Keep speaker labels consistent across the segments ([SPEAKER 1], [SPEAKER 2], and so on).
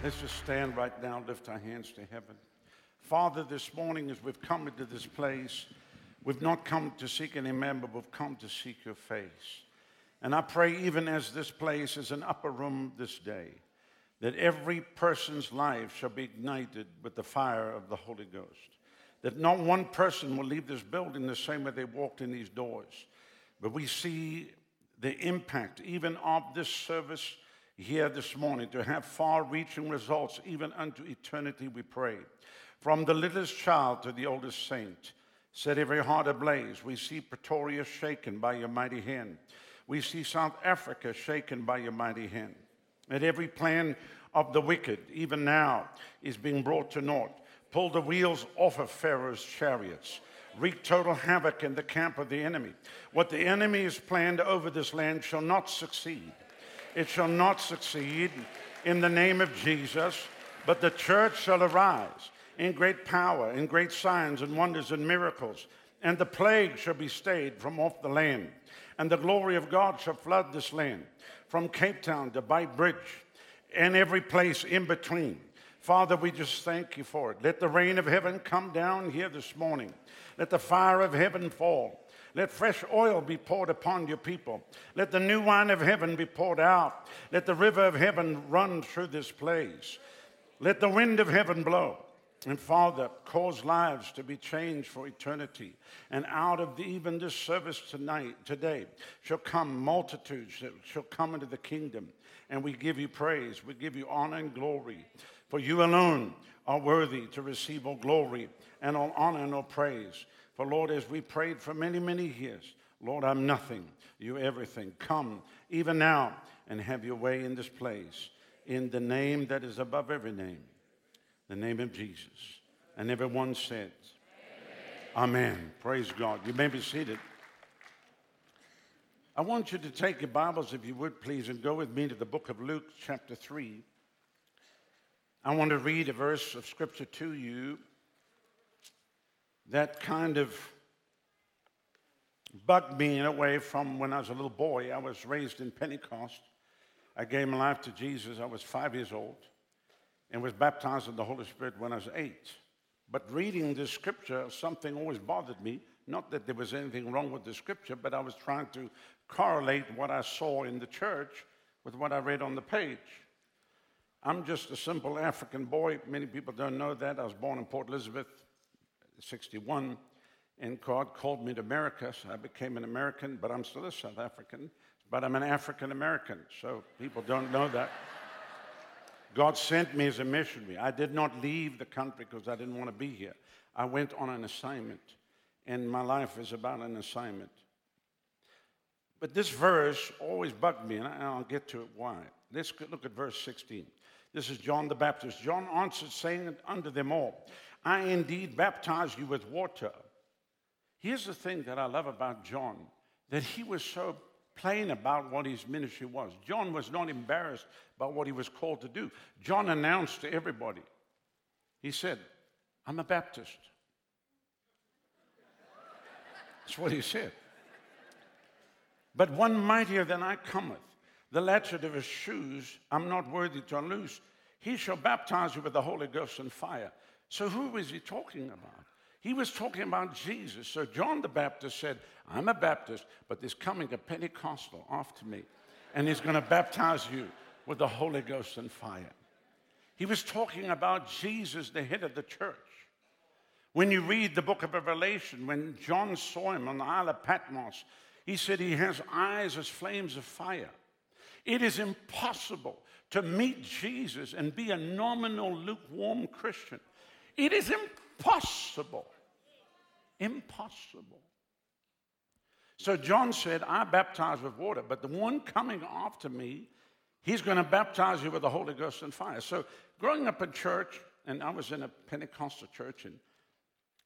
[SPEAKER 1] Let's just stand right now, lift our hands to heaven. Father, this morning as we've come into this place, we've not come to seek any member, but we've come to seek your face. And I pray, even as this place is an upper room this day, that every person's life shall be ignited with the fire of the Holy Ghost. That not one person will leave this building the same way they walked in these doors. But we see the impact, even of this service here this morning, to have far reaching results, even unto eternity, we pray. From the littlest child to the oldest saint, set every heart ablaze. We see Pretoria shaken by your mighty hand. We see South Africa shaken by your mighty hand. And every plan of the wicked, even now, is being brought to naught. Pull the wheels off of Pharaoh's chariots. Wreak total havoc in the camp of the enemy. What the enemy has planned over this land shall not succeed. It shall not succeed in the name of Jesus, but the church shall arise in great power, in great signs and wonders and miracles, and the plague shall be stayed from off the land, and the glory of God shall flood this land, from Cape Town to Beitbridge and every place in between. Father, we just thank you for it. Let the rain of heaven come down here this morning. Let the fire of heaven fall. Let fresh oil be poured upon your people. Let the new wine of heaven be poured out. Let the river of heaven run through this place. Let the wind of heaven blow. And Father, cause lives to be changed for eternity. And out of the, even this service tonight, today, shall come multitudes that shall come into the kingdom. And we give you praise, we give you honor and glory. For you alone are worthy to receive all glory and all honor and all praise. For Lord, as we prayed for many, many years, Lord, I'm nothing, you everything. Come even now and have your way in this place in the name that is above every name the name of Jesus. And everyone said, Amen. Amen. Praise God. You may be seated. I want you to take your Bibles, if you would please, and go with me to the book of Luke, chapter 3. I want to read a verse of scripture to you that kind of bugged me in a way from when I was a little boy. I was raised in Pentecost. I gave my life to Jesus. I was five years old and was baptized in the Holy Spirit when I was eight. But reading the scripture, something always bothered me. Not that there was anything wrong with the scripture, but I was trying to correlate what I saw in the church with what I read on the page. I'm just a simple African boy. Many people don't know that. I was born in Port Elizabeth, 61, and God called me to America, so I became an American, but I'm still a South African. But I'm an African American, so people don't know that. God sent me as a missionary. I did not leave the country because I didn't want to be here. I went on an assignment, and my life is about an assignment. But this verse always bugged me, and I'll get to it why. Let's look at verse 16. This is John the Baptist. John answered, saying unto them all, I indeed baptize you with water. Here's the thing that I love about John that he was so plain about what his ministry was. John was not embarrassed by what he was called to do. John announced to everybody, he said, I'm a Baptist. That's what he said. But one mightier than I cometh, the latchet of his shoes I'm not worthy to unloose. He shall baptize you with the Holy Ghost and fire. So who was he talking about? He was talking about Jesus. So John the Baptist said, I'm a Baptist, but there's coming a Pentecostal after me, and he's going to baptize you with the Holy Ghost and fire. He was talking about Jesus, the head of the church. When you read the book of Revelation, when John saw him on the Isle of Patmos, he said he has eyes as flames of fire. It is impossible to meet Jesus and be a nominal, lukewarm Christian. It is impossible. Impossible. So John said, I baptize with water, but the one coming after me, he's going to baptize you with the Holy Ghost and fire. So growing up in church, and I was in a Pentecostal church in,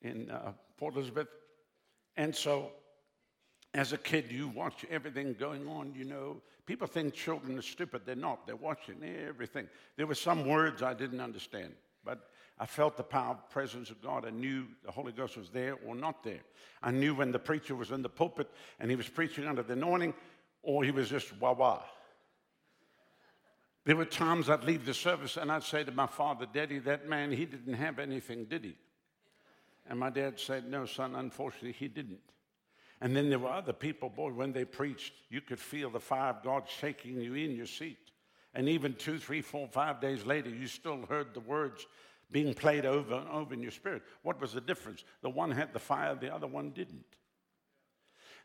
[SPEAKER 1] in uh, Port Elizabeth, and so as a kid, you watch everything going on, you know. People think children are stupid. They're not. They're watching everything. There were some words I didn't understand, but I felt the power, presence of God. I knew the Holy Ghost was there or not there. I knew when the preacher was in the pulpit and he was preaching under the anointing or he was just wah wah. There were times I'd leave the service and I'd say to my father, Daddy, that man, he didn't have anything, did he? And my dad said, No, son, unfortunately, he didn't. And then there were other people, boy, when they preached, you could feel the fire of God shaking you in your seat. And even two, three, four, five days later, you still heard the words being played over and over in your spirit. What was the difference? The one had the fire, the other one didn't.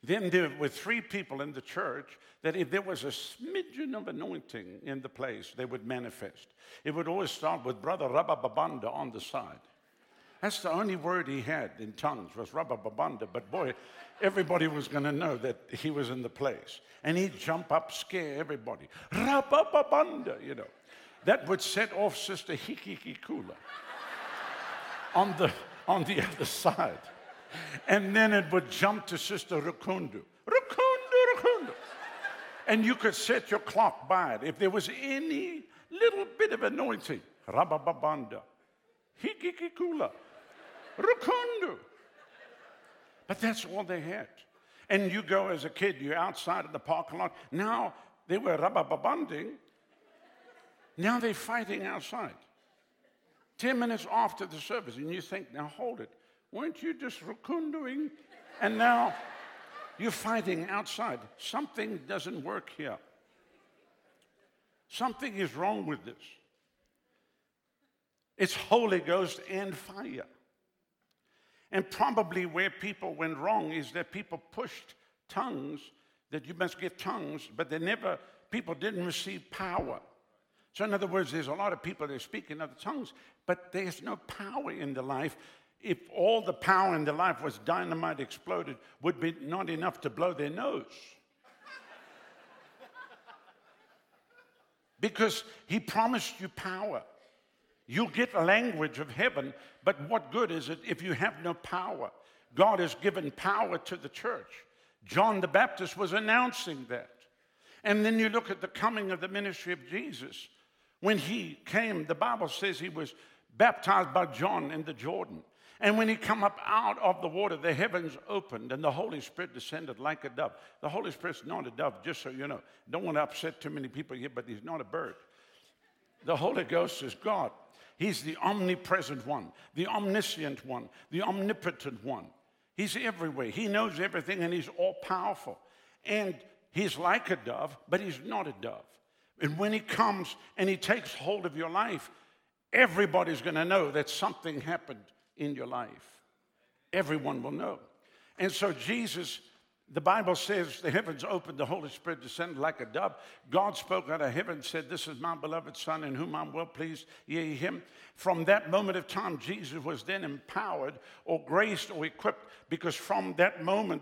[SPEAKER 1] Then there were three people in the church that if there was a smidgen of anointing in the place, they would manifest. It would always start with Brother Rabababanda on the side. That's the only word he had in tongues was Rabababanda. But boy, everybody was going to know that he was in the place. And he'd jump up, scare everybody. Rabababanda, you know. That would set off Sister Hikikikula on the, on the other side. And then it would jump to Sister Rukundu. Rukundu, Rukundu. And you could set your clock by it. If there was any little bit of anointing, Rabababanda, Hikikikula, Rukundu. But that's all they had. And you go as a kid, you're outside of the parking lot. Now they were rabababanding. Now they're fighting outside. 10 minutes after the service, and you think, now hold it. Weren't you just rukunduing? And now you're fighting outside. Something doesn't work here. Something is wrong with this. It's Holy Ghost and fire. And probably where people went wrong is that people pushed tongues, that you must get tongues, but they never, people didn't receive power. So, in other words, there's a lot of people that speak in other tongues, but there's no power in the life. If all the power in the life was dynamite exploded, would be not enough to blow their nose. because he promised you power. You'll get language of heaven, but what good is it if you have no power? God has given power to the church. John the Baptist was announcing that. And then you look at the coming of the ministry of Jesus. When he came, the Bible says he was baptized by John in the Jordan. And when he come up out of the water, the heavens opened and the Holy Spirit descended like a dove. The Holy Spirit's not a dove, just so you know. Don't want to upset too many people here, but he's not a bird. The Holy Ghost is God. He's the omnipresent one, the omniscient one, the omnipotent one. He's everywhere. He knows everything and he's all powerful. And he's like a dove, but he's not a dove. And when he comes and he takes hold of your life, everybody's going to know that something happened in your life. Everyone will know. And so Jesus the Bible says the heavens opened, the Holy Spirit descended like a dove. God spoke out of heaven, said, This is my beloved Son in whom I'm well pleased, ye him. From that moment of time, Jesus was then empowered or graced or equipped because from that moment,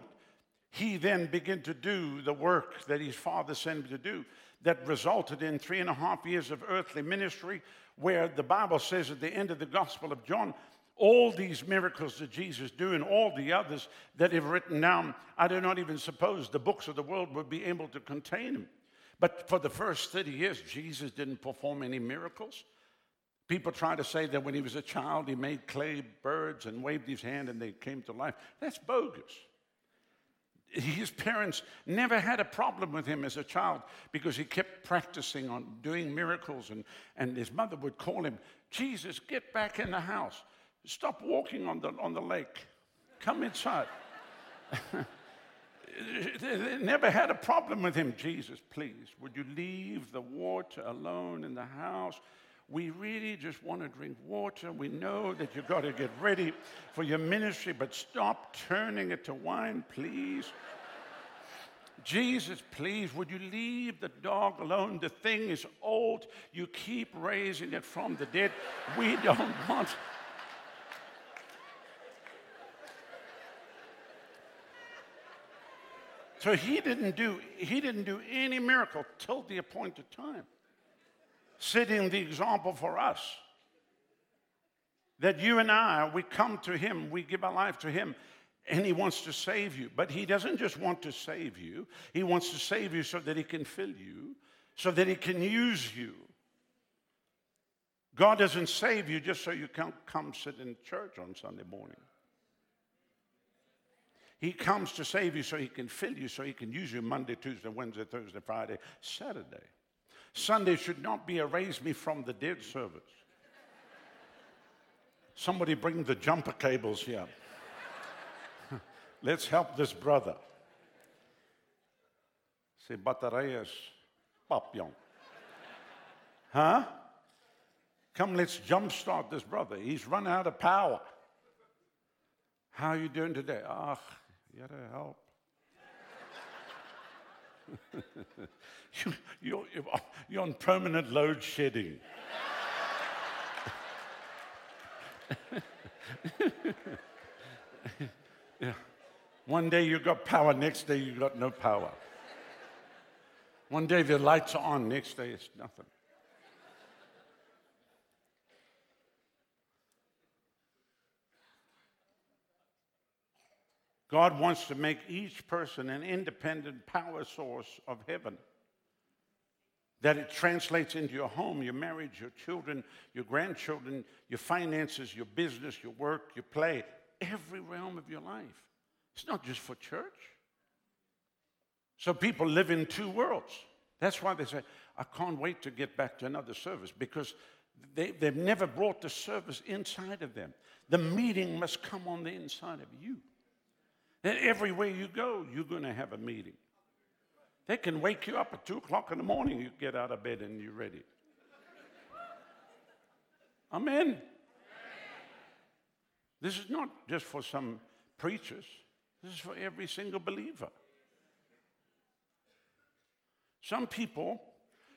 [SPEAKER 1] he then began to do the work that his Father sent him to do that resulted in three and a half years of earthly ministry, where the Bible says at the end of the Gospel of John, all these miracles that Jesus do and all the others that have written down, I do not even suppose the books of the world would be able to contain them. But for the first 30 years, Jesus didn't perform any miracles. People try to say that when he was a child, he made clay birds and waved his hand and they came to life. That's bogus. His parents never had a problem with him as a child because he kept practicing on doing miracles, and, and his mother would call him, Jesus, get back in the house. Stop walking on the, on the lake. Come inside. they never had a problem with him. Jesus, please, would you leave the water alone in the house? We really just want to drink water. We know that you've got to get ready for your ministry, but stop turning it to wine, please. Jesus, please, would you leave the dog alone? The thing is old. You keep raising it from the dead. We don't want So he didn't do, he didn't do any miracle till the appointed time, setting the example for us. That you and I, we come to him, we give our life to him, and he wants to save you. But he doesn't just want to save you, he wants to save you so that he can fill you, so that he can use you. God doesn't save you just so you can come sit in church on Sunday morning. He comes to save you so he can fill you, so he can use you Monday, Tuesday, Wednesday, Thursday, Friday, Saturday. Sunday should not be a raise me from the dead service. Somebody bring the jumper cables here. Let's help this brother. Say baterias papillon. Huh? Come, let's jumpstart this brother. He's run out of power. How are you doing today? Ah, you gotta help. you, you're, you're on permanent load shedding. yeah. One day you got power, next day you got no power. One day the lights are on, next day it's nothing. God wants to make each person an independent power source of heaven. That it translates into your home, your marriage, your children, your grandchildren, your finances, your business, your work, your play, every realm of your life. It's not just for church. So people live in two worlds. That's why they say, I can't wait to get back to another service because they, they've never brought the service inside of them. The meeting must come on the inside of you. Then everywhere you go, you're going to have a meeting. They can wake you up at 2 o'clock in the morning. You get out of bed and you're ready. Amen. This is not just for some preachers, this is for every single believer. Some people,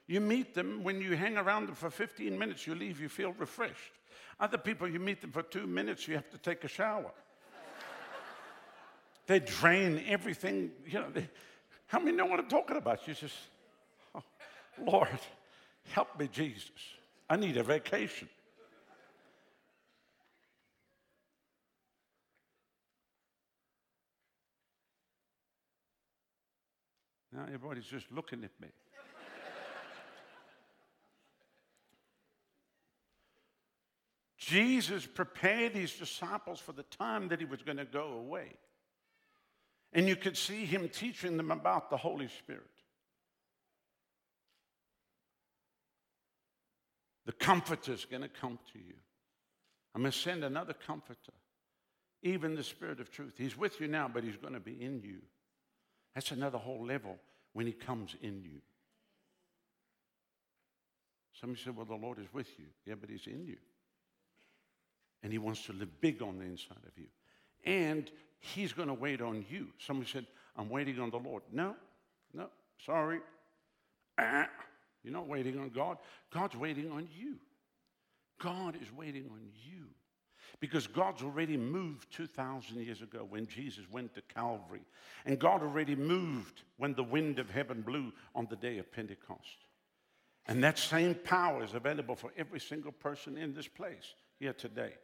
[SPEAKER 1] you meet them when you hang around them for 15 minutes, you leave, you feel refreshed. Other people, you meet them for two minutes, you have to take a shower. They drain everything. You know, they, how many know what I'm talking about? You just, oh, Lord, help me, Jesus. I need a vacation. Now everybody's just looking at me. Jesus prepared his disciples for the time that he was going to go away. And you could see him teaching them about the Holy Spirit. The comforter is going to come to you. I'm going to send another comforter, even the Spirit of truth. He's with you now, but he's going to be in you. That's another whole level when he comes in you. Somebody said, Well, the Lord is with you. Yeah, but he's in you. And he wants to live big on the inside of you. And He's going to wait on you. Somebody said, I'm waiting on the Lord. No, no, sorry. Ah, you're not waiting on God. God's waiting on you. God is waiting on you. Because God's already moved 2,000 years ago when Jesus went to Calvary. And God already moved when the wind of heaven blew on the day of Pentecost. And that same power is available for every single person in this place here today.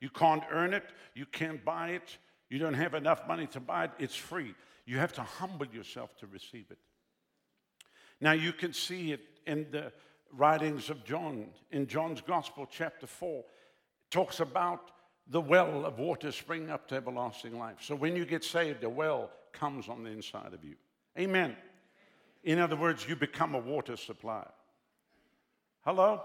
[SPEAKER 1] You can't earn it, you can't buy it, you don't have enough money to buy it, it's free. You have to humble yourself to receive it. Now, you can see it in the writings of John. In John's Gospel, chapter 4, talks about the well of water springing up to everlasting life. So when you get saved, a well comes on the inside of you. Amen. In other words, you become a water supply. Hello?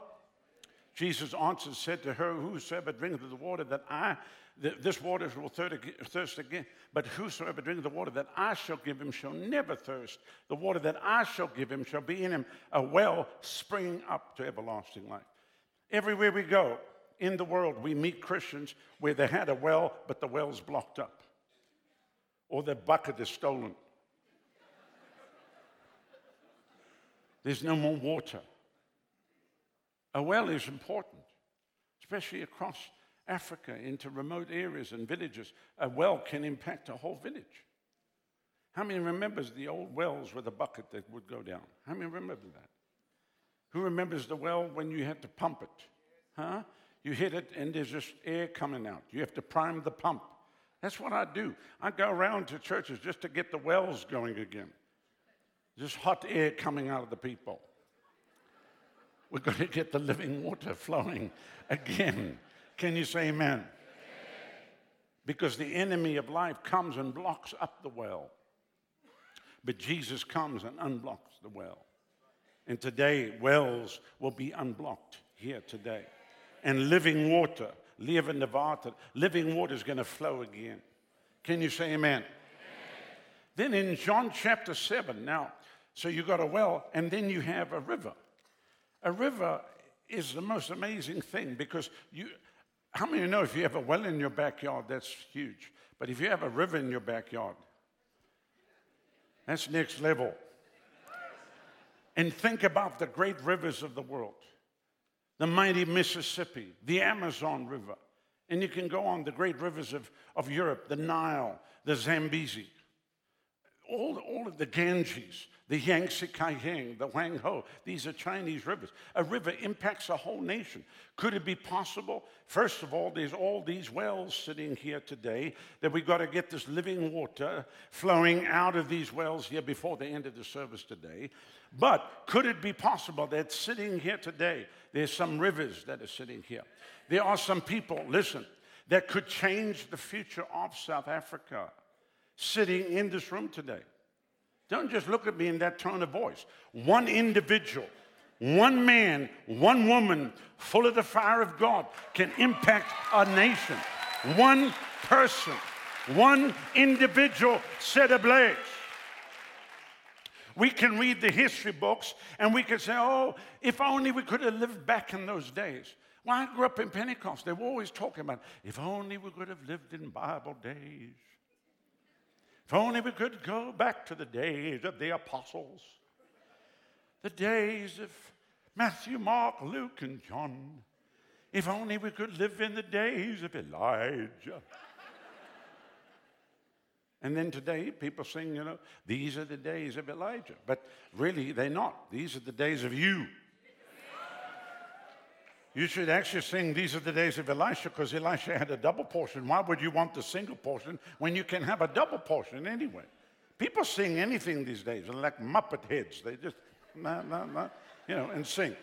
[SPEAKER 1] Jesus answered, said to her, Whosoever drinketh of the water that I this water will thirst again. But whosoever drinketh the water that I shall give him shall never thirst. The water that I shall give him shall be in him a well springing up to everlasting life. Everywhere we go in the world, we meet Christians where they had a well, but the well's blocked up, or their bucket is stolen. There's no more water. A well is important, especially across Africa into remote areas and villages, a well can impact a whole village. How many remembers the old wells with a bucket that would go down? How many remember that? Who remembers the well when you had to pump it? Huh? You hit it and there's just air coming out. You have to prime the pump. That's what I do. I go around to churches just to get the wells going again. Just hot air coming out of the people. We're going to get the living water flowing again. Can you say amen? amen? Because the enemy of life comes and blocks up the well. But Jesus comes and unblocks the well. And today, wells will be unblocked here today. And living water, living water, living water is going to flow again. Can you say amen? amen? Then in John chapter 7, now, so you got a well, and then you have a river. A river is the most amazing thing because you, how many know if you have a well in your backyard, that's huge. But if you have a river in your backyard, that's next level. And think about the great rivers of the world the mighty Mississippi, the Amazon River. And you can go on the great rivers of, of Europe, the Nile, the Zambezi, all, all of the Ganges, the Yangtze Kiang, the Huang Ho, these are Chinese rivers. A river impacts a whole nation. Could it be possible? First of all, there's all these wells sitting here today that we've got to get this living water flowing out of these wells here before the end of the service today. But could it be possible that sitting here today, there's some rivers that are sitting here? There are some people, listen, that could change the future of South Africa sitting in this room today. Don't just look at me in that tone of voice. One individual, one man, one woman, full of the fire of God, can impact a nation. One person, one individual set ablaze. We can read the history books and we can say, oh, if only we could have lived back in those days. Well, I grew up in Pentecost. They were always talking about, if only we could have lived in Bible days. If only we could go back to the days of the apostles, the days of Matthew, Mark, Luke, and John. If only we could live in the days of Elijah. and then today, people sing, you know, these are the days of Elijah. But really, they're not. These are the days of you. You should actually sing, These are the days of Elisha, because Elisha had a double portion. Why would you want the single portion when you can have a double portion anyway? People sing anything these days. They're like Muppet heads. They just, nah, nah, nah, you know, and sing.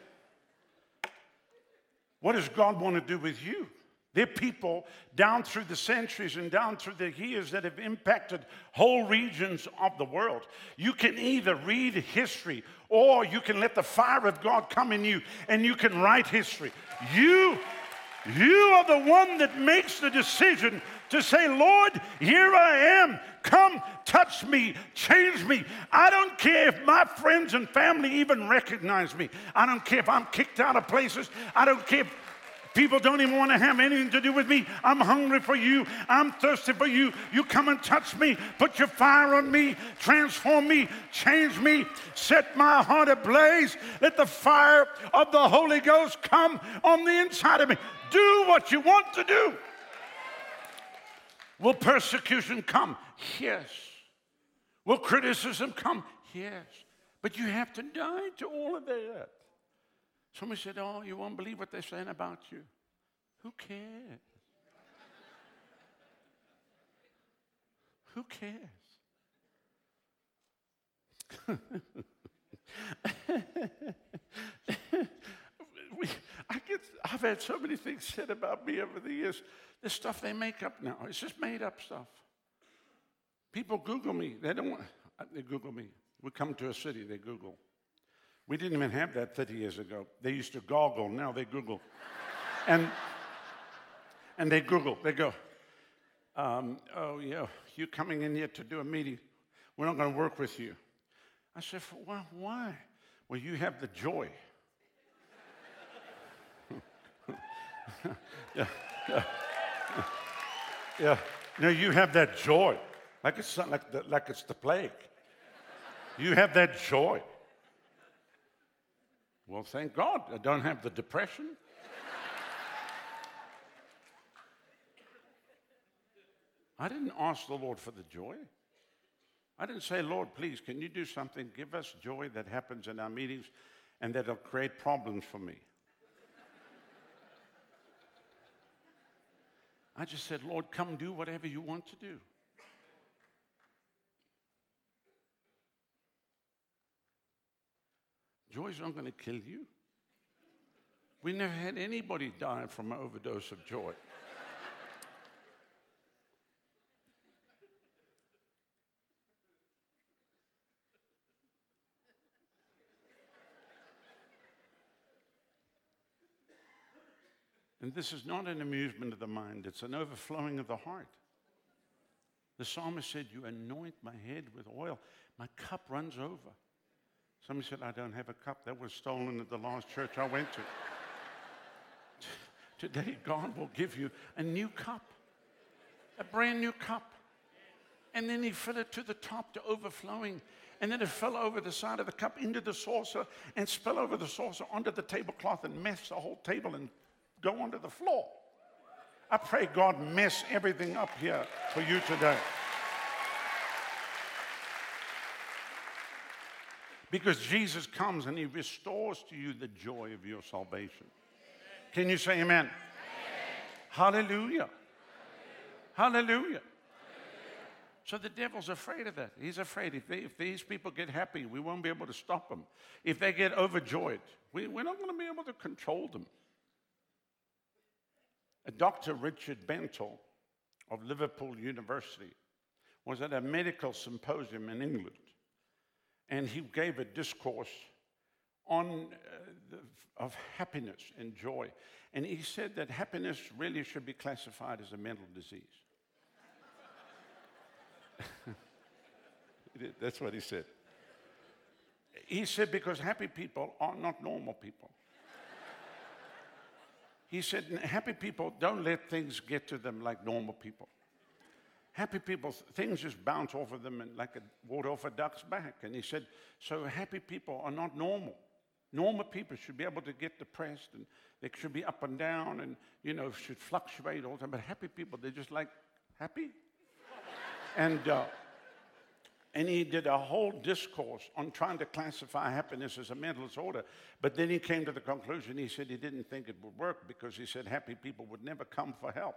[SPEAKER 1] What does God want to do with you? They're people down through the centuries and down through the years that have impacted whole regions of the world. You can either read history or you can let the fire of God come in you and you can write history. You, you are the one that makes the decision to say, Lord, here I am. Come, touch me, change me. I don't care if my friends and family even recognize me. I don't care if I'm kicked out of places. I don't care if People don't even want to have anything to do with me. I'm hungry for you. I'm thirsty for you. You come and touch me. Put your fire on me. Transform me. Change me. Set my heart ablaze. Let the fire of the Holy Ghost come on the inside of me. Do what you want to do. Will persecution come? Yes. Will criticism come? Yes. But you have to die to all of that. Somebody said, Oh, you won't believe what they're saying about you. Who cares? Who cares? we, I get, I've had so many things said about me over the years. The stuff they make up now, it's just made up stuff. People Google me. They don't want, they Google me. We come to a city, they Google. We didn't even have that 30 years ago. They used to goggle, now they Google. and, and they Google, they go, um, oh, yeah, you coming in here to do a meeting. We're not going to work with you. I said, well, why? Well, you have the joy. yeah, yeah, yeah. No, you have that joy, like it's like the, like it's the plague. You have that joy. Well, thank God I don't have the depression. I didn't ask the Lord for the joy. I didn't say, Lord, please, can you do something? Give us joy that happens in our meetings and that'll create problems for me. I just said, Lord, come do whatever you want to do. Joy's not going to kill you. We never had anybody die from an overdose of joy. and this is not an amusement of the mind, it's an overflowing of the heart. The psalmist said, You anoint my head with oil, my cup runs over. Somebody said, I don't have a cup. That was stolen at the last church I went to. Today, God will give you a new cup, a brand new cup. And then He fill it to the top to overflowing. And then it fell over the side of the cup into the saucer and spill over the saucer onto the tablecloth and mess the whole table and go onto the floor. I pray God mess everything up here for you today. Because Jesus comes and he restores to you the joy of your salvation. Can you say amen? amen. Hallelujah. Hallelujah. Hallelujah. So the devil's afraid of that. He's afraid if, they, if, these people get happy, we won't be able to stop them. If they get overjoyed, we, we're not going to be able to control them. A Dr. Richard Bentall of Liverpool University was at a medical symposium in England, and he gave a discourse on uh, the, of happiness and joy. And he said that happiness really should be classified as a mental disease. That's what he said. He said, because happy people are not normal people. He said, happy people don't let things get to them like normal people. Happy people, things just bounce off of them and like a water off a duck's back. And he said, so happy people are not normal. Normal people should be able to get depressed and they should be up and down and, you know, should fluctuate all the time. But happy people, they're just like happy. and, uh, and he did a whole discourse on trying to classify happiness as a mental disorder. But then he came to the conclusion, he said he didn't think it would work because he said happy people would never come for help.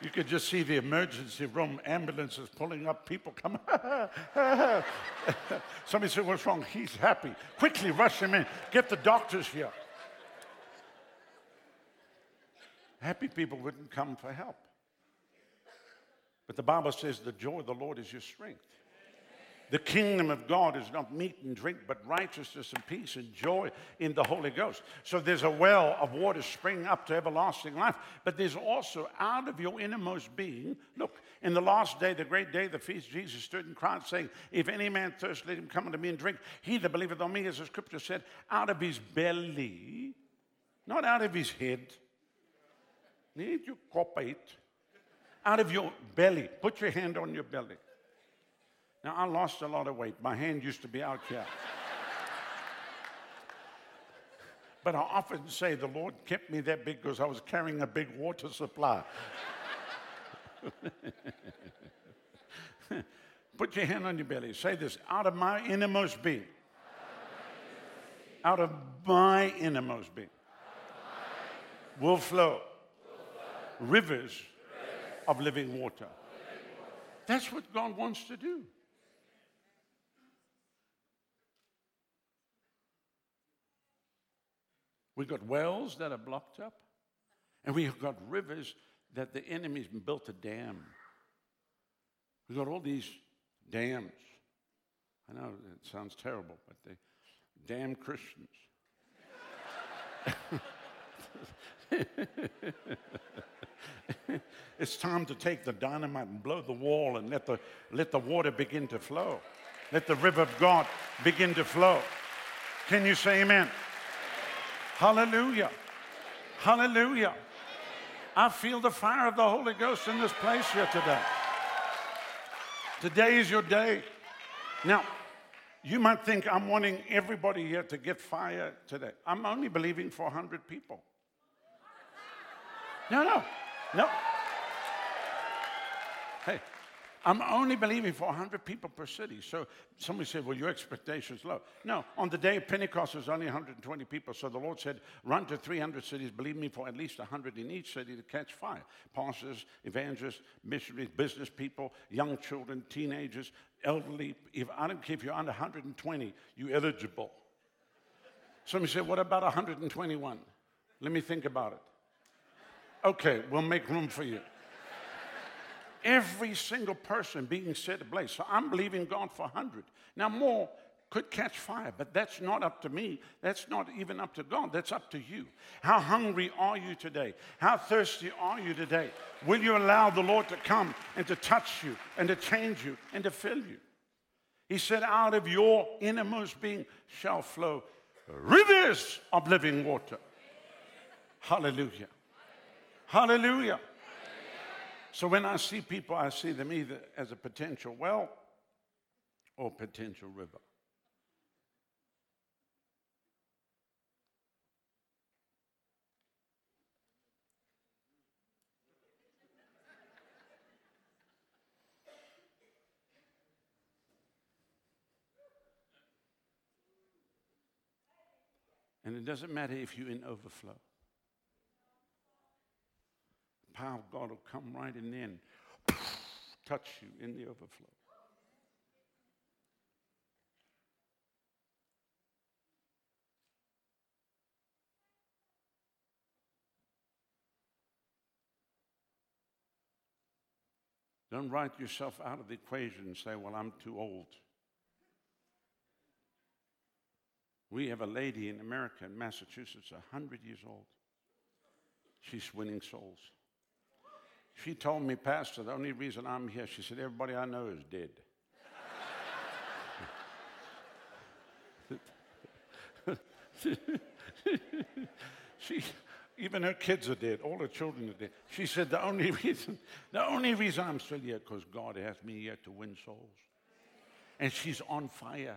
[SPEAKER 1] You could just see the emergency room ambulances pulling up, people come. Somebody said, What's wrong? He's happy. Quickly rush him in. Get the doctors here. Happy people wouldn't come for help. But the Bible says the joy of the Lord is your strength. The kingdom of God is not meat and drink, but righteousness and peace and joy in the Holy Ghost. So there's a well of water springing up to everlasting life, but there's also out of your innermost being. Look, in the last day, the great day, the feast, Jesus stood and cried, saying, If any man thirst, let him come unto me and drink. He that believeth on me, as the scripture said, out of his belly, not out of his head, Need you cooperate out of your belly. Put your hand on your belly. Now, I lost a lot of weight. My hand used to be out here. but I often say the Lord kept me that big because I was carrying a big water supply. Put your hand on your belly. Say this out of my innermost being. Out of my innermost being will flow rivers of living water. That's what God wants to do. We've got wells that are blocked up, and we've got rivers that the enemy's built a dam. We've got all these dams. I know it sounds terrible, but they damn Christians. it's time to take the dynamite and blow the wall and let the, let the water begin to flow. Let the river of God begin to flow. Can you say amen? Hallelujah. Hallelujah. I feel the fire of the Holy Ghost in this place here today. Today is your day. Now, you might think I'm wanting everybody here to get fire today. I'm only believing for 100 people. No, no, no. Hey, I'm only believing for 100 people per city. So somebody said, well, your expectation is low. No, on the day of Pentecost, there's only 120 people. So the Lord said, run to 300 cities, believe me, for at least 100 in each city to catch fire. Pastors, evangelists, missionaries, business people, young children, teenagers, elderly. If, I don't care if you're under 120, you're eligible. Somebody said, what about 121? Let me think about it. Okay, we'll make room for you. Every single person being set ablaze. So I'm believing God for 100. Now, more could catch fire, but that's not up to me. That's not even up to God. That's up to you. How hungry are you today? How thirsty are you today? Will you allow the Lord to come and to touch you and to change you and to fill you? He said, Out of your innermost being shall flow rivers of living water. Hallelujah. Hallelujah. So when I see people, I see them either as a potential well or potential river. And it doesn't matter if you're in overflow. Power of God will come right in there and touch you in the overflow. Don't write yourself out of the equation and say, Well, I'm too old. We have a lady in America, in Massachusetts, 100 years old. She's winning souls. She told me, Pastor, the only reason I'm here, she said, everybody I know is dead. she, even her kids are dead. All her children are dead. She said, the only reason, the only reason I'm still here because God has me here to win souls. And she's on fire.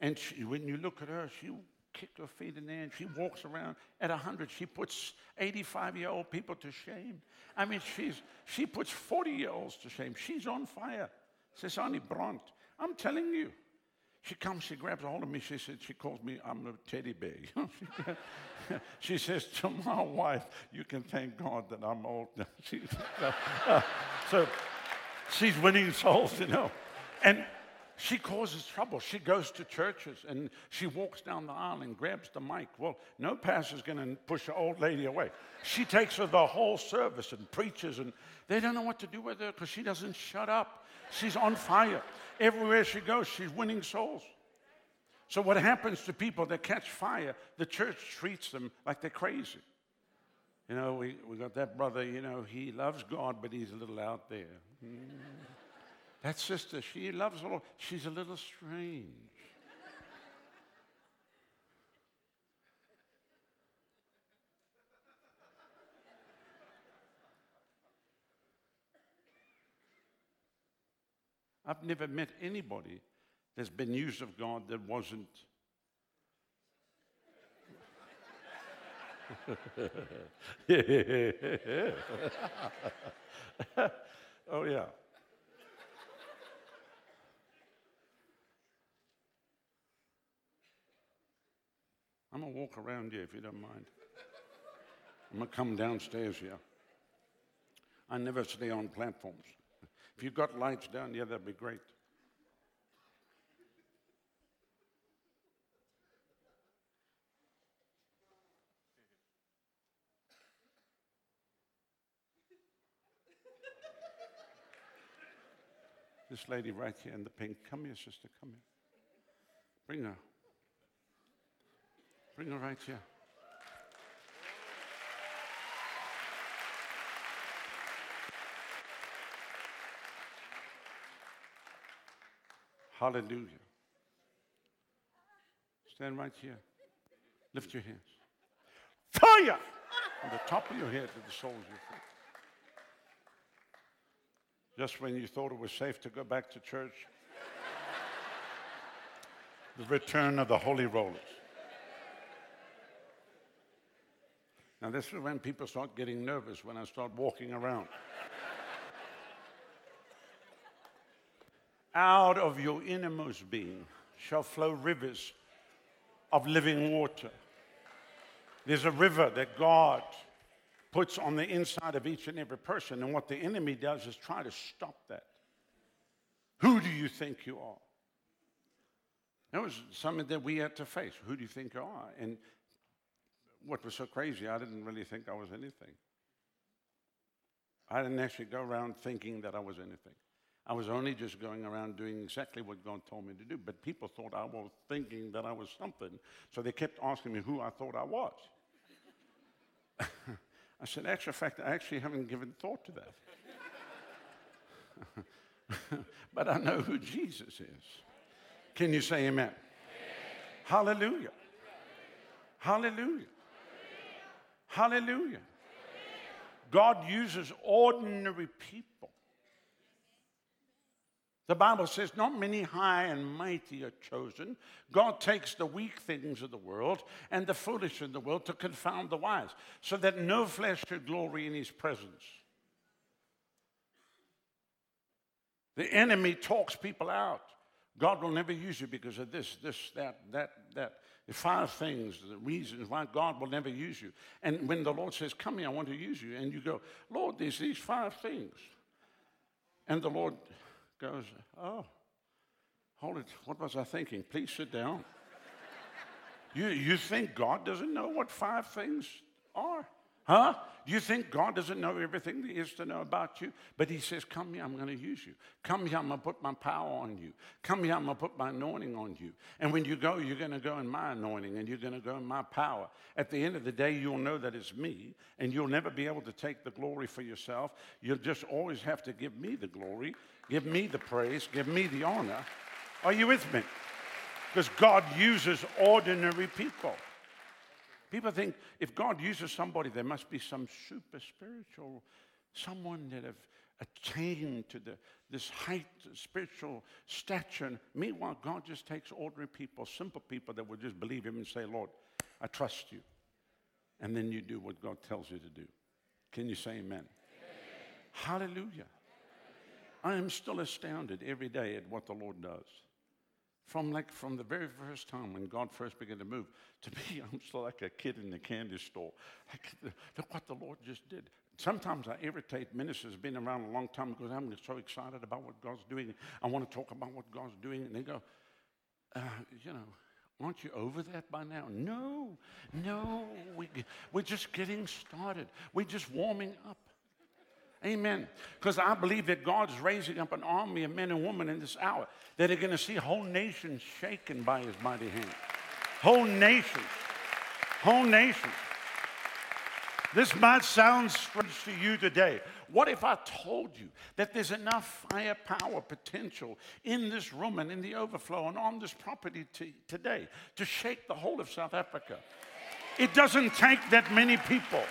[SPEAKER 1] And she, when you look at her, she kick her feet in there and she walks around at 100. She puts 85 year old people to shame. I mean, she's, she puts 40 year olds to shame. She's on fire. Says Annie Brandt. I'm telling you. She comes, she grabs a hold of me. She said, she calls me, I'm a teddy bear. she says to my wife, you can thank God that I'm old. she, uh, so she's winning souls, you know. And she causes trouble. She goes to churches and she walks down the aisle and grabs the mic. Well, no pastor's going to push an old lady away. She takes her the whole service and preaches, and they don't know what to do with her because she doesn't shut up. She's on fire. Everywhere she goes, she's winning souls. So, what happens to people that catch fire, the church treats them like they're crazy. You know, we, we got that brother, you know, he loves God, but he's a little out there. Mm. That sister, she loves the Lord. She's a little strange. I've never met anybody that's been used of God that wasn't. oh, yeah. I'm going to walk around here if you don't mind. I'm going to come downstairs here. I never stay on platforms. If you've got lights down here, that'd be great. This lady right here in the pink. Come here, sister. Come here. Bring her. Bring her right here. Hallelujah. Stand right here. Lift your hands. Fire! On the top of your head to the soles of your feet. Just when you thought it was safe to go back to church, the return of the holy rollers. Now, this is when people start getting nervous when I start walking around. Out of your innermost being shall flow rivers of living water. There's a river that God puts on the inside of each and every person, and what the enemy does is try to stop that. Who do you think you are? That was something that we had to face. Who do you think you are? And what was so crazy, I didn't really think I was anything. I didn't actually go around thinking that I was anything. I was only just going around doing exactly what God told me to do. But people thought I was thinking that I was something. So they kept asking me who I thought I was. I said, actually, in fact, I actually haven't given thought to that. but I know who Jesus is. Can you say amen? amen. Hallelujah. Hallelujah. Hallelujah. God uses ordinary people. The Bible says, Not many high and mighty are chosen. God takes the weak things of the world and the foolish in the world to confound the wise, so that no flesh should glory in his presence. The enemy talks people out. God will never use you because of this, this, that, that, that. Five things, the reasons why God will never use you. And when the Lord says, Come here, I want to use you, and you go, Lord, there's these five things. And the Lord goes, Oh, hold it. What was I thinking? Please sit down. you, you think God doesn't know what five things are? Huh? Do you think God doesn't know everything there is to know about you? But He says, Come here, I'm going to use you. Come here, I'm going to put my power on you. Come here, I'm going to put my anointing on you. And when you go, you're going to go in my anointing and you're going to go in my power. At the end of the day, you'll know that it's me and you'll never be able to take the glory for yourself. You'll just always have to give me the glory, give me the praise, give me the honor. Are you with me? Because God uses ordinary people. People think if God uses somebody, there must be some super spiritual, someone that have attained to the, this height, spiritual stature. Meanwhile, God just takes ordinary people, simple people that will just believe Him and say, Lord, I trust you. And then you do what God tells you to do. Can you say amen? amen. Hallelujah. I am still astounded every day at what the Lord does. From like from the very first time when God first began to move, to me, I'm still like a kid in the candy store. Like, look what the Lord just did. Sometimes I irritate ministers been around a long time because I'm so excited about what God's doing. I want to talk about what God's doing, and they go, uh, you know, Aren't you over that by now? No, no, we, we're just getting started. We're just warming up. Amen. Because I believe that God's raising up an army of men and women in this hour that are going to see whole nations shaken by his mighty hand. Whole nations. Whole nations. This might sound strange to you today. What if I told you that there's enough fire power potential in this room and in the overflow and on this property t- today to shake the whole of South Africa? It doesn't take that many people.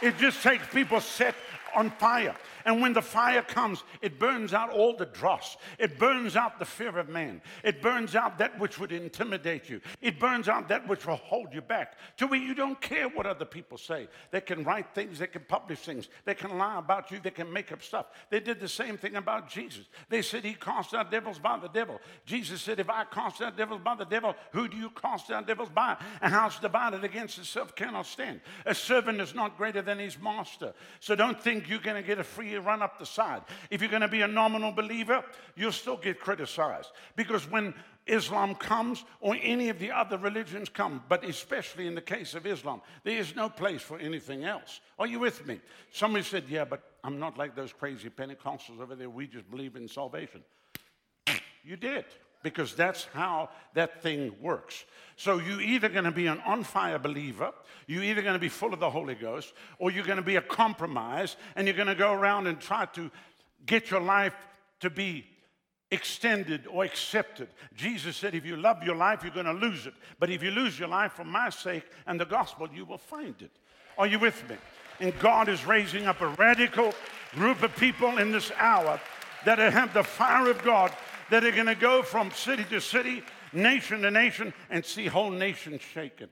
[SPEAKER 1] It just takes people set on fire. And when the fire comes, it burns out all the dross. It burns out the fear of man. It burns out that which would intimidate you. It burns out that which will hold you back to where you don't care what other people say. They can write things, they can publish things, they can lie about you, they can make up stuff. They did the same thing about Jesus. They said he cast out devils by the devil. Jesus said, If I cast out devils by the devil, who do you cast out devils by? A house divided against itself cannot stand. A servant is not greater than his master. So don't think you're going to get a free run up the side. If you're going to be a nominal believer, you'll still get criticized. Because when Islam comes or any of the other religions come, but especially in the case of Islam, there is no place for anything else. Are you with me? Somebody said, Yeah, but I'm not like those crazy Pentecostals over there. We just believe in salvation. You did because that's how that thing works. So you're either going to be an on fire believer, you're either going to be full of the Holy Ghost, or you're going to be a compromise and you're going to go around and try to get your life to be extended or accepted. Jesus said, if you love your life, you're going to lose it. But if you lose your life for my sake and the gospel, you will find it. Are you with me? And God is raising up a radical group of people in this hour that have the fire of God that are going to go from city to city, nation to nation, and see whole nations shaken.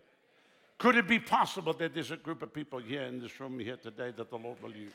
[SPEAKER 1] Could it be possible that there's a group of people here in this room here today that the Lord will use?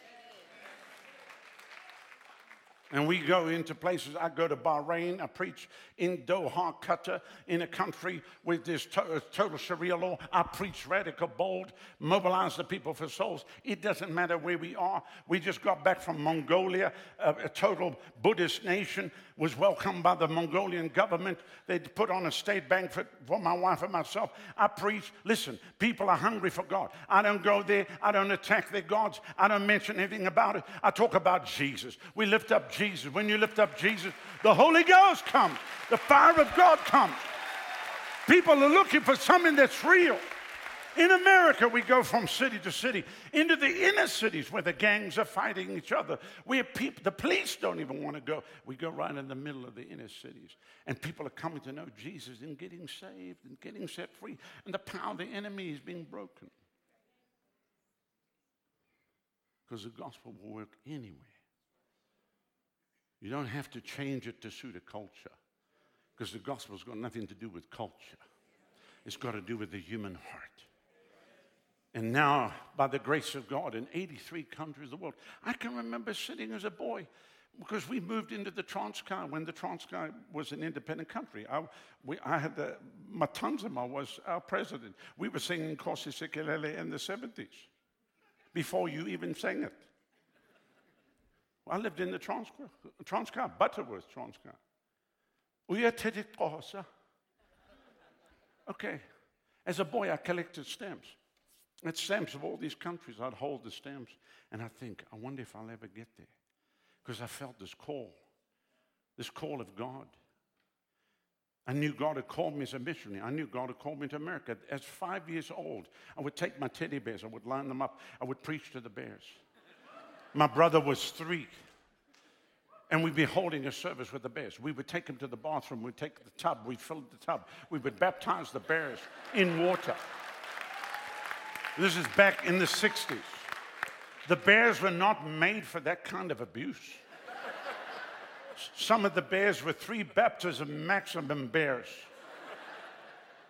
[SPEAKER 1] And we go into places. I go to Bahrain. I preach in Doha, Qatar, in a country with this to- uh, total Sharia law. I preach radical, bold, mobilize the people for souls. It doesn't matter where we are. We just got back from Mongolia, a, a total Buddhist nation, was welcomed by the Mongolian government. They put on a state banquet for my wife and myself. I preach. Listen, people are hungry for God. I don't go there. I don't attack their gods. I don't mention anything about it. I talk about Jesus. We lift up Jesus. When you lift up Jesus, the Holy Ghost comes. The fire of God comes. People are looking for something that's real. In America, we go from city to city into the inner cities where the gangs are fighting each other, where the police don't even want to go. We go right in the middle of the inner cities, and people are coming to know Jesus and getting saved and getting set free, and the power of the enemy is being broken. Because the gospel will work anywhere. You don't have to change it to suit a culture, because the gospel's got nothing to do with culture. It's got to do with the human heart. And now, by the grace of God, in 83 countries of the world, I can remember sitting as a boy because we moved into the Transkei when the Transkei was an independent country. I, we, I had the, Matanzima was our president. We were singing Nkosi Sikelel in the 70s before you even sang it. I lived in the Transkei, Transkei Butterworth Transkei. Okay. As a boy, I collected stamps. It's stamps of all these countries. I'd hold the stamps and I think, I wonder if I'll ever get there. Because I felt this call, this call of God. I knew God had called me as a missionary. I knew God had called me to America. As five years old, I would take my teddy bears, I would line them up, I would preach to the bears. My brother was three. And we'd be holding a service with the bears. We would take them to the bathroom, we'd take the tub, we'd fill the tub, we would baptize the bears in water. This is back in the 60s. The bears were not made for that kind of abuse. Some of the bears were three baptism maximum bears.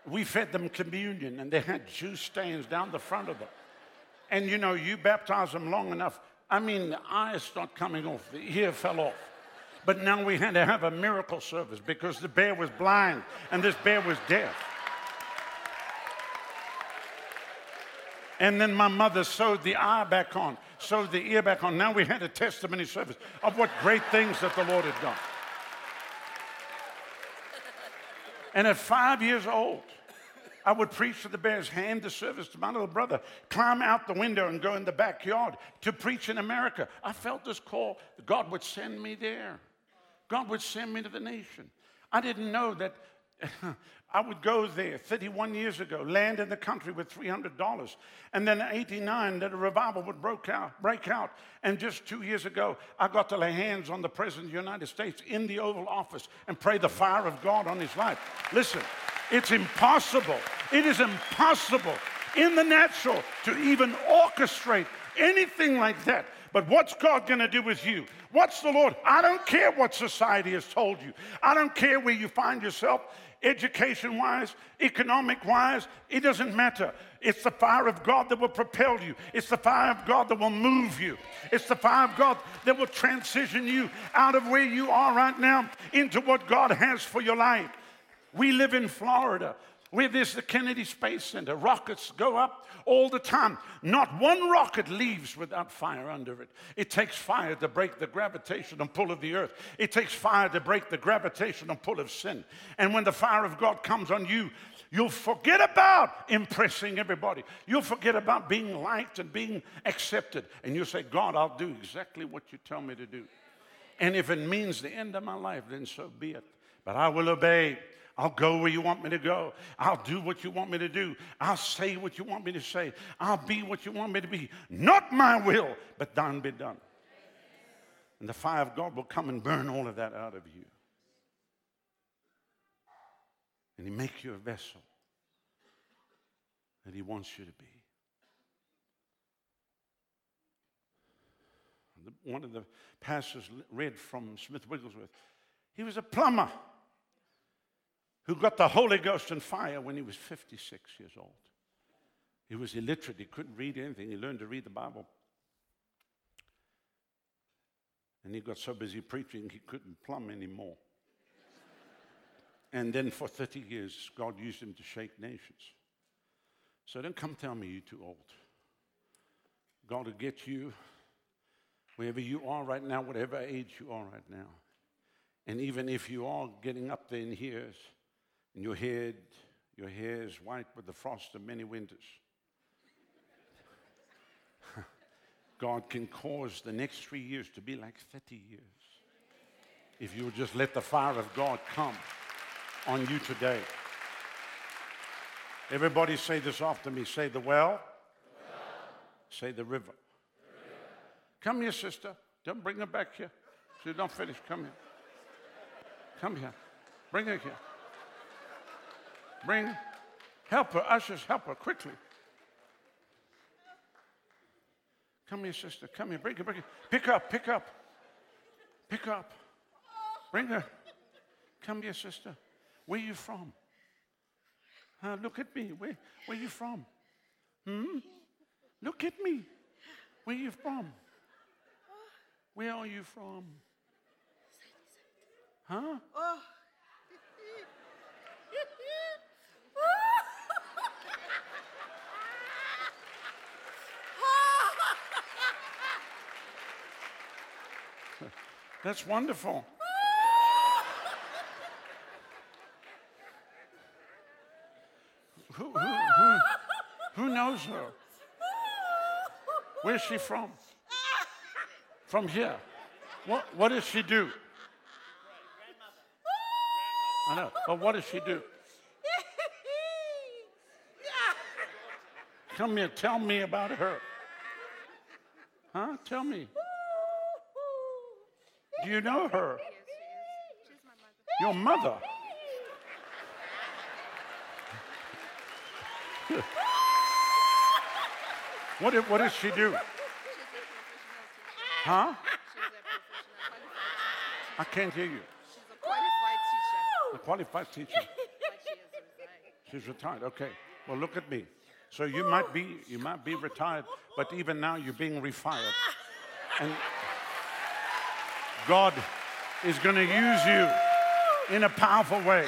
[SPEAKER 1] We fed them communion and they had juice stains down the front of them. And you know, you baptize them long enough, I mean, the eyes start coming off, the ear fell off. But now we had to have a miracle service because the bear was blind and this bear was deaf. And then my mother sewed the eye back on, sewed the ear back on. Now we had a testimony service of what great things that the Lord had done. And at five years old, I would preach to the bears, hand the service to my little brother, climb out the window and go in the backyard to preach in America. I felt this call. God would send me there. God would send me to the nation. I didn't know that I would go there 31 years ago, land in the country with $300. And then in 89, that a revival would out, break out. And just two years ago, I got to lay hands on the President of the United States in the Oval Office and pray the fire of God on his life. Listen, it's impossible. It is impossible in the natural to even orchestrate anything like that. But what's God going to do with you? What's the Lord? I don't care what society has told you. I don't care where you find yourself education wise, economic wise, it doesn't matter. It's the fire of God that will propel you. It's the fire of God that will move you. It's the fire of God that will transition you out of where you are right now into what God has for your life. We live in Florida where there's the Kennedy Space Center. Rockets go up all the time. Not one rocket leaves without fire under it. It takes fire to break the gravitational pull of the earth, it takes fire to break the gravitational pull of sin. And when the fire of God comes on you, You'll forget about impressing everybody. You'll forget about being liked and being accepted. And you'll say, God, I'll do exactly what you tell me to do. And if it means the end of my life, then so be it. But I will obey. I'll go where you want me to go. I'll do what you want me to do. I'll say what you want me to say. I'll be what you want me to be. Not my will, but thine be done. And the fire of God will come and burn all of that out of you. And He make you a vessel that He wants you to be. One of the pastors read from Smith Wigglesworth. He was a plumber who got the Holy Ghost and fire when he was 56 years old. He was illiterate, he couldn't read anything. He learned to read the Bible. And he got so busy preaching, he couldn't plumb anymore. And then for 30 years, God used him to shake nations. So don't come tell me you're too old. God will get you wherever you are right now, whatever age you are right now. And even if you are getting up there in years, and your head, your hair is white with the frost of many winters, God can cause the next three years to be like 30 years. If you will just let the fire of God come on you today. Everybody say this after me. Say the well. well. Say the river. the river. Come here, sister. Don't bring her back here. She's not finished. Come here. Come here. Bring her here. Bring. Help her. Ushers, help her quickly. Come here, sister. Come here. Bring her. Bring her. Pick up. Pick up. Pick up. Bring her. Come here, sister. Where you from? Look at me. Where, where you from? Hmm? Look at me. Where you from? Where are you from? Huh? That's wonderful. who, who, who, who knows her? Where's she from? From here. What, what does she do? I know, but what does she do? Come here, tell me about her. Huh? Tell me. Do you know her? Your mother. what, did, what does she do? Huh? I can't hear you.
[SPEAKER 2] She's a qualified teacher.
[SPEAKER 1] A qualified teacher. She's retired. Okay. Well, look at me. So you might be you might be retired, but even now you're being refired. And God is going to use you in a powerful way.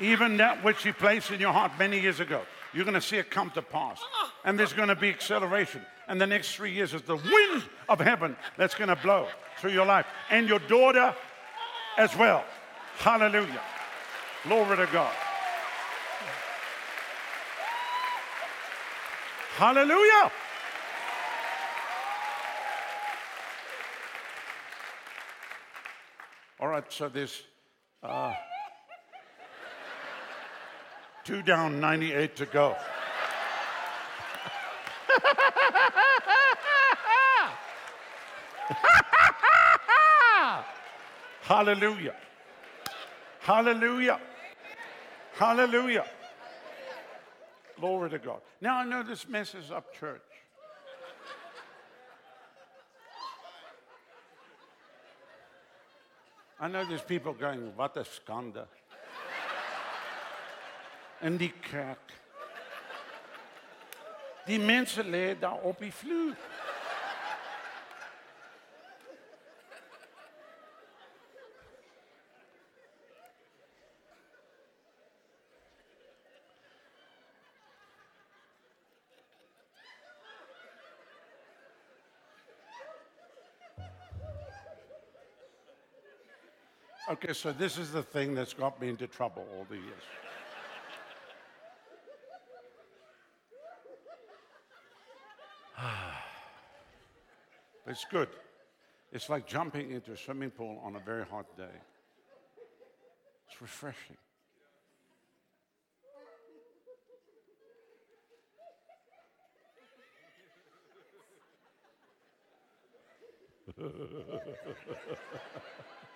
[SPEAKER 1] Even that which He placed in your heart many years ago, you're going to see it come to pass. And there's going to be acceleration. And the next three years is the wind of heaven that's going to blow through your life. And your daughter as well. Hallelujah. Glory to God. Hallelujah. So there's uh, two down, 98 to go. Hallelujah. Hallelujah. Hallelujah. Glory to God. Now I know this messes up church. I know there's people going, wat 'n skande. In die kerk. Die mense lê daar op die vloer. Okay, so this is the thing that's got me into trouble all the years. it's good. It's like jumping into a swimming pool on a very hot day. It's refreshing.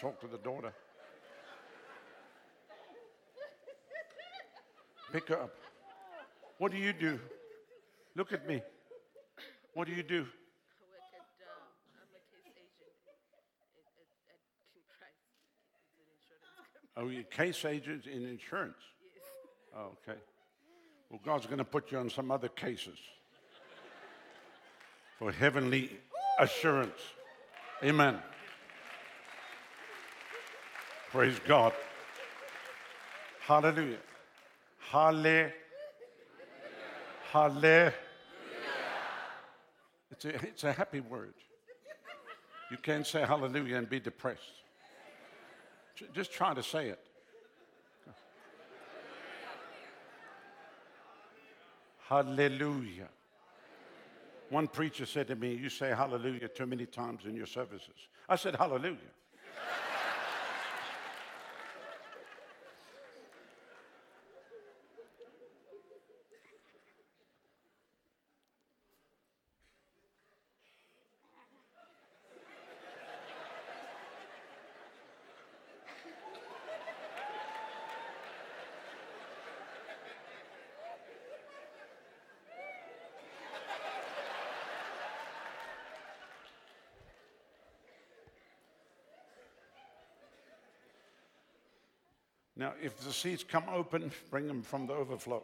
[SPEAKER 1] talk to the daughter. Pick her up. What do you do? Look at me. What do you do?
[SPEAKER 2] I work at, I'm a case agent at, at, at King Price. It's an insurance company.
[SPEAKER 1] Oh, you're case agent in insurance.
[SPEAKER 2] Yes.
[SPEAKER 1] Oh, okay. Well, God's going to put you on some other cases for heavenly assurance. Amen. Praise God. Hallelujah. Halle. Halle. It's a, it's a happy word. You can't say hallelujah and be depressed. Just try to say it. Hallelujah. One preacher said to me, You say hallelujah too many times in your services. I said, Hallelujah. Now, if the seats come open, bring them from the overflow.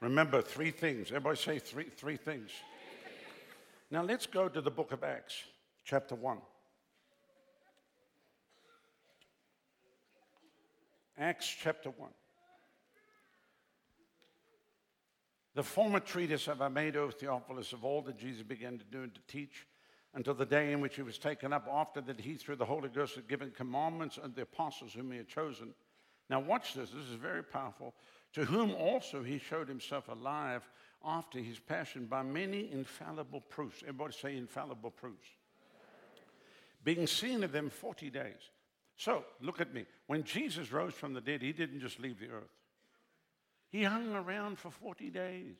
[SPEAKER 1] Remember, three things. Everybody say three, three things. Now, let's go to the book of Acts, chapter 1. Acts chapter 1. The former treatise have I made, O Theophilus, of all that Jesus began to do and to teach until the day in which he was taken up, after that he, through the Holy Ghost, had given commandments unto the apostles whom he had chosen. Now, watch this. This is very powerful. To whom also he showed himself alive after his passion by many infallible proofs. Everybody say infallible proofs. Being seen of them 40 days. So, look at me. When Jesus rose from the dead, he didn't just leave the earth, he hung around for 40 days.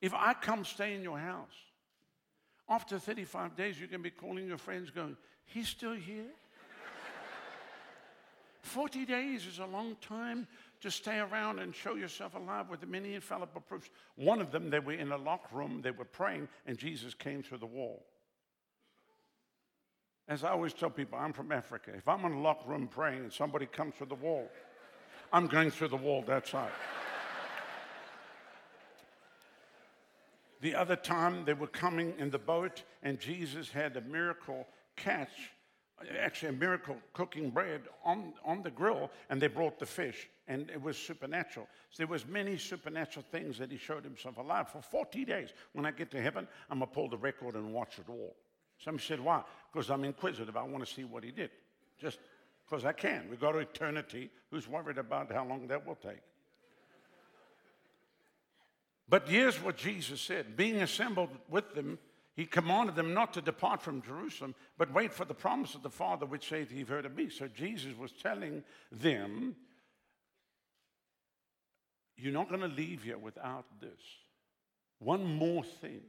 [SPEAKER 1] If I come stay in your house, after 35 days, you can be calling your friends going, He's still here? 40 days is a long time to stay around and show yourself alive with the many infallible proofs. One of them, they were in a locked room, they were praying, and Jesus came through the wall. As I always tell people, I'm from Africa. If I'm in a locked room praying and somebody comes through the wall, I'm going through the wall that side. The other time they were coming in the boat, and Jesus had a miracle catch, actually, a miracle cooking bread on, on the grill, and they brought the fish, and it was supernatural. So there was many supernatural things that he showed himself alive for 40 days. When I get to heaven, I'm going to pull the record and watch it all. Some said, why? Because I'm inquisitive. I want to see what he did. Just because I can. We go to eternity. Who's worried about how long that will take? But here's what Jesus said Being assembled with them, he commanded them not to depart from Jerusalem, but wait for the promise of the Father, which saith, You've heard of me. So Jesus was telling them, You're not going to leave here without this. One more thing.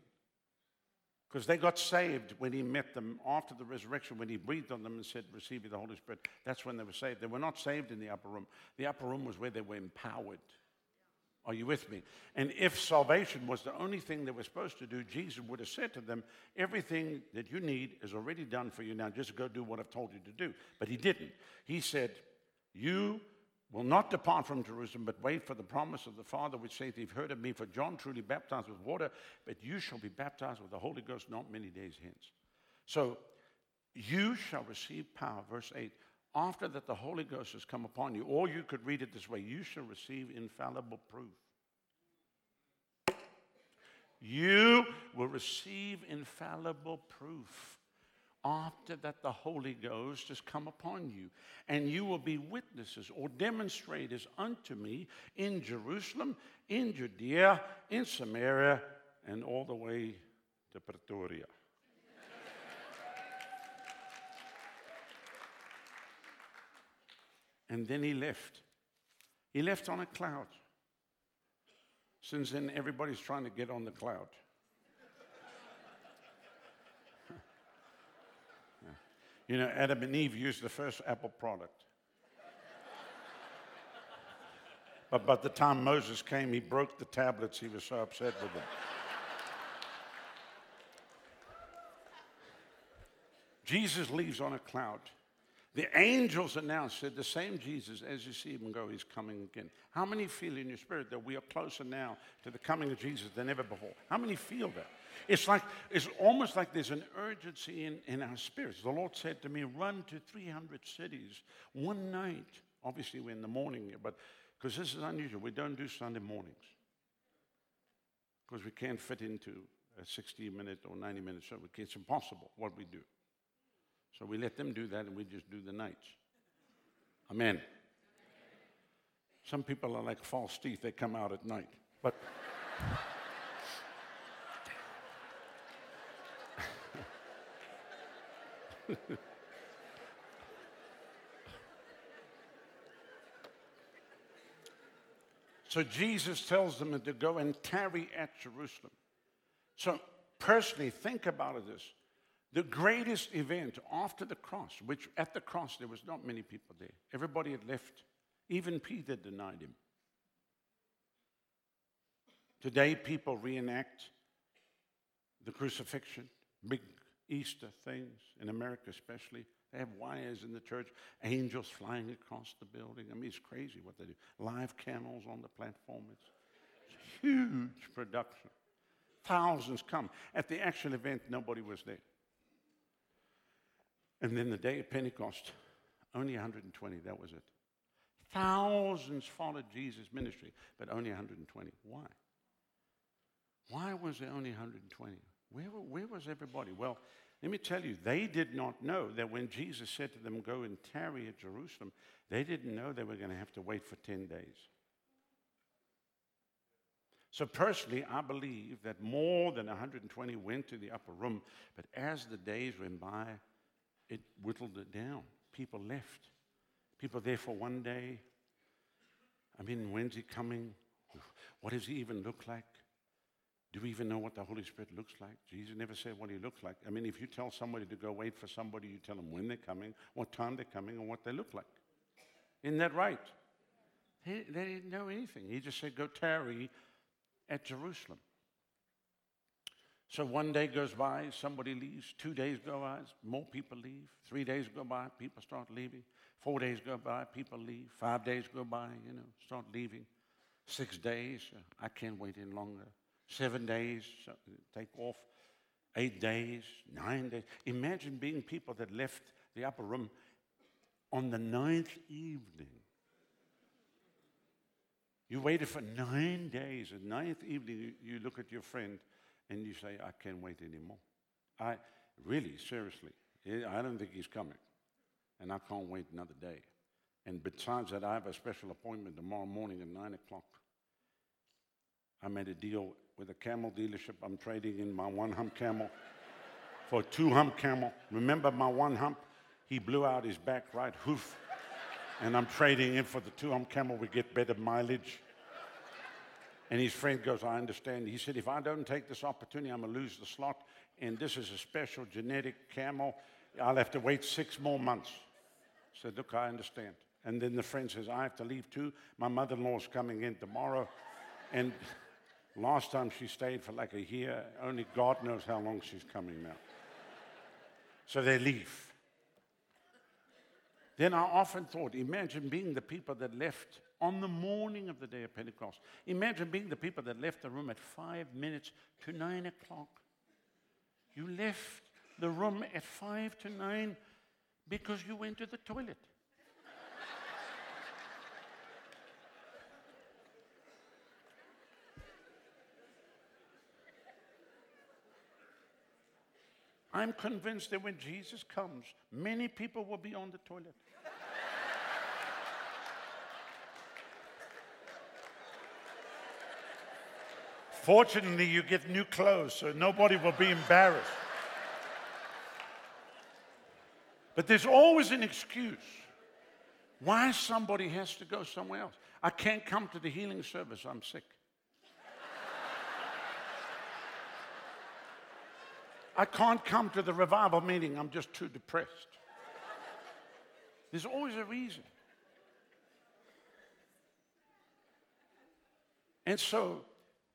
[SPEAKER 1] Because they got saved when he met them after the resurrection, when he breathed on them and said, Receive the Holy Spirit. That's when they were saved. They were not saved in the upper room. The upper room was where they were empowered. Are you with me? And if salvation was the only thing they were supposed to do, Jesus would have said to them, Everything that you need is already done for you. Now just go do what I've told you to do. But he didn't. He said, You will not depart from Jerusalem, but wait for the promise of the Father, which saith, You've heard of me, for John truly baptized with water, but you shall be baptized with the Holy Ghost not many days hence. So you shall receive power, verse 8, after that the Holy Ghost has come upon you. Or you could read it this way you shall receive infallible proof. You will receive infallible proof after that the Holy Ghost has come upon you. And you will be witnesses or demonstrators unto me in Jerusalem, in Judea, in Samaria, and all the way to Pretoria. And then he left. He left on a cloud. Since then, everybody's trying to get on the cloud. You know, Adam and Eve used the first Apple product. But by the time Moses came, he broke the tablets. He was so upset with them. Jesus leaves on a cloud. The angels announced, said, the same Jesus, as you see him go, he's coming again. How many feel in your spirit that we are closer now to the coming of Jesus than ever before? How many feel that? It's like, it's almost like there's an urgency in, in our spirits. The Lord said to me, run to 300 cities one night. Obviously, we're in the morning, but because this is unusual, we don't do Sunday mornings because we can't fit into a 60 minute or 90 minute service. It's impossible what we do. So we let them do that and we just do the nights. Amen. Some people are like false teeth, they come out at night. But. so Jesus tells them to go and tarry at Jerusalem. So personally, think about this. The greatest event after the cross, which at the cross there was not many people there. Everybody had left. Even Peter denied him. Today, people reenact the crucifixion, big Easter things, in America especially. They have wires in the church, angels flying across the building. I mean, it's crazy what they do. Live camels on the platform. It's, huge production. Thousands come. At the actual event, nobody was there. And then the day of Pentecost, only 120, that was it. Thousands followed Jesus' ministry, but only 120. Why? Why was there only 120? Where, where was everybody? Well, let me tell you, they did not know that when Jesus said to them, Go and tarry at Jerusalem, they didn't know they were going to have to wait for 10 days. So, personally, I believe that more than 120 went to the upper room, but as the days went by, it whittled it down. People left. People there for one day. I mean, when's he coming? What does he even look like? Do we even know what the Holy Spirit looks like? Jesus never said what he looks like. I mean, if you tell somebody to go wait for somebody, you tell them when they're coming, what time they're coming, and what they look like. Isn't that right? They, they didn't know anything. He just said, go tarry at Jerusalem. So one day goes by, somebody leaves. Two days go by, more people leave. Three days go by, people start leaving. Four days go by, people leave. Five days go by, you know, start leaving. Six days, uh, I can't wait any longer. Seven days, uh, take off. Eight days, nine days. Imagine being people that left the upper room on the ninth evening. You waited for nine days. The ninth evening, you look at your friend and you say, I can't wait anymore. I really, seriously, I don't think he's coming. And I can't wait another day. And besides that, I have a special appointment tomorrow morning at 9 o'clock. I made a deal with a camel dealership. I'm trading in my one hump camel for a two hump camel. Remember my one hump? He blew out his back right hoof. And I'm trading in for the two hump camel. We get better mileage. And his friend goes, I understand. He said, if I don't take this opportunity, I'm going to lose the slot. And this is a special genetic camel. I'll have to wait six more months. Said, look, I understand. And then the friend says, I have to leave too. My mother-in-law's coming in tomorrow. And last time she stayed for like a year. Only God knows how long she's coming now. So they leave. Then I often thought, imagine being the people that left on the morning of the day of Pentecost. Imagine being the people that left the room at five minutes to nine o'clock. You left the room at five to nine because you went to the toilet. I'm convinced that when Jesus comes, many people will be on the toilet. Fortunately, you get new clothes, so nobody will be embarrassed. But there's always an excuse why somebody has to go somewhere else. I can't come to the healing service, I'm sick. I can't come to the revival meeting, I'm just too depressed. There's always a reason. And so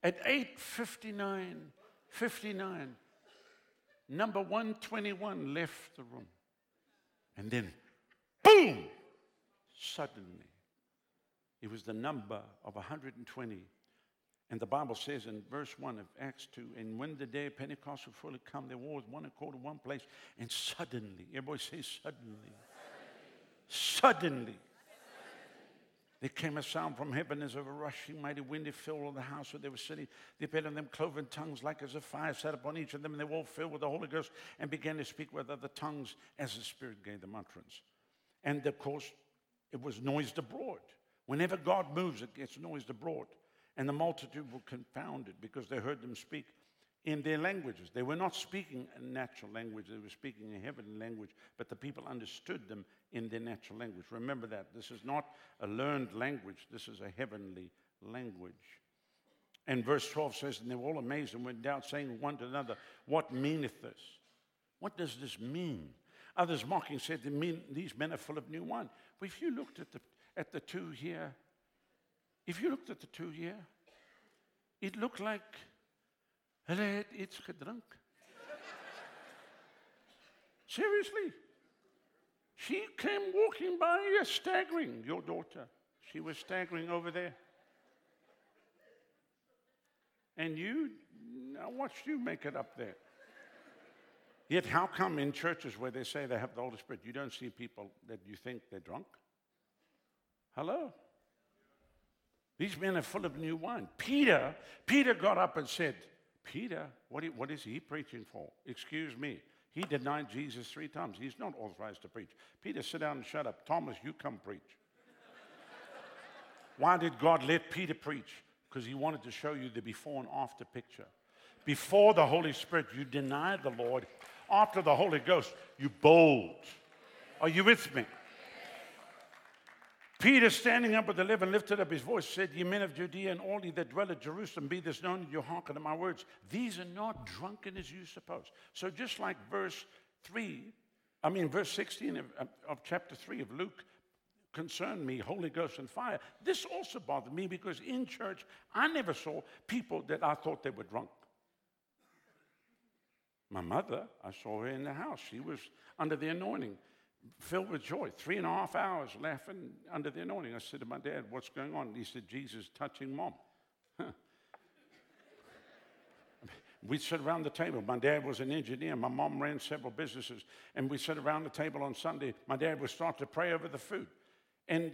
[SPEAKER 1] at 8:59, 59, number 121 left the room. And then boom! Suddenly, it was the number of 120. And the Bible says in verse 1 of Acts 2, and when the day of Pentecost was fully come, there was one accord in one place, and suddenly, everybody say suddenly. Suddenly. There came a sound from heaven as of a rushing mighty wind. It filled all the house where they were sitting. They appeared on them cloven tongues like as a fire sat upon each of them, and they were all filled with the Holy Ghost and began to speak with other tongues as the Spirit gave them utterance. And of course, it was noised abroad. Whenever God moves, it gets noised abroad. And the multitude were confounded because they heard them speak in their languages. They were not speaking a natural language, they were speaking a heavenly language, but the people understood them in their natural language. Remember that. This is not a learned language, this is a heavenly language. And verse 12 says, And they were all amazed and went down, saying one to another, What meaneth this? What does this mean? Others mocking said, These men are full of new wine. But if you looked at the, at the two here, if you looked at the two here, it looked like hulle het iets gedrink. Seriously. She came walking by staggering, your daughter. She was staggering over there. And you, I watched you make it up there. Yet, how come in churches where they say they have the Holy Spirit, you don't see people that you think they're drunk? Hello? These men are full of new wine. Peter, Peter got up and said, Peter, what, what is he preaching for? Excuse me. He denied Jesus three times. He's not authorized to preach. Peter, sit down and shut up. Thomas, you come preach. Why did God let Peter preach? Because he wanted to show you the before and after picture. Before the Holy Spirit, you denied the Lord. After the Holy Ghost, you bold. Are you with me? Peter, standing up with the eleven, lifted up his voice, said, Ye men of Judea and all ye that dwell at Jerusalem, be this known, you hearken to my words. These are not drunken as you suppose. So, just like verse 3, I mean, verse 16 of, of chapter 3 of Luke concerned me, Holy Ghost and fire. This also bothered me because in church, I never saw people that I thought they were drunk. My mother, I saw her in the house. She was under the anointing filled with joy. Three and a half hours laughing under the anointing. I said to my dad, What's going on? He said, Jesus touching mom. We'd sit around the table. My dad was an engineer. My mom ran several businesses. And we sit around the table on Sunday. My dad would start to pray over the food. And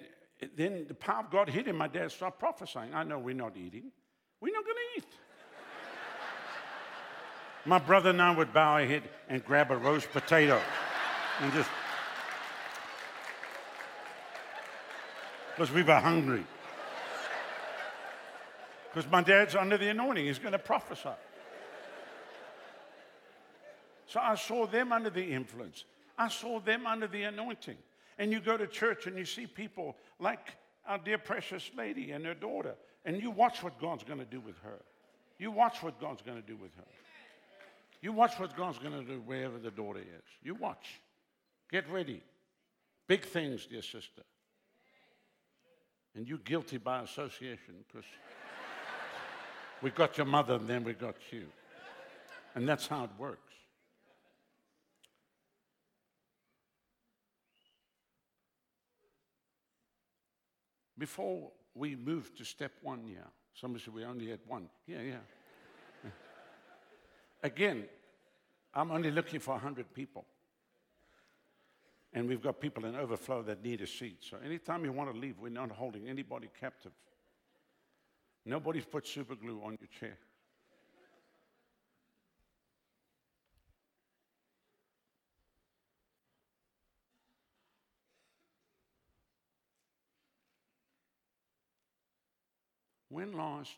[SPEAKER 1] then the power of God hit him. My dad started prophesying. I know we're not eating. We're not going to eat. My brother and I would bow our head and grab a roast potato and just because we were hungry. Because my dad's under the anointing, he's going to prophesy. So I saw them under the influence. I saw them under the anointing. And you go to church and you see people like our dear precious lady and her daughter, and you watch what God's going to do with her. You watch what God's going to do with her. You watch what God's going to do wherever the daughter is. You watch. Get ready. Big things, dear sister. And you're guilty by association because we got your mother and then we got you. And that's how it works. Before we moved to step one, yeah. Somebody said we only had one. Yeah, yeah. Again, I'm only looking for 100 people. And we've got people in overflow that need a seat. So anytime you want to leave, we're not holding anybody captive. Nobody's put super glue on your chair. When last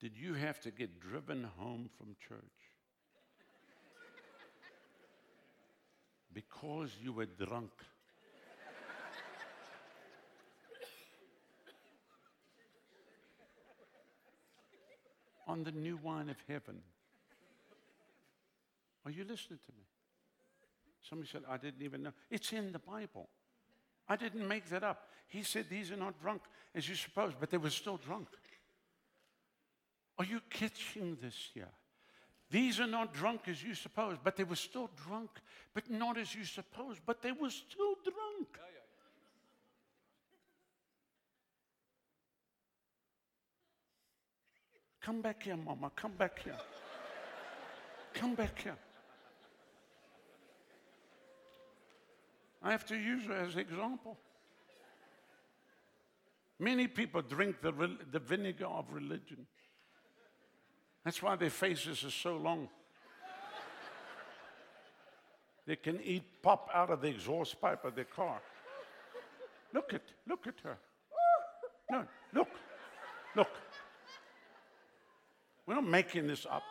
[SPEAKER 1] did you have to get driven home from church? Because you were drunk. on the new wine of heaven. Are you listening to me? Somebody said, I didn't even know. It's in the Bible. I didn't make that up. He said these are not drunk as you suppose, but they were still drunk. Are you catching this here? These are not drunk as you suppose, but they were still drunk, but not as you suppose, but they were still drunk. Come back here, Mama. Come back here. Come back here. I have to use her as an example. Many people drink the, the vinegar of religion. That's why their faces are so long. they can eat pop out of the exhaust pipe of their car. Look at, look at her. No, look, look. We're not making this up.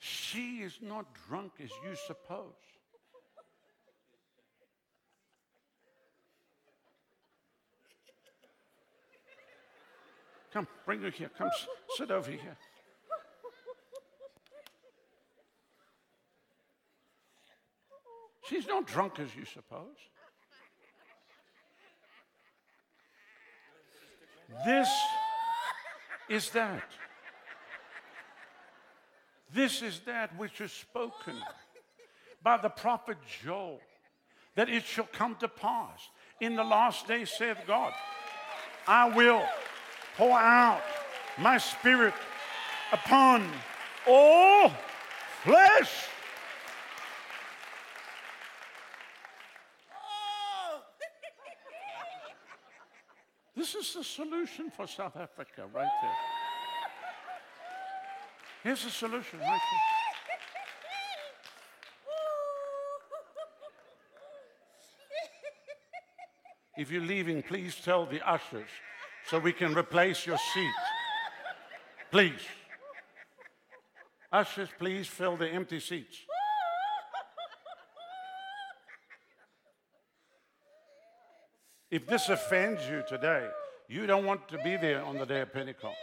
[SPEAKER 1] She is not drunk as you suppose. Come, bring her here. Come sit over here. She's not drunk as you suppose. This is that. This is that which is spoken by the prophet Joel, that it shall come to pass. In the last day, saith God, I will pour out my spirit upon all flesh. This is the solution for South Africa right there. Here's the solution right here. If you're leaving, please tell the ushers so we can replace your seat. Please. Ushers, please fill the empty seats. If this offends you today, you don't want to be there on the day of Pentecost.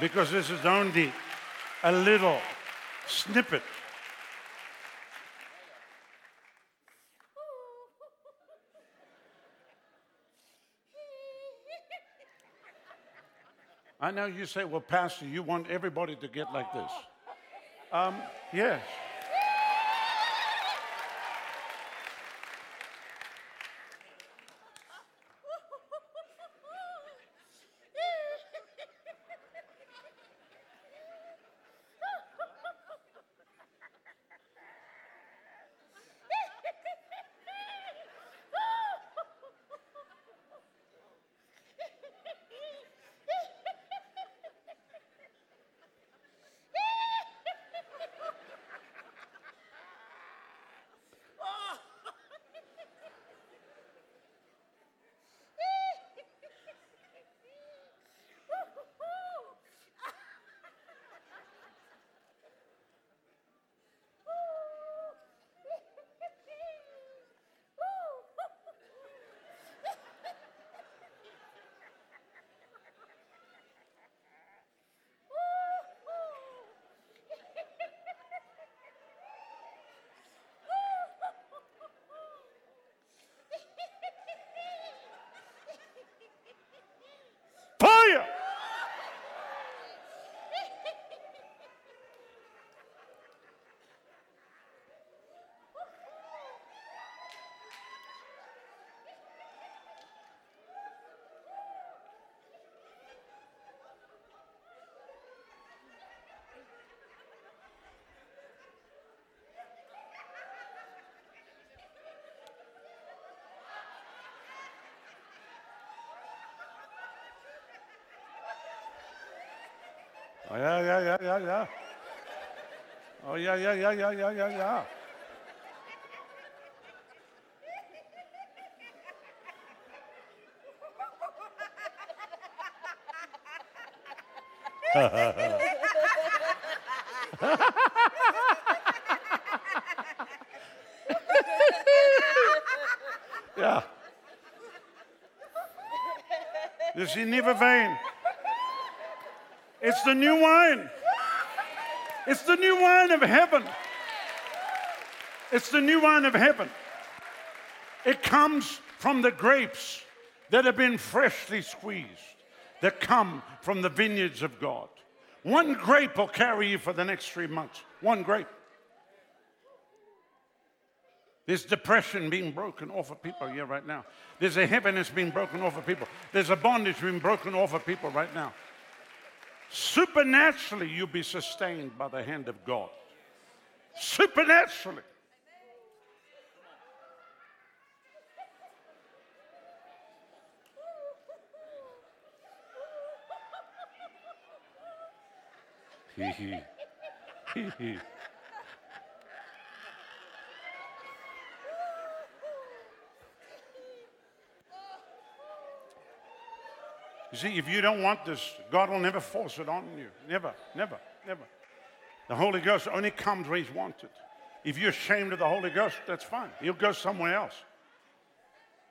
[SPEAKER 1] Because this is only a little snippet. I know you say, well, Pastor, you want everybody to get like this. Um, yes. Oh, yeah, yeah, yeah, yeah, yeah. Oh, yeah, yeah, yeah, yeah, yeah, yeah, yeah. ja. Dus in nieuwe veen. It's the new wine. It's the new wine of heaven. It's the new wine of heaven. It comes from the grapes that have been freshly squeezed, that come from the vineyards of God. One grape will carry you for the next three months. One grape. There's depression being broken off of people here right now. There's a heaviness being broken off of people. There's a bondage being broken off of people right now. Supernaturally, you'll be sustained by the hand of God. Supernaturally. You see, if you don't want this, God will never force it on you. Never, never, never. The Holy Ghost only comes where He's wanted. If you're ashamed of the Holy Ghost, that's fine. He'll go somewhere else.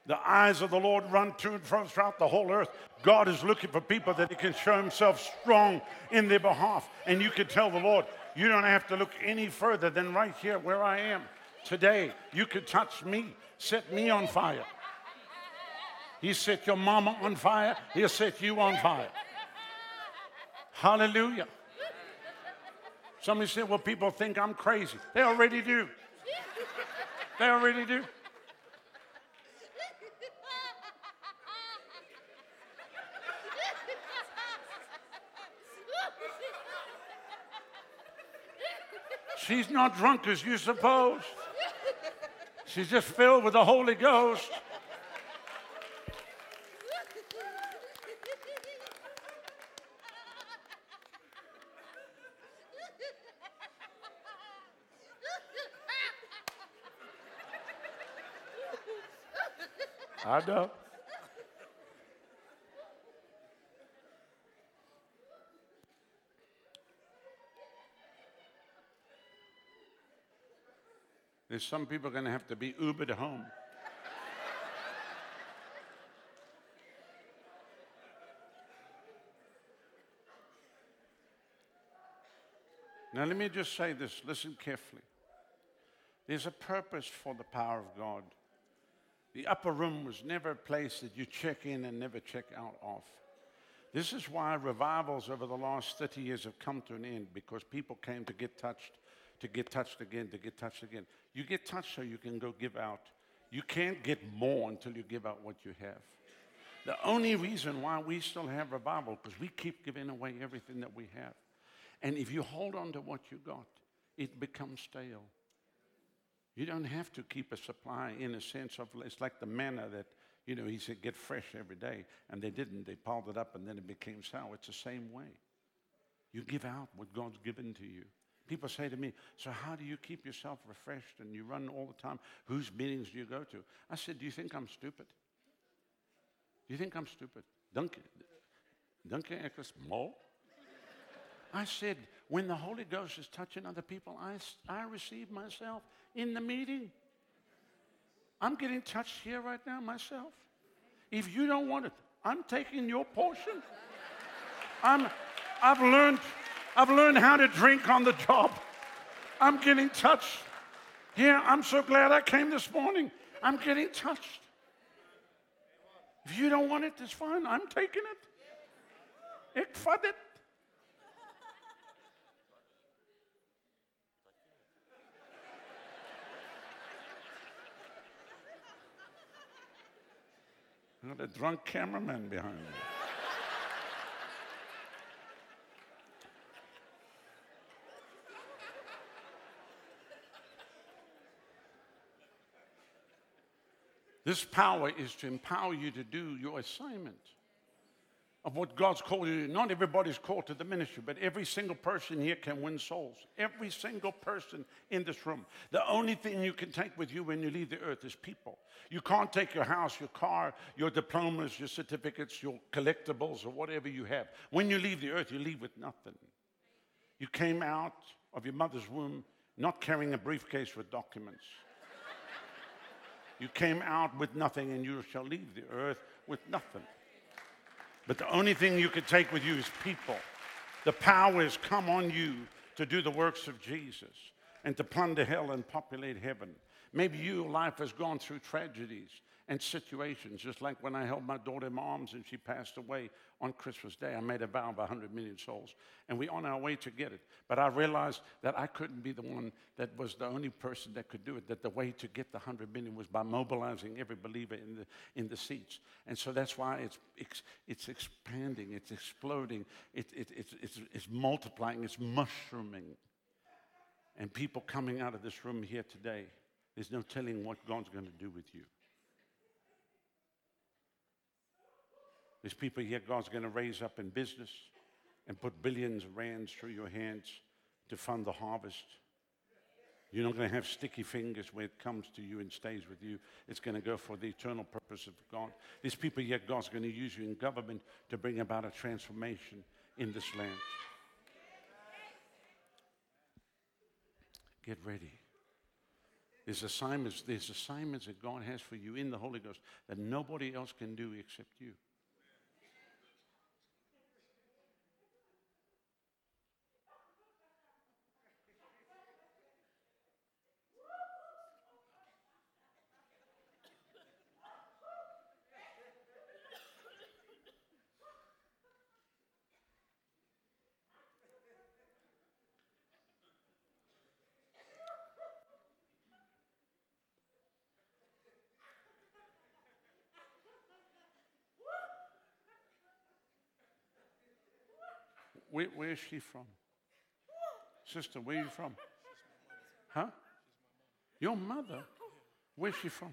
[SPEAKER 1] The eyes of the Lord run to and fro throughout the whole earth. God is looking for people that He can show Himself strong in their behalf. And you can tell the Lord, you don't have to look any further than right here where I am today. You could touch me, set me on fire. He set your mama on fire, He'll set you on fire. Hallelujah. Somebody said, Well, people think I'm crazy. They already do. They already do. She's not drunk as you suppose. She's just filled with the Holy Ghost. I know. There's some people going to have to be Ubered home. Now, let me just say this listen carefully. There's a purpose for the power of God. The upper room was never a place that you check in and never check out of. This is why revivals over the last 30 years have come to an end because people came to get touched, to get touched again, to get touched again. You get touched so you can go give out. You can't get more until you give out what you have. The only reason why we still have revival because we keep giving away everything that we have. And if you hold on to what you got, it becomes stale. You don't have to keep a supply in a sense of it's like the manna that, you know, he said, get fresh every day. And they didn't. They piled it up and then it became sour. It's the same way. You give out what God's given to you. People say to me, So, how do you keep yourself refreshed and you run all the time? Whose meetings do you go to? I said, Do you think I'm stupid? Do you think I'm stupid? Danke, etwas more. I said, when the Holy Ghost is touching other people, I, I receive myself in the meeting. I'm getting touched here right now myself. If you don't want it, I'm taking your portion. I'm, I've learned, I've learned how to drink on the job. I'm getting touched. Here, I'm so glad I came this morning. I'm getting touched. If you don't want it, it's fine. I'm taking it. Ik vat it. Got a drunk cameraman behind me. This power is to empower you to do your assignment of what God's called you. Not everybody's called to the ministry, but every single person here can win souls. Every single person in this room. The only thing you can take with you when you leave the earth is people. You can't take your house, your car, your diplomas, your certificates, your collectibles, or whatever you have. When you leave the earth, you leave with nothing. You came out of your mother's womb not carrying a briefcase with documents. you came out with nothing, and you shall leave the earth with nothing. But the only thing you can take with you is people. The power has come on you to do the works of Jesus. and to plunder hell and populate heaven. Maybe your life has gone through tragedies and situations, just like when I held my daughter in my arms and she passed away on Christmas Day. I made a vow of 100 million souls, and we're on our way to get it. But I realized that I couldn't be the one that was the only person that could do it, that the way to get the 100 million was by mobilizing every believer in the, in the seats. And so that's why it's, it's, it's expanding, it's exploding, it, it, it's, it's, it's multiplying, it's mushrooming. And people coming out of this room here today, there's no telling what God's going to do with you. There's people here God's going to raise up in business and put billions of rands through your hands to fund the harvest. You're not going to have sticky fingers where it comes to you and stays with you. It's going to go for the eternal purpose of God. There's people here God's going to use you in government to bring about a transformation in this land. Get ready. There's assignments, there's assignments that God has for you in the Holy Ghost that nobody else can do except you. Where, where is she from? Sister, where are you from? Huh? Your mother? Where's she from?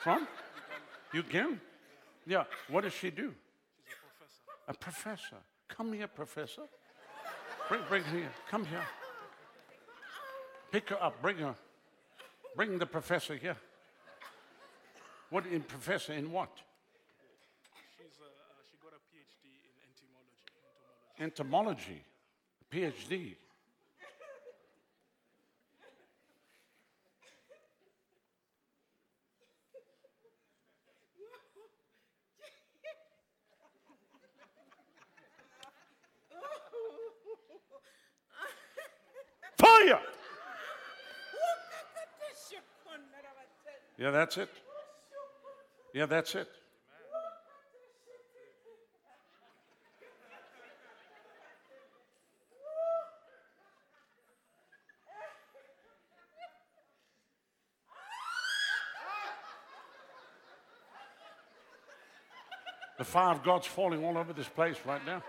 [SPEAKER 1] From? Uganda. Yeah. What does she do? She's a professor. A professor. Come here, professor. Bring, bring her here. Come here. Pick her up. Bring her. Bring the professor here. What in professor in what?
[SPEAKER 3] She's uh, uh, she got a PhD in entomology. Entomology.
[SPEAKER 1] PhD. Fire! Yeah, that's it. Yeah, that's it. The fire of God's falling all over this place right now.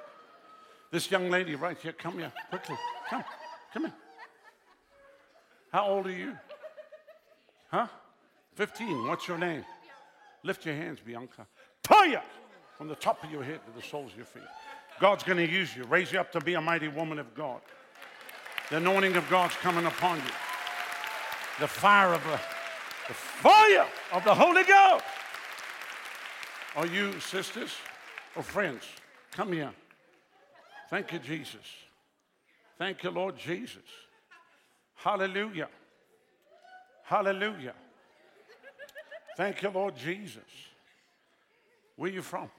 [SPEAKER 1] This young lady right here, come here, quickly. Come, come here. How old are you? Huh? 15. What's your name? Lift your hands, Bianca. Fire! From the top of your head to the soles of your feet. God's going to use you, raise you up to be a mighty woman of God. The anointing of God's coming upon you. The fire of the, the fire of the Holy Ghost. Are you sisters or friends? Come here. Thank you, Jesus. Thank you, Lord Jesus. Hallelujah. Hallelujah. Thank you, Lord Jesus. Where you from?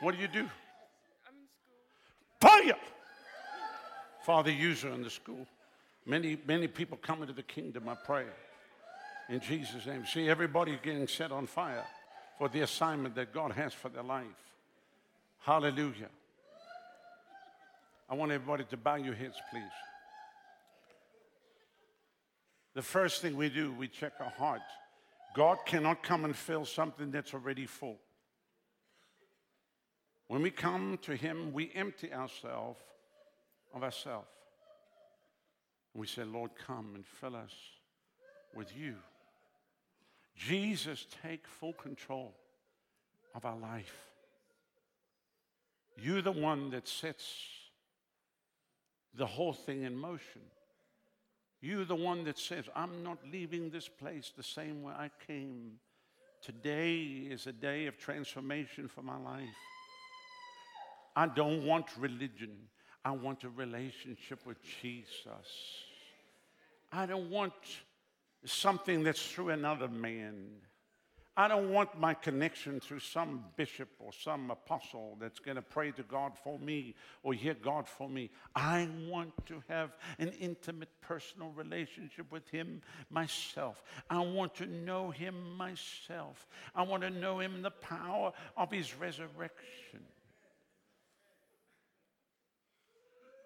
[SPEAKER 1] What do you do?
[SPEAKER 2] I'm in school.
[SPEAKER 1] Fire! Father, use her in the school. Many, many people come into the kingdom, I pray. In Jesus' name. See, everybody getting set on fire for the assignment that God has for their life. Hallelujah. I want everybody to bow your heads, please. The first thing we do, we check our heart. God cannot come and fill something that's already full. When we come to Him, we empty ourselves of ourselves. We say, Lord, come and fill us with you. Jesus, take full control of our life. You're the one that sets the whole thing in motion. You're the one that says, I'm not leaving this place the same way I came. Today is a day of transformation for my life. I don't want religion. I want a relationship with Jesus. I don't want something that's through another man. I don't want my connection through some bishop or some apostle that's going to pray to God for me or hear God for me. I want to have an intimate personal relationship with Him myself. I want to know Him myself. I want to know Him the power of His resurrection.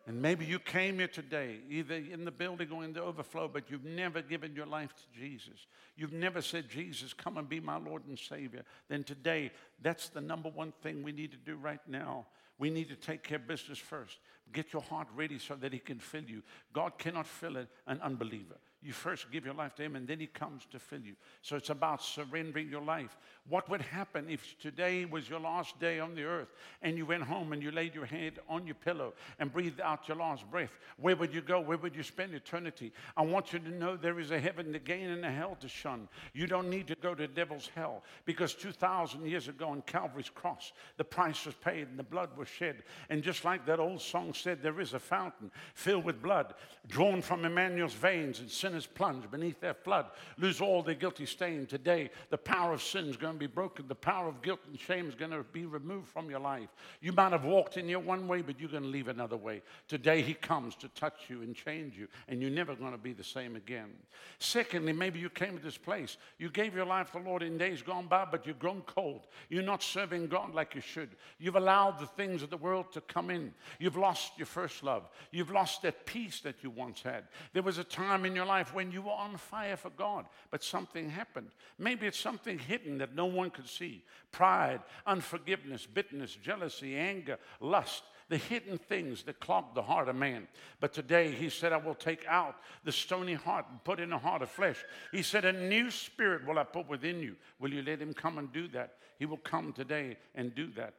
[SPEAKER 1] And maybe you came here today, either in the building or in the overflow, but you've never given your life to Jesus. You've never said, Jesus, come and be my Lord and Savior. Then today, that's the number one thing we need to do right now. We need to take care of business first. Get your heart ready so that He can fill you. God cannot fill an unbeliever. You first give your life to Him and then He comes to fill you. So it's about surrendering your life. What would happen if today was your last day on the earth and you went home and you laid your head on your pillow and breathed out your last breath? Where would you go? Where would you spend eternity? I want you to know there is a heaven to gain and a hell to shun. You don't need to go to devil's hell because 2,000 years ago on Calvary's cross, the price was paid and the blood was shed. And just like that old song said, there is a fountain filled with blood drawn from Emmanuel's veins and sinners sinners plunge beneath their flood, lose all their guilty stain. Today, the power of sin is going to be broken. The power of guilt and shame is going to be removed from your life. You might have walked in here one way, but you're going to leave another way. Today, He comes to touch you and change you, and you're never going to be the same again. Secondly, maybe you came to this place. You gave your life to the Lord in days gone by, but you've grown cold. You're not serving God like you should. You've allowed the things of the world to come in. You've lost your first love. You've lost that peace that you once had. There was a time in your life life when you were on fire for God, but something happened. Maybe it's something hidden that no one could see pride, unforgiveness, bitterness, jealousy, anger, lust. The hidden things that clog the heart of man. But today he said, I will take out the stony heart and put in a heart of flesh. He said, A new spirit will I put within you. Will you let him come and do that? He will come today and do that.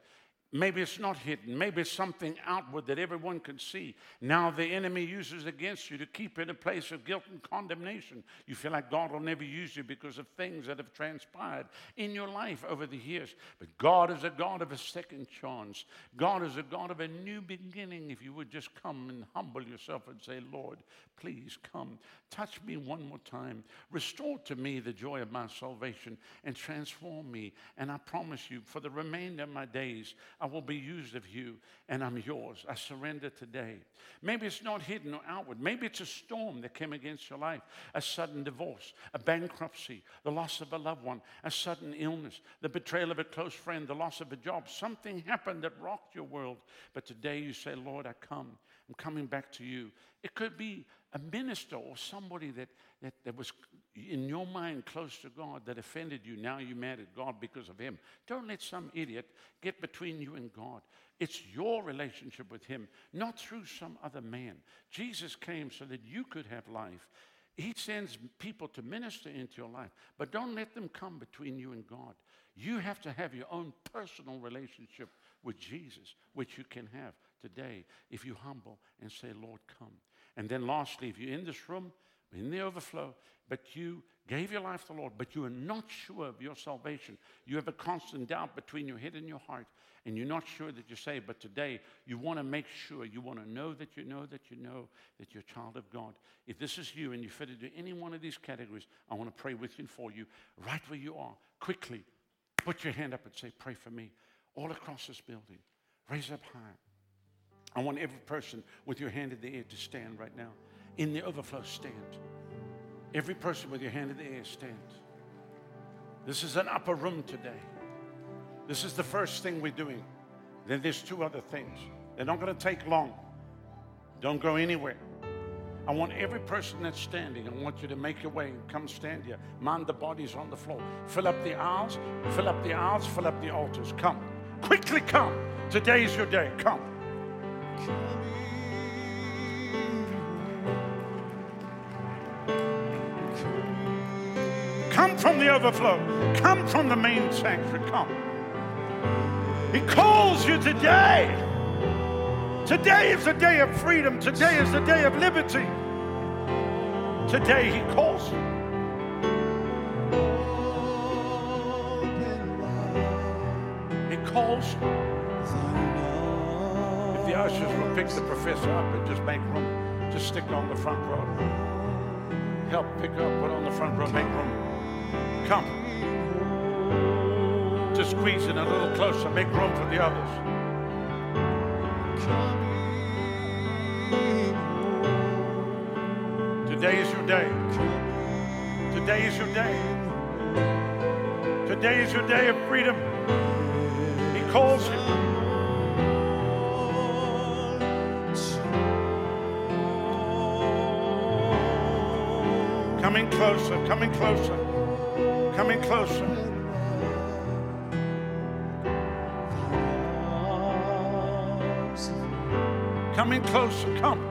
[SPEAKER 1] Maybe it's not hidden. Maybe it's something outward that everyone can see. Now the enemy uses against you to keep in a place of guilt and condemnation. You feel like God will never use you because of things that have transpired in your life over the years. But God is a God of a second chance. God is a God of a new beginning. If you would just come and humble yourself and say, Lord, please come. Touch me one more time. Restore to me the joy of my salvation and transform me. And I promise you, for the remainder of my days, I will be used of you and I'm yours. I surrender today. Maybe it's not hidden or outward. Maybe it's a storm that came against your life a sudden divorce, a bankruptcy, the loss of a loved one, a sudden illness, the betrayal of a close friend, the loss of a job. Something happened that rocked your world. But today you say, Lord, I come. I'm coming back to you. It could be a minister or somebody that, that, that was in your mind close to God that offended you. Now you're mad at God because of him. Don't let some idiot get between you and God. It's your relationship with him, not through some other man. Jesus came so that you could have life. He sends people to minister into your life, but don't let them come between you and God. You have to have your own personal relationship with Jesus, which you can have today if you humble and say, Lord, come. And then lastly, if you're in this room, in the overflow, but you gave your life to the Lord, but you are not sure of your salvation. You have a constant doubt between your head and your heart, and you're not sure that you're saved. But today, you want to make sure, you want to know that you know that you know that you're a child of God. If this is you and you fit into any one of these categories, I want to pray with you and for you, right where you are. Quickly, put your hand up and say, Pray for me. All across this building. Raise up high. I want every person with your hand in the air to stand right now. In the overflow, stand. Every person with your hand in the air, stand. This is an upper room today. This is the first thing we're doing. Then there's two other things. They're not going to take long. Don't go anywhere. I want every person that's standing, I want you to make your way and come stand here. Mind the bodies on the floor. Fill up the aisles, fill up the aisles, fill up the altars. Come. Quickly come. Today is your day. Come. From the overflow. Come from the main sanctuary. Come. He calls you today. Today is the day of freedom. Today is the day of liberty. Today he calls you. He calls you If the ushers will pick the professor up and just make room. Just stick on the front row. Help pick up, put on the front row, make room. Come. to squeeze in a little closer, make room for the others. Today is your day. Today is your day. Today is your day of freedom. He calls you. Coming closer, coming closer, coming closer. Coming closer, come.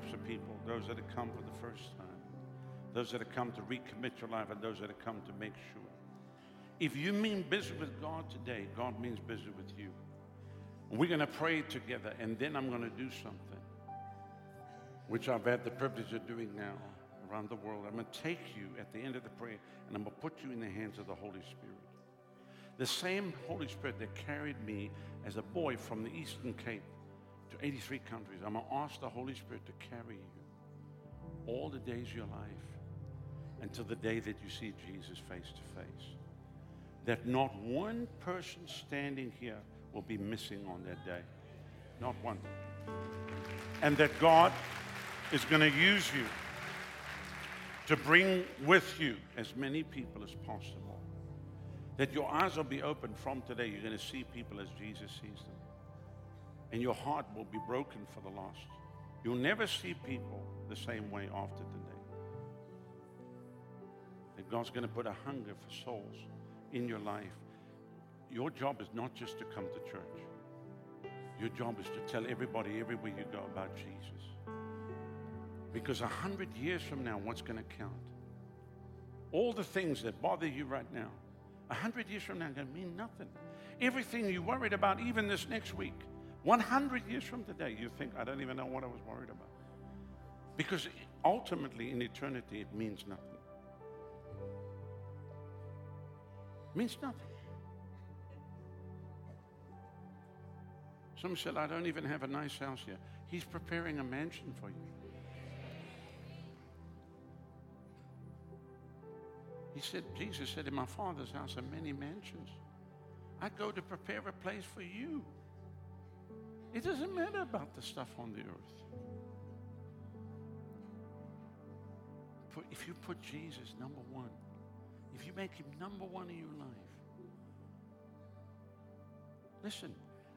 [SPEAKER 1] Groups of people those that have come for the first time, those that have come to recommit your life, and those that have come to make sure. If you mean business with God today, God means business with you. We're going to pray together, and then I'm going to do something, which I've had the privilege of doing now around the world. I'm going to take you at the end of the prayer, and I'm going to put you in the hands of the Holy Spirit. The same Holy Spirit that carried me as a boy from the Eastern Cape to 83 countries. I'm going to ask the Holy Spirit to carry you all the days of your life until the day that you see Jesus face to face. That not one person standing here will be missing on that day. Not one. And that God is going to use you to bring with you as many people as possible. That your eyes will be open from today. You're going to see people as Jesus sees them. And your heart will be broken for the lost. You'll never see people the same way after today. That God's going to put a hunger for souls in your life. Your job is not just to come to church. Your job is to tell everybody everywhere you go about Jesus. Because a hundred years from now, what's going to count? All the things that bother you right now, a hundred years from now, are going to mean nothing. Everything you worried about, even this next week, 100 years from today, you think, I don't even know what I was worried about. Because ultimately, in eternity, it means nothing. means nothing. Some said, I don't even have a nice house here. He's preparing a mansion for you. He said, Jesus said, In my Father's house are many mansions. I go to prepare a place for you. It doesn't matter about the stuff on the earth. If you put Jesus number one, if you make him number one in your life, listen,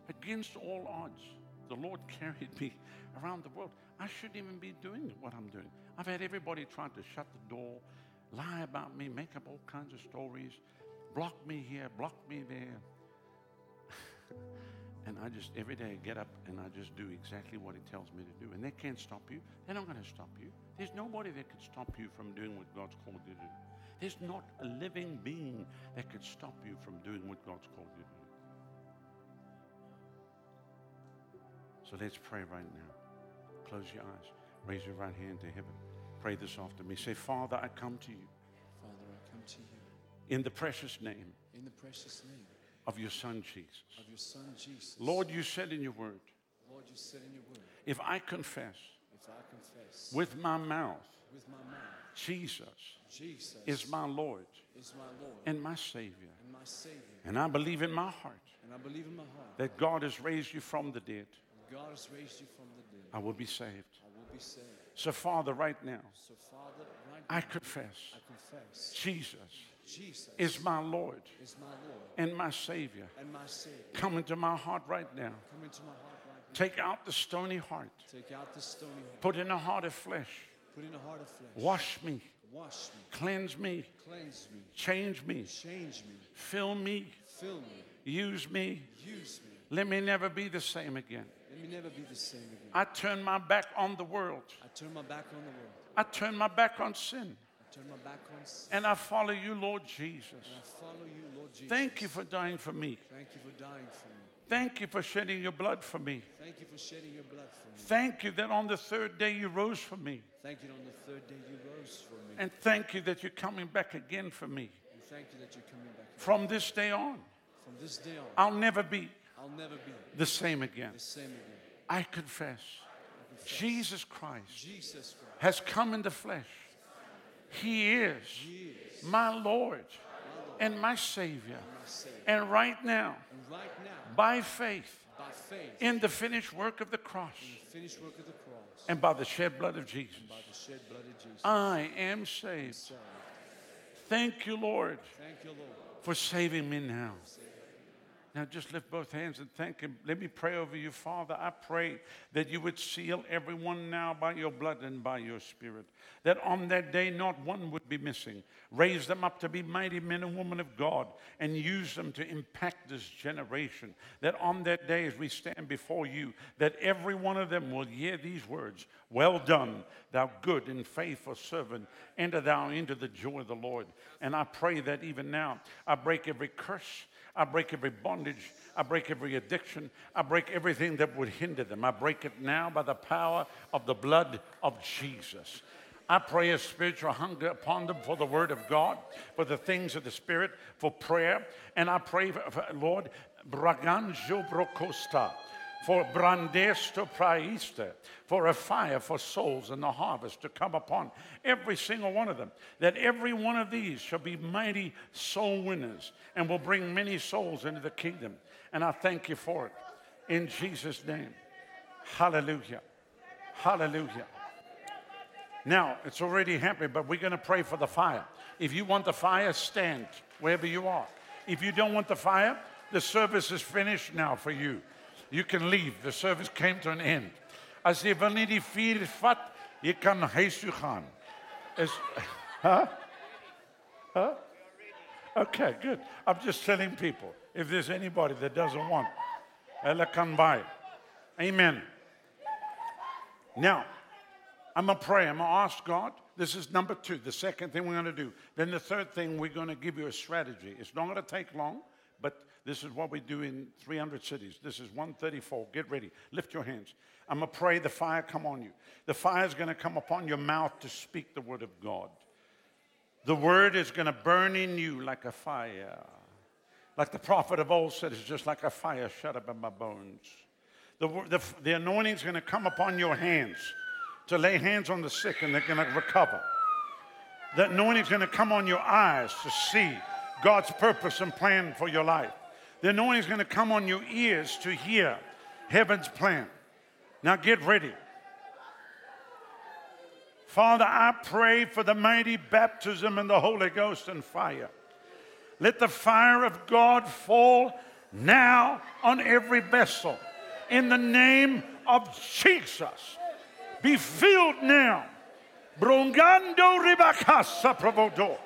[SPEAKER 1] against all odds, the Lord carried me around the world. I shouldn't even be doing what I'm doing. I've had everybody trying to shut the door, lie about me, make up all kinds of stories, block me here, block me there. And I just, every day, I get up and I just do exactly what He tells me to do. And they can't stop you. They're not going to stop you. There's nobody that can stop you from doing what God's called you to do. There's not a living being that could stop you from doing what God's called you to do. So let's pray right now. Close your eyes. Raise your right hand to heaven. Pray this after me. Say, Father, I come to you
[SPEAKER 4] Father, I come to you
[SPEAKER 1] in the precious name
[SPEAKER 4] in the precious name
[SPEAKER 1] of your Son, Jesus.
[SPEAKER 4] of your Son Jesus.
[SPEAKER 1] Lord, you said in your word,
[SPEAKER 4] Lord, you said in your word,
[SPEAKER 1] if I confess
[SPEAKER 4] if I confess
[SPEAKER 1] with my mouth
[SPEAKER 4] with my mouth
[SPEAKER 1] Jesus
[SPEAKER 4] Jesus
[SPEAKER 1] is my Lord
[SPEAKER 4] is my Lord
[SPEAKER 1] and my Savior,
[SPEAKER 4] and my Savior,
[SPEAKER 1] and I believe in my heart
[SPEAKER 4] and I believe in my heart
[SPEAKER 1] that God has raised you from the dead,
[SPEAKER 4] God has raised you from the dead,
[SPEAKER 1] I will be saved.
[SPEAKER 4] I will be saved.
[SPEAKER 1] So, Father, right now,
[SPEAKER 4] So, Father, right
[SPEAKER 1] I confess
[SPEAKER 4] I confess
[SPEAKER 1] Jesus
[SPEAKER 4] Jesus
[SPEAKER 1] is my Lord
[SPEAKER 4] is my Lord
[SPEAKER 1] and my Savior.
[SPEAKER 4] and my Savior.
[SPEAKER 1] Come into my heart right now.
[SPEAKER 4] Come into my heart right now.
[SPEAKER 1] Take out the stony heart,
[SPEAKER 4] Take out the stony heart.
[SPEAKER 1] put in a heart of flesh.
[SPEAKER 4] Put in a heart of flesh.
[SPEAKER 1] Wash me,
[SPEAKER 4] Wash me.
[SPEAKER 1] cleanse me,
[SPEAKER 4] Cleanse me.
[SPEAKER 1] change me,
[SPEAKER 4] Change me.
[SPEAKER 1] fill me,
[SPEAKER 4] Fill me.
[SPEAKER 1] use me.
[SPEAKER 4] Use me.
[SPEAKER 1] Let me never be the same again.
[SPEAKER 4] Let me never be the same again.
[SPEAKER 1] I turn my back on the world.
[SPEAKER 4] I turn my back on the world.
[SPEAKER 1] I turn my back on sin.
[SPEAKER 4] I turn my back on sin.
[SPEAKER 1] And I follow you, Lord Jesus.
[SPEAKER 4] And I follow you, Lord Jesus.
[SPEAKER 1] Thank you for dying for me.
[SPEAKER 4] Thank you for dying for me.
[SPEAKER 1] Thank you for shedding your blood for me.
[SPEAKER 4] Thank you for shedding your blood for me.
[SPEAKER 1] Thank you that on the third day you rose for me.
[SPEAKER 4] Thank you that on the third day you rose for me.
[SPEAKER 1] And thank you that you're coming back again for me.
[SPEAKER 4] And thank you that you're coming back.
[SPEAKER 1] From this day on,
[SPEAKER 4] From this day on,
[SPEAKER 1] I'll never be
[SPEAKER 4] I'll never be
[SPEAKER 1] the same again.
[SPEAKER 4] the same again.
[SPEAKER 1] I confess Jesus Christ
[SPEAKER 4] Jesus Christ.
[SPEAKER 1] has come in the flesh. He is
[SPEAKER 4] He is
[SPEAKER 1] my Lord and my Savior.
[SPEAKER 4] my Savior.
[SPEAKER 1] And right now,
[SPEAKER 4] And right now,
[SPEAKER 1] by faith
[SPEAKER 4] by faith,
[SPEAKER 1] in the finished work of the cross
[SPEAKER 4] the work of the cross,
[SPEAKER 1] and by the shed blood of Jesus,
[SPEAKER 4] by the shed blood of Jesus,
[SPEAKER 1] I am saved.
[SPEAKER 4] saved.
[SPEAKER 1] Thank you, Lord,
[SPEAKER 4] Thank you, Lord.
[SPEAKER 1] for saving me now. Now just lift both hands and thank Him. Let me pray over you, Father. I pray that you would seal everyone now by your blood and by your spirit. That on that day, not one would be missing. Raise them up to be mighty men and women of God and use them to impact this generation. That on that day, as we stand before you, that every one of them will hear these words Well done, thou good and faithful servant. Enter thou into the joy of the Lord. And I pray that even now, I break every curse. I break every bondage. I break every addiction. I break everything that would hinder them. I break it now by the power of the blood of Jesus. I pray a spiritual hunger upon them for the word of God, for the things of the spirit, for prayer. And I pray, for, for- Lord, Braganjo Brocosta, for Brandesto Praista, for a fire for souls in the harvest to come upon every single one of them. That every one of these shall be mighty soul winners and will bring many souls into the kingdom. And I thank you for it. In Jesus' name. Hallelujah. Hallelujah. Now, it's already happening, but we're going to pray for the fire. If you want the fire, stand wherever you are. If you don't want the fire, the service is finished now for you. You can leave. The service came to an end. As jy wil nie die vuur vat, jy kan huis toe gaan. Huh? Huh? Okay, good. I'm just telling people if there's anybody that doesn't want, hulle kan buy. Amen. Now, I'm going to pray. I'm going to ask God. This is number two, the second thing we're going to do. Then the third thing, we're going to give you a strategy. It's not going to take long, this is what we do in 300 cities. This is 134. Get ready. Lift your hands. I'm going to pray the fire come on you. The fire is going to come upon your mouth to speak the word of God. The word is going to burn in you like a fire. Like the prophet of old said, it's just like a fire shut up in my bones. The, the, the anointing is going to come upon your hands to lay hands on the sick and they're going to recover. The anointing is going to come on your eyes to see God's purpose and plan for your life. The anointing is going to come on your ears to hear heaven's plan. Now get ready. Father, I pray for the mighty baptism in the Holy Ghost and fire. Let the fire of God fall now on every vessel. In the name of Jesus. Be filled now. Brongando ribakasa provodo.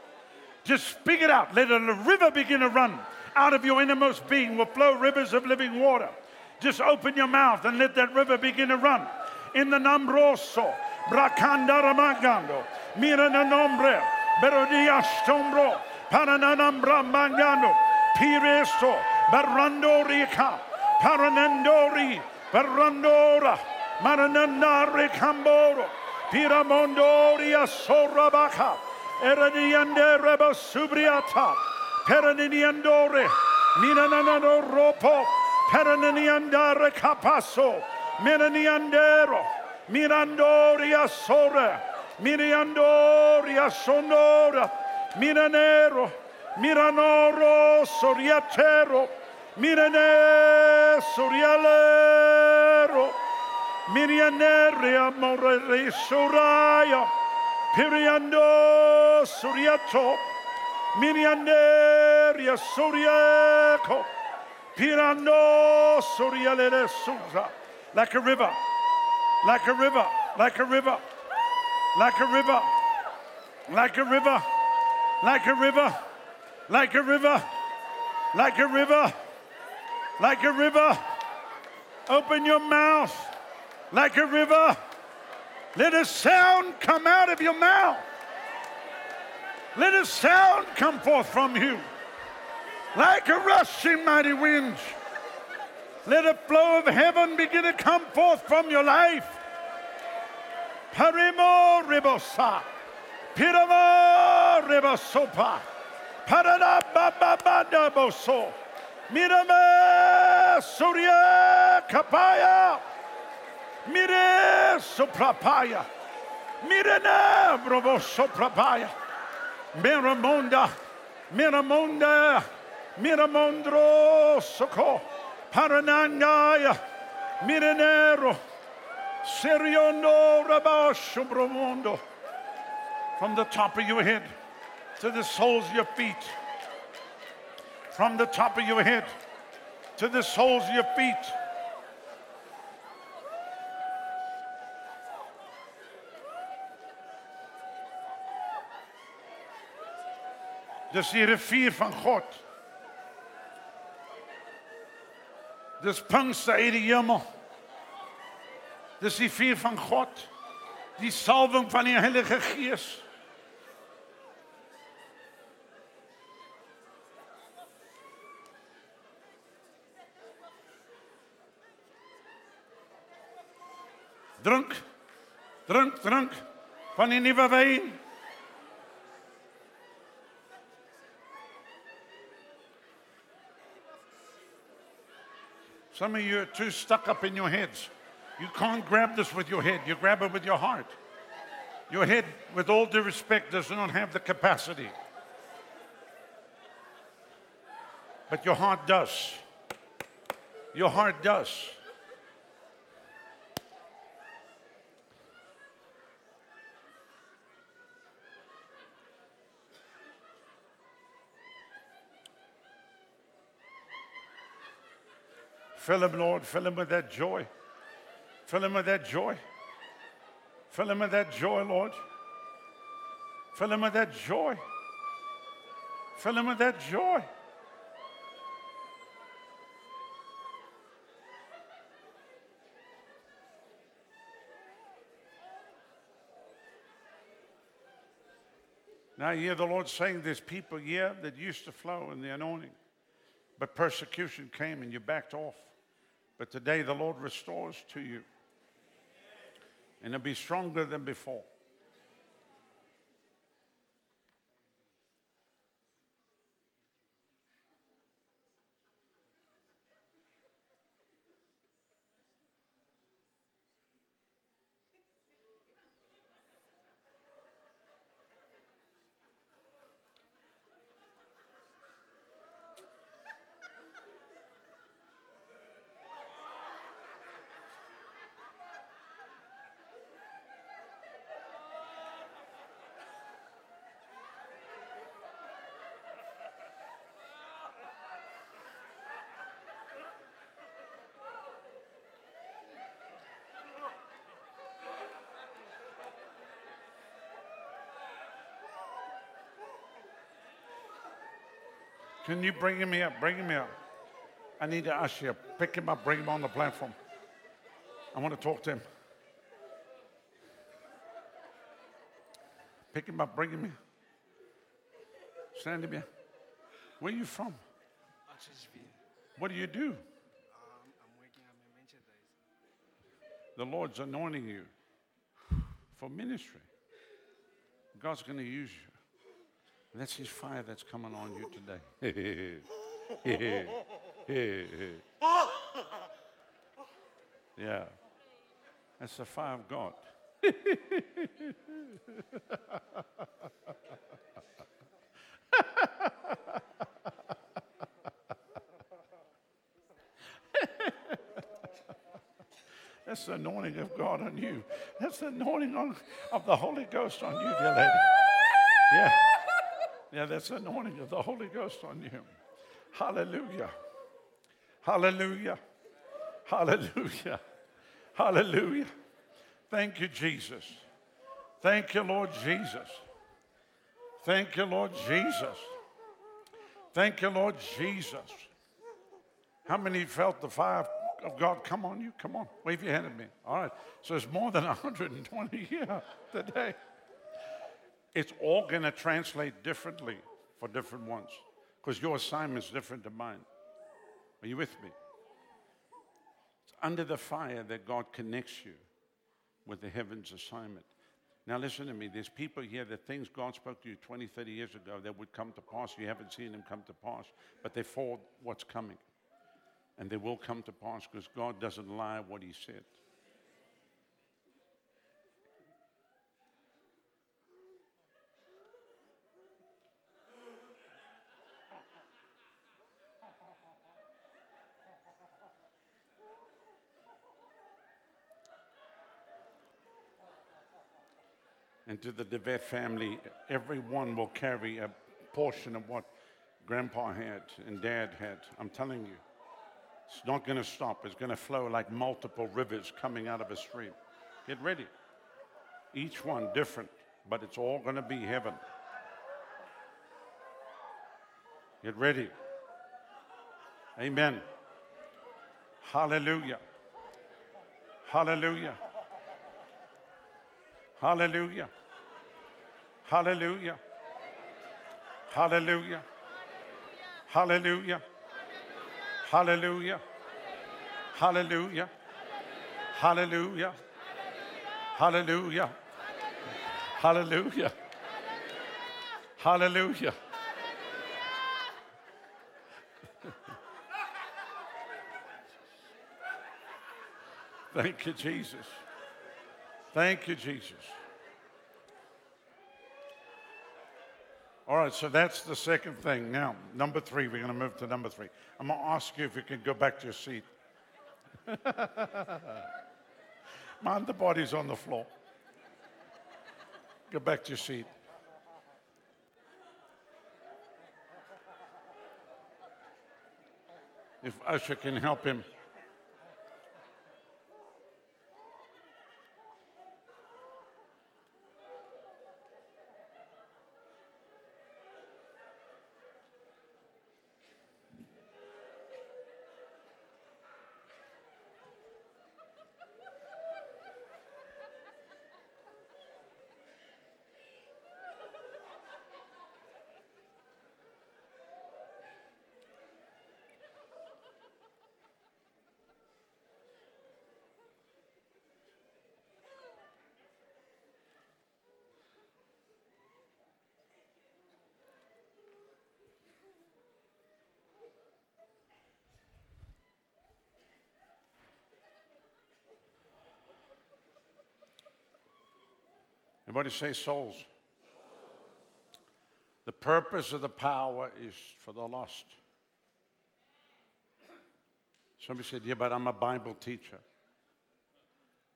[SPEAKER 1] Just speak it out. Let a river begin to run. Out of your innermost being will flow rivers of living water. Just open your mouth and let that river begin to run. In the nombroso, bracanda ramagando, mira na nombre, berodia stombro, parananambra mangando, piresto, barrando rica, paranandori, barrandora, Maranandare Camboro, Piramondoria Sorabaca, Eradiande Reba Subriata, Peraniandore, Minanano Ropo, Peraniandare Capasso, Miraniandero, Mirandoria Sora, Miriandoria Sonora, Miranero, Miranoro Soriatero, Mirane Sorialero, Mirianeria Morere Soraya, Piriando Soriato, Mirianeria Soriaco, Pirando Sorialere Susa, like a river, like a river, like a river, like a river, like a river, like a river, like a river, like a river, like a river. Open your mouth like a river. Let a sound come out of your mouth. Let a sound come forth from you like a rushing mighty wind. Let a flow of heaven begin to come forth from your life. Parimo ribosa. Pirama ribosopa. Parada baba bada boso. Mirame surya kapaya. Mire soprapaya. Mirene brovo soprapaya. Miramonda. Miramonda. Miramondro soko. Paranangaya. Mirenero. Siriondo rabasho bromondo. From the top of your head to the soles of your feet. From the top of your head to the soles of your feet. Dis die rivier van God. Dis Pinkster uit die hemel. Dis die vuur van God. Die salwing van die Heilige Gees. Drink. Drink, drink van die nuwe wyn. Some of you are too stuck up in your heads. You can't grab this with your head, you grab it with your heart. Your head, with all due respect, does not have the capacity. But your heart does. Your heart does. Fill him, Lord. Fill him with that joy. Fill him with that joy. Fill him with that joy, Lord. Fill him with that joy. Fill him with that joy. Now, I hear the Lord saying there's people here that used to flow in the anointing, but persecution came and you backed off. But today the Lord restores to you. And it'll be stronger than before. Can you bring him here? Bring him here. I need to ask you. Pick him up, bring him on the platform. I want to talk to him. Pick him up, bring him here. Stand him here. Where are you from? What do you do?
[SPEAKER 5] Um, I'm working at merchandise.
[SPEAKER 1] The Lord's anointing you for ministry. God's going to use you. That's His fire that's coming on you today. yeah. That's the fire of God. That's the anointing of God on you. That's the anointing on, of the Holy Ghost on you, dear lady. Yeah. Yeah, that's anointing of the Holy Ghost on you. Hallelujah. Hallelujah. Hallelujah. Hallelujah. Thank you, Jesus. Thank you, Lord Jesus. Thank you, Lord Jesus. Thank you, Lord Jesus. How many felt the fire of God come on you? Come on, wave your hand at me. All right. So it's more than 120 here today. It's all going to translate differently for different ones because your assignment is different than mine. Are you with me? It's under the fire that God connects you with the heavens assignment. Now, listen to me. There's people here that things God spoke to you 20, 30 years ago that would come to pass. You haven't seen them come to pass, but they fold what's coming. And they will come to pass because God doesn't lie what He said. And to the DeVette family, everyone will carry a portion of what grandpa had and dad had. I'm telling you, it's not going to stop. It's going to flow like multiple rivers coming out of a stream. Get ready. Each one different, but it's all going to be heaven. Get ready. Amen. Hallelujah. Hallelujah. Hallelujah. Hallelujah. Hallelujah. Hallelujah. Hallelujah. Hallelujah. Hallelujah. Hallelujah. Hallelujah. Hallelujah. Thank you, Jesus. Thank you, Jesus. All right, so that's the second thing. Now, number three, we're going to move to number three. I'm going to ask you if you can go back to your seat. Mind the body's on the floor. Go back to your seat. If Usher can help him. Everybody say souls. The purpose of the power is for the lost. Somebody said, Yeah, but I'm a Bible teacher.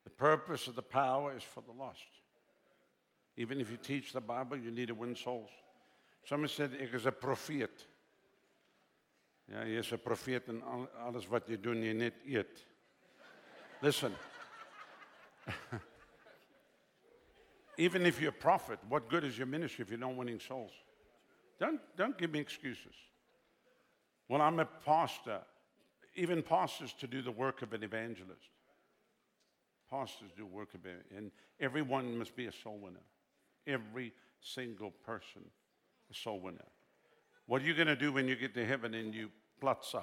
[SPEAKER 1] The purpose of the power is for the lost. Even if you teach the Bible, you need to win souls. Somebody said, Ik is een profeet. Ja, je is een profeet en wat je doet, je net eet. Listen. Even if you're a prophet, what good is your ministry if you're not winning souls? Don't, don't give me excuses. Well, I'm a pastor. Even pastors to do the work of an evangelist. Pastors do work of it, and everyone must be a soul winner. Every single person, a soul winner. What are you going to do when you get to heaven and you pluts?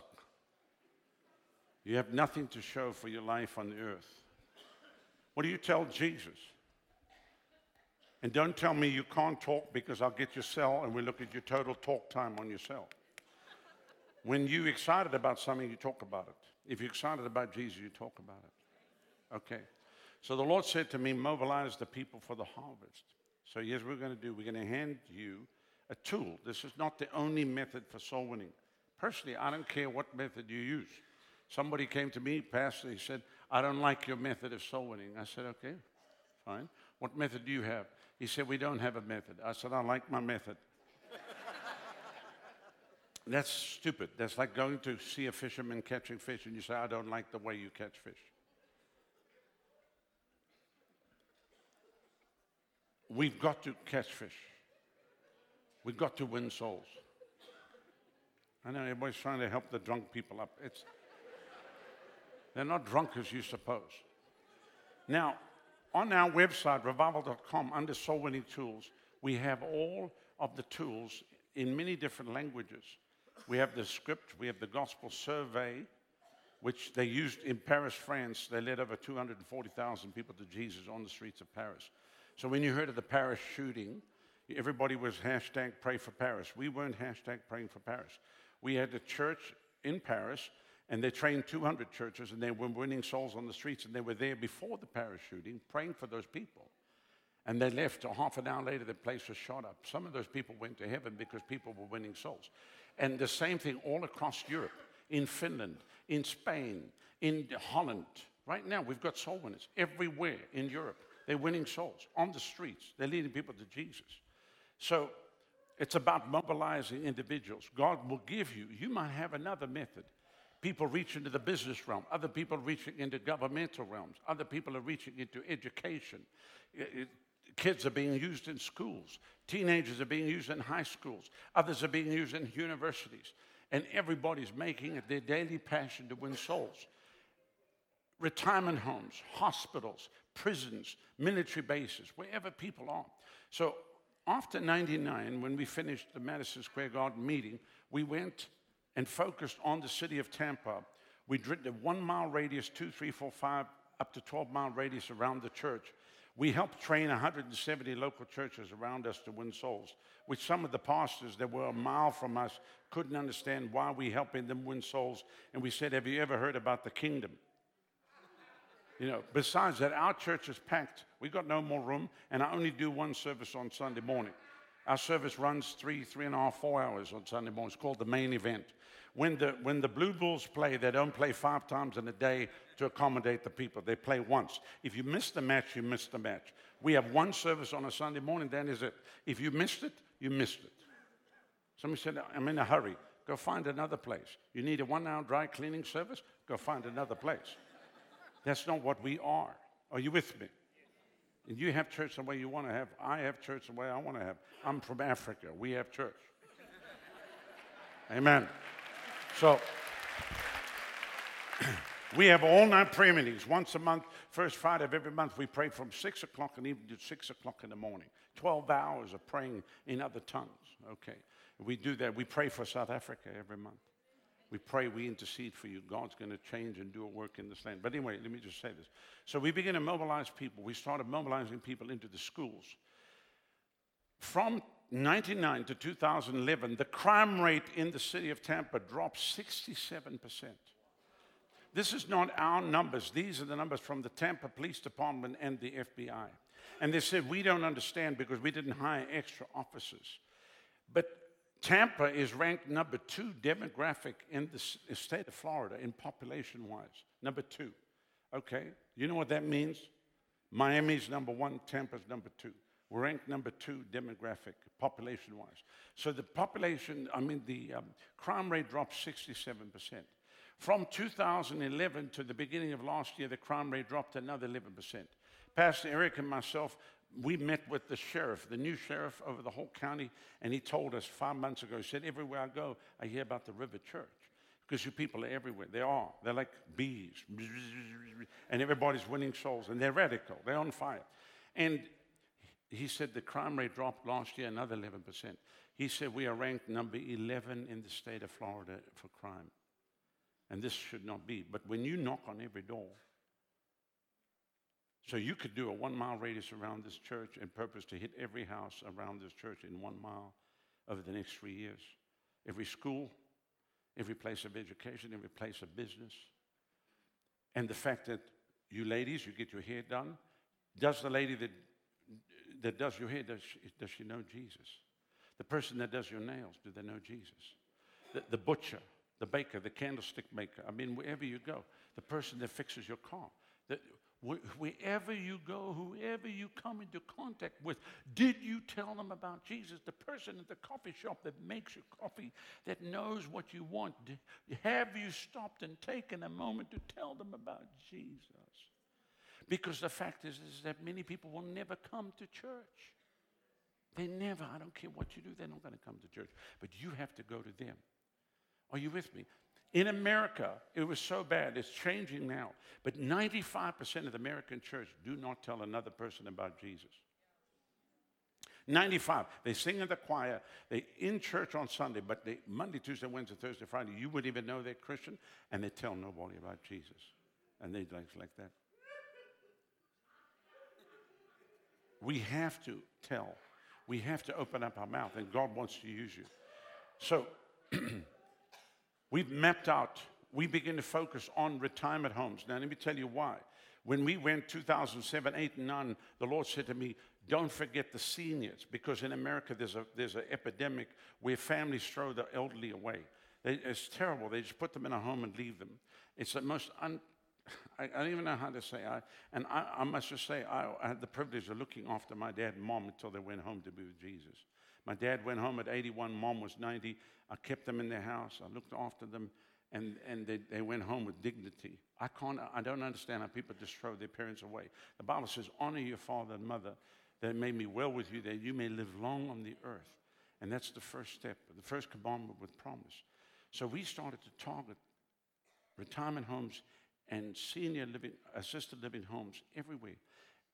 [SPEAKER 1] You have nothing to show for your life on the earth. What do you tell Jesus? And don't tell me you can't talk because I'll get your cell and we look at your total talk time on your cell. When you're excited about something, you talk about it. If you're excited about Jesus, you talk about it. Okay. So the Lord said to me, mobilize the people for the harvest. So here's what we're going to do. We're going to hand you a tool. This is not the only method for soul winning. Personally, I don't care what method you use. Somebody came to me, Pastor, he said, I don't like your method of soul winning. I said, okay, fine. What method do you have? He said, we don't have a method. I said, I like my method. That's stupid. That's like going to see a fisherman catching fish and you say, I don't like the way you catch fish. We've got to catch fish. We've got to win souls. I know everybody's trying to help the drunk people up. It's, they're not drunk as you suppose. Now, on our website, revival.com, under soul winning tools, we have all of the tools in many different languages. We have the script, we have the gospel survey, which they used in Paris, France. They led over 240,000 people to Jesus on the streets of Paris. So when you heard of the Paris shooting, everybody was hashtag pray for Paris. We weren't hashtag praying for Paris. We had a church in Paris, and they trained 200 churches, and they were winning souls on the streets, and they were there before the Paris shooting praying for those people. And they left. A half an hour later, the place was shot up. Some of those people went to heaven because people were winning souls. And the same thing all across Europe, in Finland, in Spain, in Holland. Right now, we've got soul winners everywhere in Europe. They're winning souls on the streets. They're leading people to Jesus. So it's about mobilizing individuals. God will give you, you might have another method. People reach into the business realm, other people reaching into governmental realms, other people are reaching into education. kids are being used in schools, teenagers are being used in high schools, others are being used in universities, and everybody's making it their daily passion to win souls. Retirement homes, hospitals, prisons, military bases, wherever people are. So after 99, when we finished the Madison Square Garden meeting, we went and focused on the city of Tampa. We did a one mile radius, two, three, four, five, up to 12 mile radius around the church. We helped train 170 local churches around us to win souls, which some of the pastors that were a mile from us couldn't understand why we helping them win souls. And we said, Have you ever heard about the kingdom? You know, besides that, our church is packed. We've got no more room, and I only do one service on Sunday morning. Our service runs three, three and a half, four hours on Sunday morning. It's called the main event. When the, when the Blue Bulls play, they don't play five times in a day to accommodate the people. They play once. If you miss the match, you miss the match. We have one service on a Sunday morning, that is it. If you missed it, you missed it. Somebody said, I'm in a hurry. Go find another place. You need a one hour dry cleaning service? Go find another place. That's not what we are. Are you with me? You have church the way you want to have. I have church the way I want to have. I'm from Africa. We have church. Amen. So, we have all night prayer meetings once a month. First Friday of every month, we pray from 6 o'clock and even to 6 o'clock in the morning. 12 hours of praying in other tongues. Okay. We do that. We pray for South Africa every month. We pray, we intercede for you. God's going to change and do a work in this land. But anyway, let me just say this. So we begin to mobilize people. We started mobilizing people into the schools. From 99 to 2011, the crime rate in the city of Tampa dropped 67%. This is not our numbers. These are the numbers from the Tampa Police Department and the FBI. And they said, we don't understand because we didn't hire extra officers. But Tampa is ranked number two demographic in the state of Florida in population wise. Number two. Okay? You know what that means? Miami's number one, Tampa's number two. We're ranked number two demographic, population wise. So the population, I mean, the um, crime rate dropped 67%. From 2011 to the beginning of last year, the crime rate dropped another 11%. Pastor Eric and myself we met with the sheriff, the new sheriff over the whole county, and he told us five months ago, he said, Everywhere I go, I hear about the River Church. Because you people are everywhere. They are. They're like bees. And everybody's winning souls. And they're radical. They're on fire. And he said the crime rate dropped last year another 11%. He said we are ranked number 11 in the state of Florida for crime. And this should not be. But when you knock on every door, So you could do a one mile radius around this church and purpose to hit every house around this church in one mile over the next three years. Every school, every place of education, every place of business. And the fact that you ladies, you get your hair done. Does the lady that, that does your hair, does she, does she know Jesus? The person that does your nails, do they know Jesus? The, the butcher, the baker, the candlestick maker. I mean, wherever you go, the person that fixes your car. The, wherever you go, whoever you come into contact with, did you tell them about Jesus? The person at the coffee shop that makes your coffee, that knows what you want, have you stopped and taken a moment to tell them about Jesus? Because the fact is, is that many people will never come to church. They never, I don't care what you do, they're not going to come to church. But you have to go to them. Are you with me? In America, it was so bad. It's changing now. But 95% of the American church do not tell another person about Jesus. 95. They sing in the choir. They in church on Sunday, but they, Monday, Tuesday, Wednesday, Thursday, Friday, you wouldn't even know they're Christian, and they tell nobody about Jesus. And they like, like that. We have to tell. We have to open up our mouth, and God wants to use you. So, We've mapped out, we begin to focus on retirement homes. Now, let me tell you why. When we went 2007, 8, and 9, the Lord said to me, don't forget the seniors, because in America there's an there's a epidemic where families throw the elderly away. They, it's terrible. They just put them in a home and leave them. It's the most un, I, I, don't even know how to say. I, and I, I must just say, I, I, had the privilege of looking after my dad and mom until they went home to be with Jesus. My dad went home at 81, mom was 90. I kept them in their house. I looked after them, and, and they, they went home with dignity. I, can't, I don't understand how people just throw their parents away. The Bible says, Honor your father and mother that made me well with you, that you may live long on the earth. And that's the first step, the first commandment with promise. So we started to target retirement homes and senior living, assisted living homes everywhere.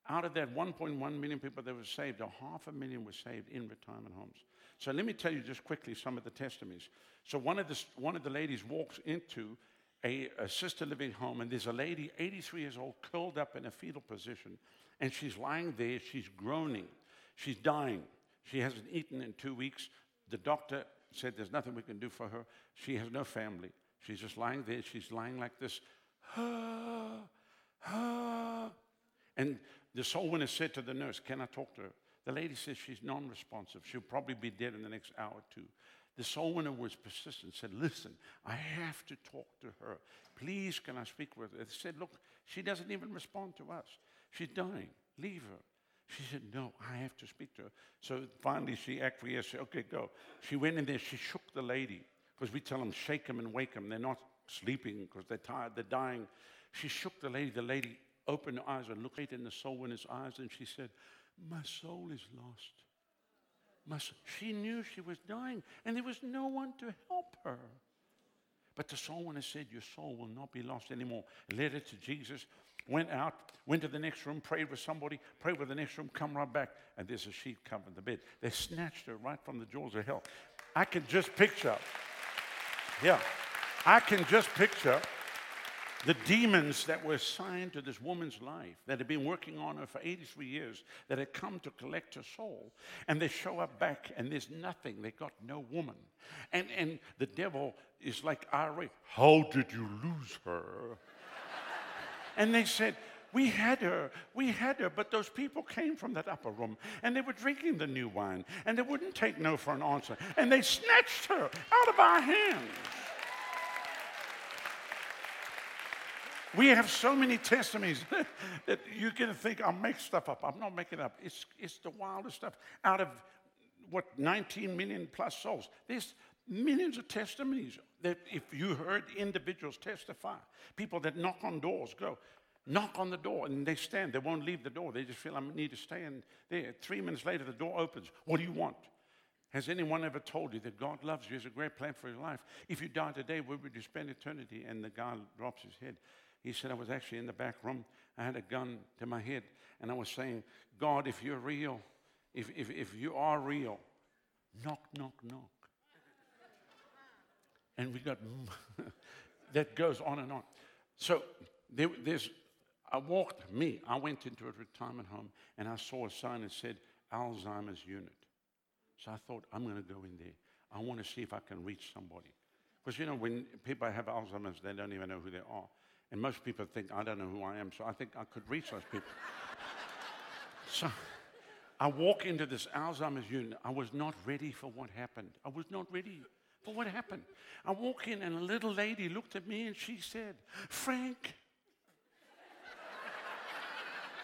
[SPEAKER 1] Out of that 1.1 million people that were saved, a half a million were saved in retirement homes. So let me tell you just quickly some of the testimonies. So one of the, one of the ladies walks into a assisted living home, and there's a lady, 83 years old, curled up in a fetal position, and she's lying there, she's groaning, she's dying. She hasn't eaten in two weeks. The doctor said there's nothing we can do for her. She has no family. She's just lying there, she's lying like this. and the soul winner said to the nurse, Can I talk to her? The lady says she's non responsive. She'll probably be dead in the next hour or two. The soul winner was persistent, said, Listen, I have to talk to her. Please, can I speak with her? They said, Look, she doesn't even respond to us. She's dying. Leave her. She said, No, I have to speak to her. So finally she acquiesced. Said, okay, go. She went in there. She shook the lady because we tell them, shake them and wake them. They're not sleeping because they're tired. They're dying. She shook the lady. The lady opened her eyes and looked right in the soul winner's eyes and she said, my soul is lost. My, she knew she was dying, and there was no one to help her. But the soul winner said, Your soul will not be lost anymore. Led it to Jesus, went out, went to the next room, prayed with somebody, prayed with the next room, come right back, and there's a sheet covering the bed. They snatched her right from the jaws of hell. I can just picture, yeah, I can just picture the demons that were assigned to this woman's life, that had been working on her for 83 years, that had come to collect her soul, and they show up back and there's nothing. They got no woman. And, and the devil is like irate. How did you lose her? and they said, we had her, we had her, but those people came from that upper room and they were drinking the new wine and they wouldn't take no for an answer. And they snatched her out of our hands. We have so many testimonies that you can think I'll make stuff up. I'm not making it up. It's, it's the wildest stuff. Out of what 19 million plus souls, there's millions of testimonies that if you heard individuals testify, people that knock on doors, go, knock on the door and they stand. They won't leave the door. They just feel I need to stay in there. Three minutes later, the door opens. What do you want? Has anyone ever told you that God loves you? Has a great plan for your life? If you die today, where would you spend eternity? And the guy drops his head. He said, I was actually in the back room. I had a gun to my head, and I was saying, God, if you're real, if, if, if you are real, knock, knock, knock. And we got, that goes on and on. So there, there's I walked, me, I went into a retirement home and I saw a sign that said Alzheimer's unit. So I thought, I'm going to go in there. I want to see if I can reach somebody. Because, you know, when people have Alzheimer's, they don't even know who they are. And most people think, I don't know who I am. So I think I could reach those people. so I walk into this Alzheimer's unit. I was not ready for what happened. I was not ready for what happened. I walk in, and a little lady looked at me and she said, Frank.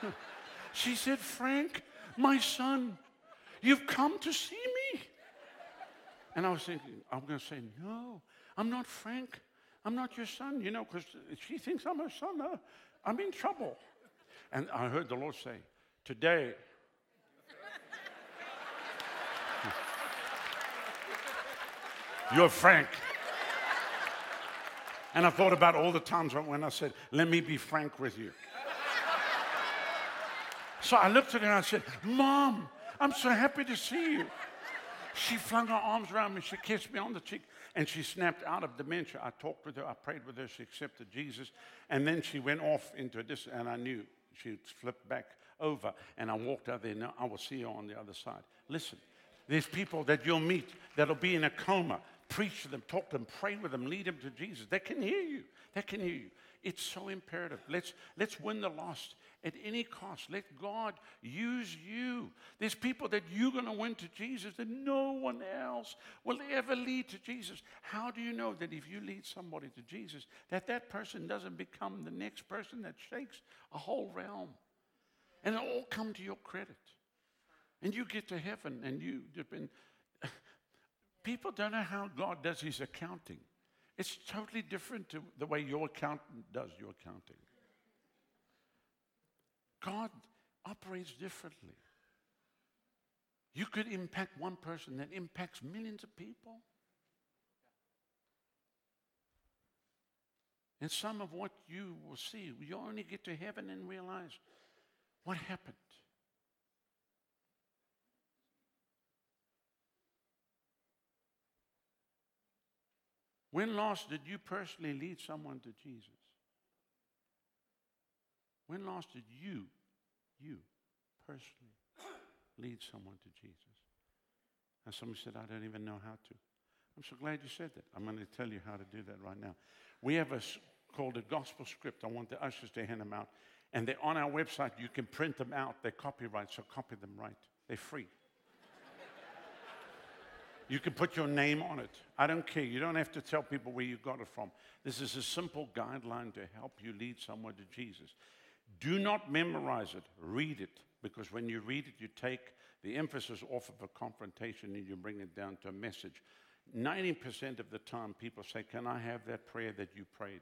[SPEAKER 1] she said, Frank, my son, you've come to see me. And I was thinking, I'm going to say, No, I'm not Frank. I'm not your son, you know, because she thinks I'm her son. Uh, I'm in trouble. And I heard the Lord say, Today, you're Frank. And I thought about all the times when I said, Let me be frank with you. So I looked at her and I said, Mom, I'm so happy to see you. She flung her arms around me. She kissed me on the cheek and she snapped out of dementia. I talked with her. I prayed with her. She accepted Jesus. And then she went off into this, and I knew she'd flipped back over. And I walked out there. Now I will see her on the other side. Listen, there's people that you'll meet that'll be in a coma. Preach to them, talk to them, pray with them, lead them to Jesus. They can hear you. They can hear you. It's so imperative. Let's, let's win the lost at any cost. Let God use you. There's people that you're going to win to Jesus that no one else will ever lead to Jesus. How do you know that if you lead somebody to Jesus, that that person doesn't become the next person that shakes a whole realm? And it all come to your credit. And you get to heaven and you been. People don't know how God does his accounting. It's totally different to the way your accountant does your accounting. God operates differently. You could impact one person that impacts millions of people. And some of what you will see, you only get to heaven and realize what happened. When last did you personally lead someone to Jesus? When last did you, you personally, lead someone to Jesus? And somebody said, I don't even know how to. I'm so glad you said that. I'm going to tell you how to do that right now. We have a called a gospel script. I want the ushers to hand them out. And they're on our website. You can print them out. They're copyright, so copy them right. They're free. you can put your name on it. I don't care. You don't have to tell people where you got it from. This is a simple guideline to help you lead someone to Jesus. Do not memorize it, read it, because when you read it, you take the emphasis off of a confrontation and you bring it down to a message. 90% of the time, people say, Can I have that prayer that you prayed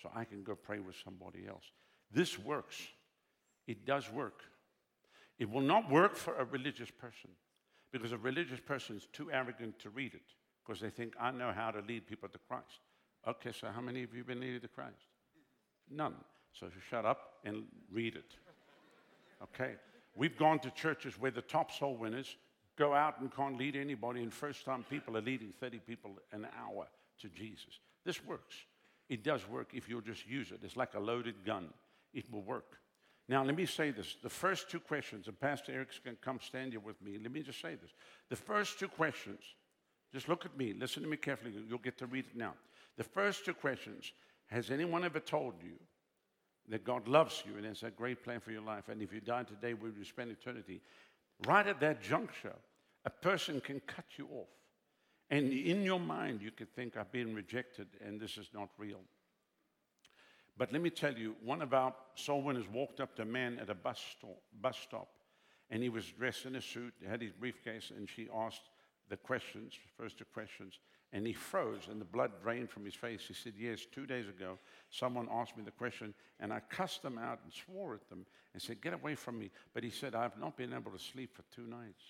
[SPEAKER 1] so I can go pray with somebody else? This works. It does work. It will not work for a religious person because a religious person is too arrogant to read it because they think, I know how to lead people to Christ. Okay, so how many of you have been leading to Christ? None. So shut up and read it. Okay? We've gone to churches where the top soul winners go out and can't lead anybody, and first time people are leading 30 people an hour to Jesus. This works. It does work if you'll just use it. It's like a loaded gun, it will work. Now, let me say this. The first two questions, and Pastor Eric's to come stand here with me. Let me just say this. The first two questions, just look at me, listen to me carefully. You'll get to read it now. The first two questions Has anyone ever told you that God loves you and has a great plan for your life. And if you die today, we will spend eternity. Right at that juncture, a person can cut you off. And in your mind, you could think, I've been rejected and this is not real. But let me tell you, one of our soul winners walked up to a man at a bus stop, bus stop and he was dressed in a suit, had his briefcase, and she asked the questions, first two questions, and he froze and the blood drained from his face. He said, Yes, two days ago, someone asked me the question and I cussed them out and swore at them and said, Get away from me. But he said, I've not been able to sleep for two nights.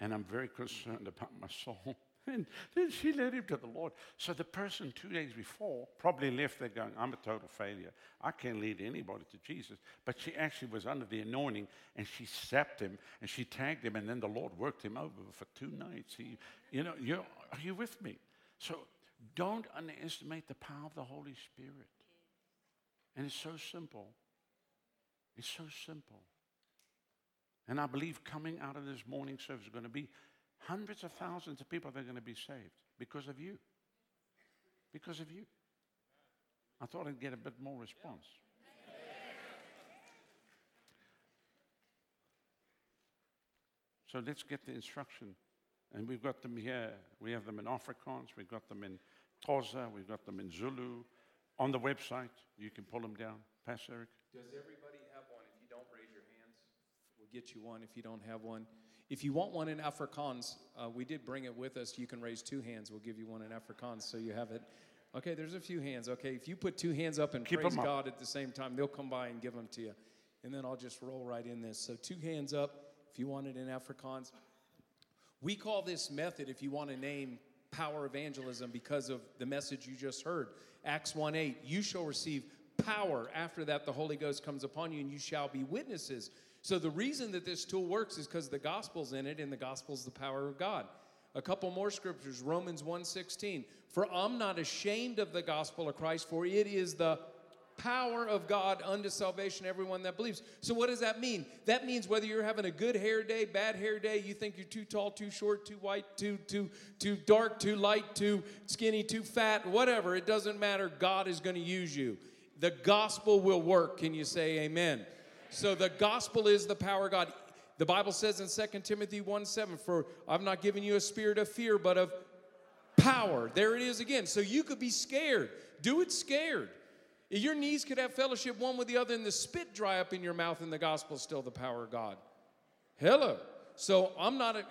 [SPEAKER 1] And I'm very concerned about my soul. And then she led him to the Lord. So the person two days before probably left there going, I'm a total failure. I can't lead anybody to Jesus. But she actually was under the anointing and she sapped him and she tagged him, and then the Lord worked him over for two nights. He, you know, you're, are you with me? So don't underestimate the power of the Holy Spirit. And it's so simple. It's so simple. And I believe coming out of this morning service is going to be hundreds of thousands of people that are going to be saved because of you. Because of you. I thought I'd get a bit more response. So let's get the instruction. And we've got them here. We have them in Afrikaans, we've got them in Xhosa, we've got them in Zulu. On the website, you can pull them down. Pastor Eric?
[SPEAKER 5] Does everybody have one? If you don't raise your hands, we'll get you one if you don't have one. If you want one in Afrikaans, uh, we did bring it with us. You can raise two hands. We'll give you one in Afrikaans so you have it. Okay, there's a few hands. Okay, if you put two hands up and
[SPEAKER 1] Keep
[SPEAKER 5] praise
[SPEAKER 1] up.
[SPEAKER 5] God at the same time, they'll come by and give them to you. And then I'll just roll right in this. So two hands up if you want it in Afrikaans. We call this method, if you want to name power evangelism, because of the message you just heard. Acts 1 8, you shall receive power. After that, the Holy Ghost comes upon you, and you shall be witnesses. So the reason that this tool works is because the gospel's in it, and the gospel's the power of God. A couple more scriptures, Romans 1:16. For I'm not ashamed of the gospel of Christ, for it is the power of God unto salvation everyone that believes. So what does that mean? That means whether you're having a good hair day, bad hair day, you think you're too tall, too short, too white, too too too dark, too light, too skinny, too fat, whatever, it doesn't matter. God is going to use you. The gospel will work. Can you say amen? So the gospel is the power of God. The Bible says in 2 Timothy 1 7, For I've not given you a spirit of fear, but of power. There it is again. So you could be scared. Do it scared. Your knees could have fellowship one with the other, and the spit dry up in your mouth, and the gospel is still the power of God. Hello. So I'm not, a,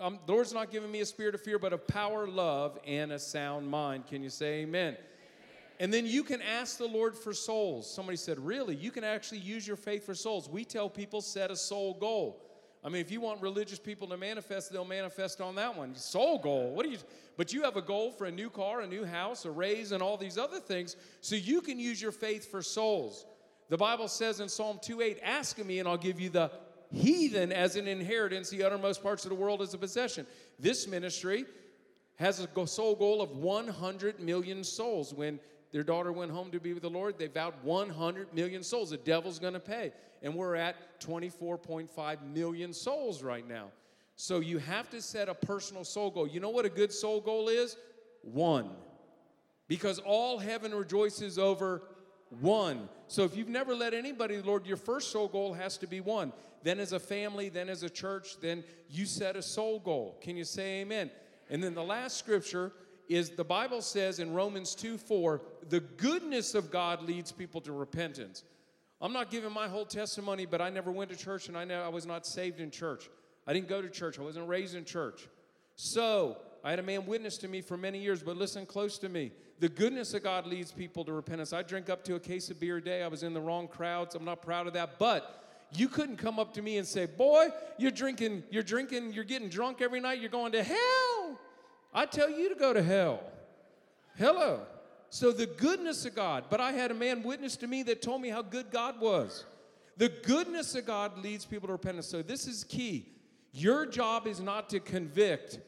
[SPEAKER 5] I'm, the Lord's not giving me a spirit of fear, but of power, love, and a sound mind. Can you say amen? And then you can ask the Lord for souls. Somebody said, Really? You can actually use your faith for souls. We tell people set a soul goal. I mean, if you want religious people to manifest, they'll manifest on that one. Soul goal. What do you but you have a goal for a new car, a new house, a raise, and all these other things, so you can use your faith for souls. The Bible says in Psalm 2:8, ask of me, and I'll give you the heathen as an inheritance, the uttermost parts of the world as a possession. This ministry has a soul goal of 100 million souls. When their daughter went home to be with the Lord, they vowed 100 million souls. The devil's going to pay. And we're at 24.5 million souls right now. So you have to set a personal soul goal. You know what a good soul goal is? One. Because all heaven rejoices over one. So if you've never led anybody, Lord, your first soul goal has to be one. Then as a family, then as a church, then you set a soul goal. Can you say amen? And then the last scripture is the Bible says in Romans 2 4, the goodness of God leads people to repentance. I'm not giving my whole testimony, but I never went to church and I know I was not saved in church. I didn't go to church. I wasn't raised in church. So I had a man witness to me for many years, but listen close to me. The goodness of God leads people to repentance. I drink up to a case of beer a day. I was in the wrong crowds. I'm not proud of that, but you couldn't come up to me and say, "Boy, you're drinking, you're drinking, you're getting drunk every night. You're going to hell." I tell you to go to hell. Hello. So the goodness of God, but I had a man witness to me that told me how good God was. The goodness of God leads people to repentance. So this is key. Your job is not to convict.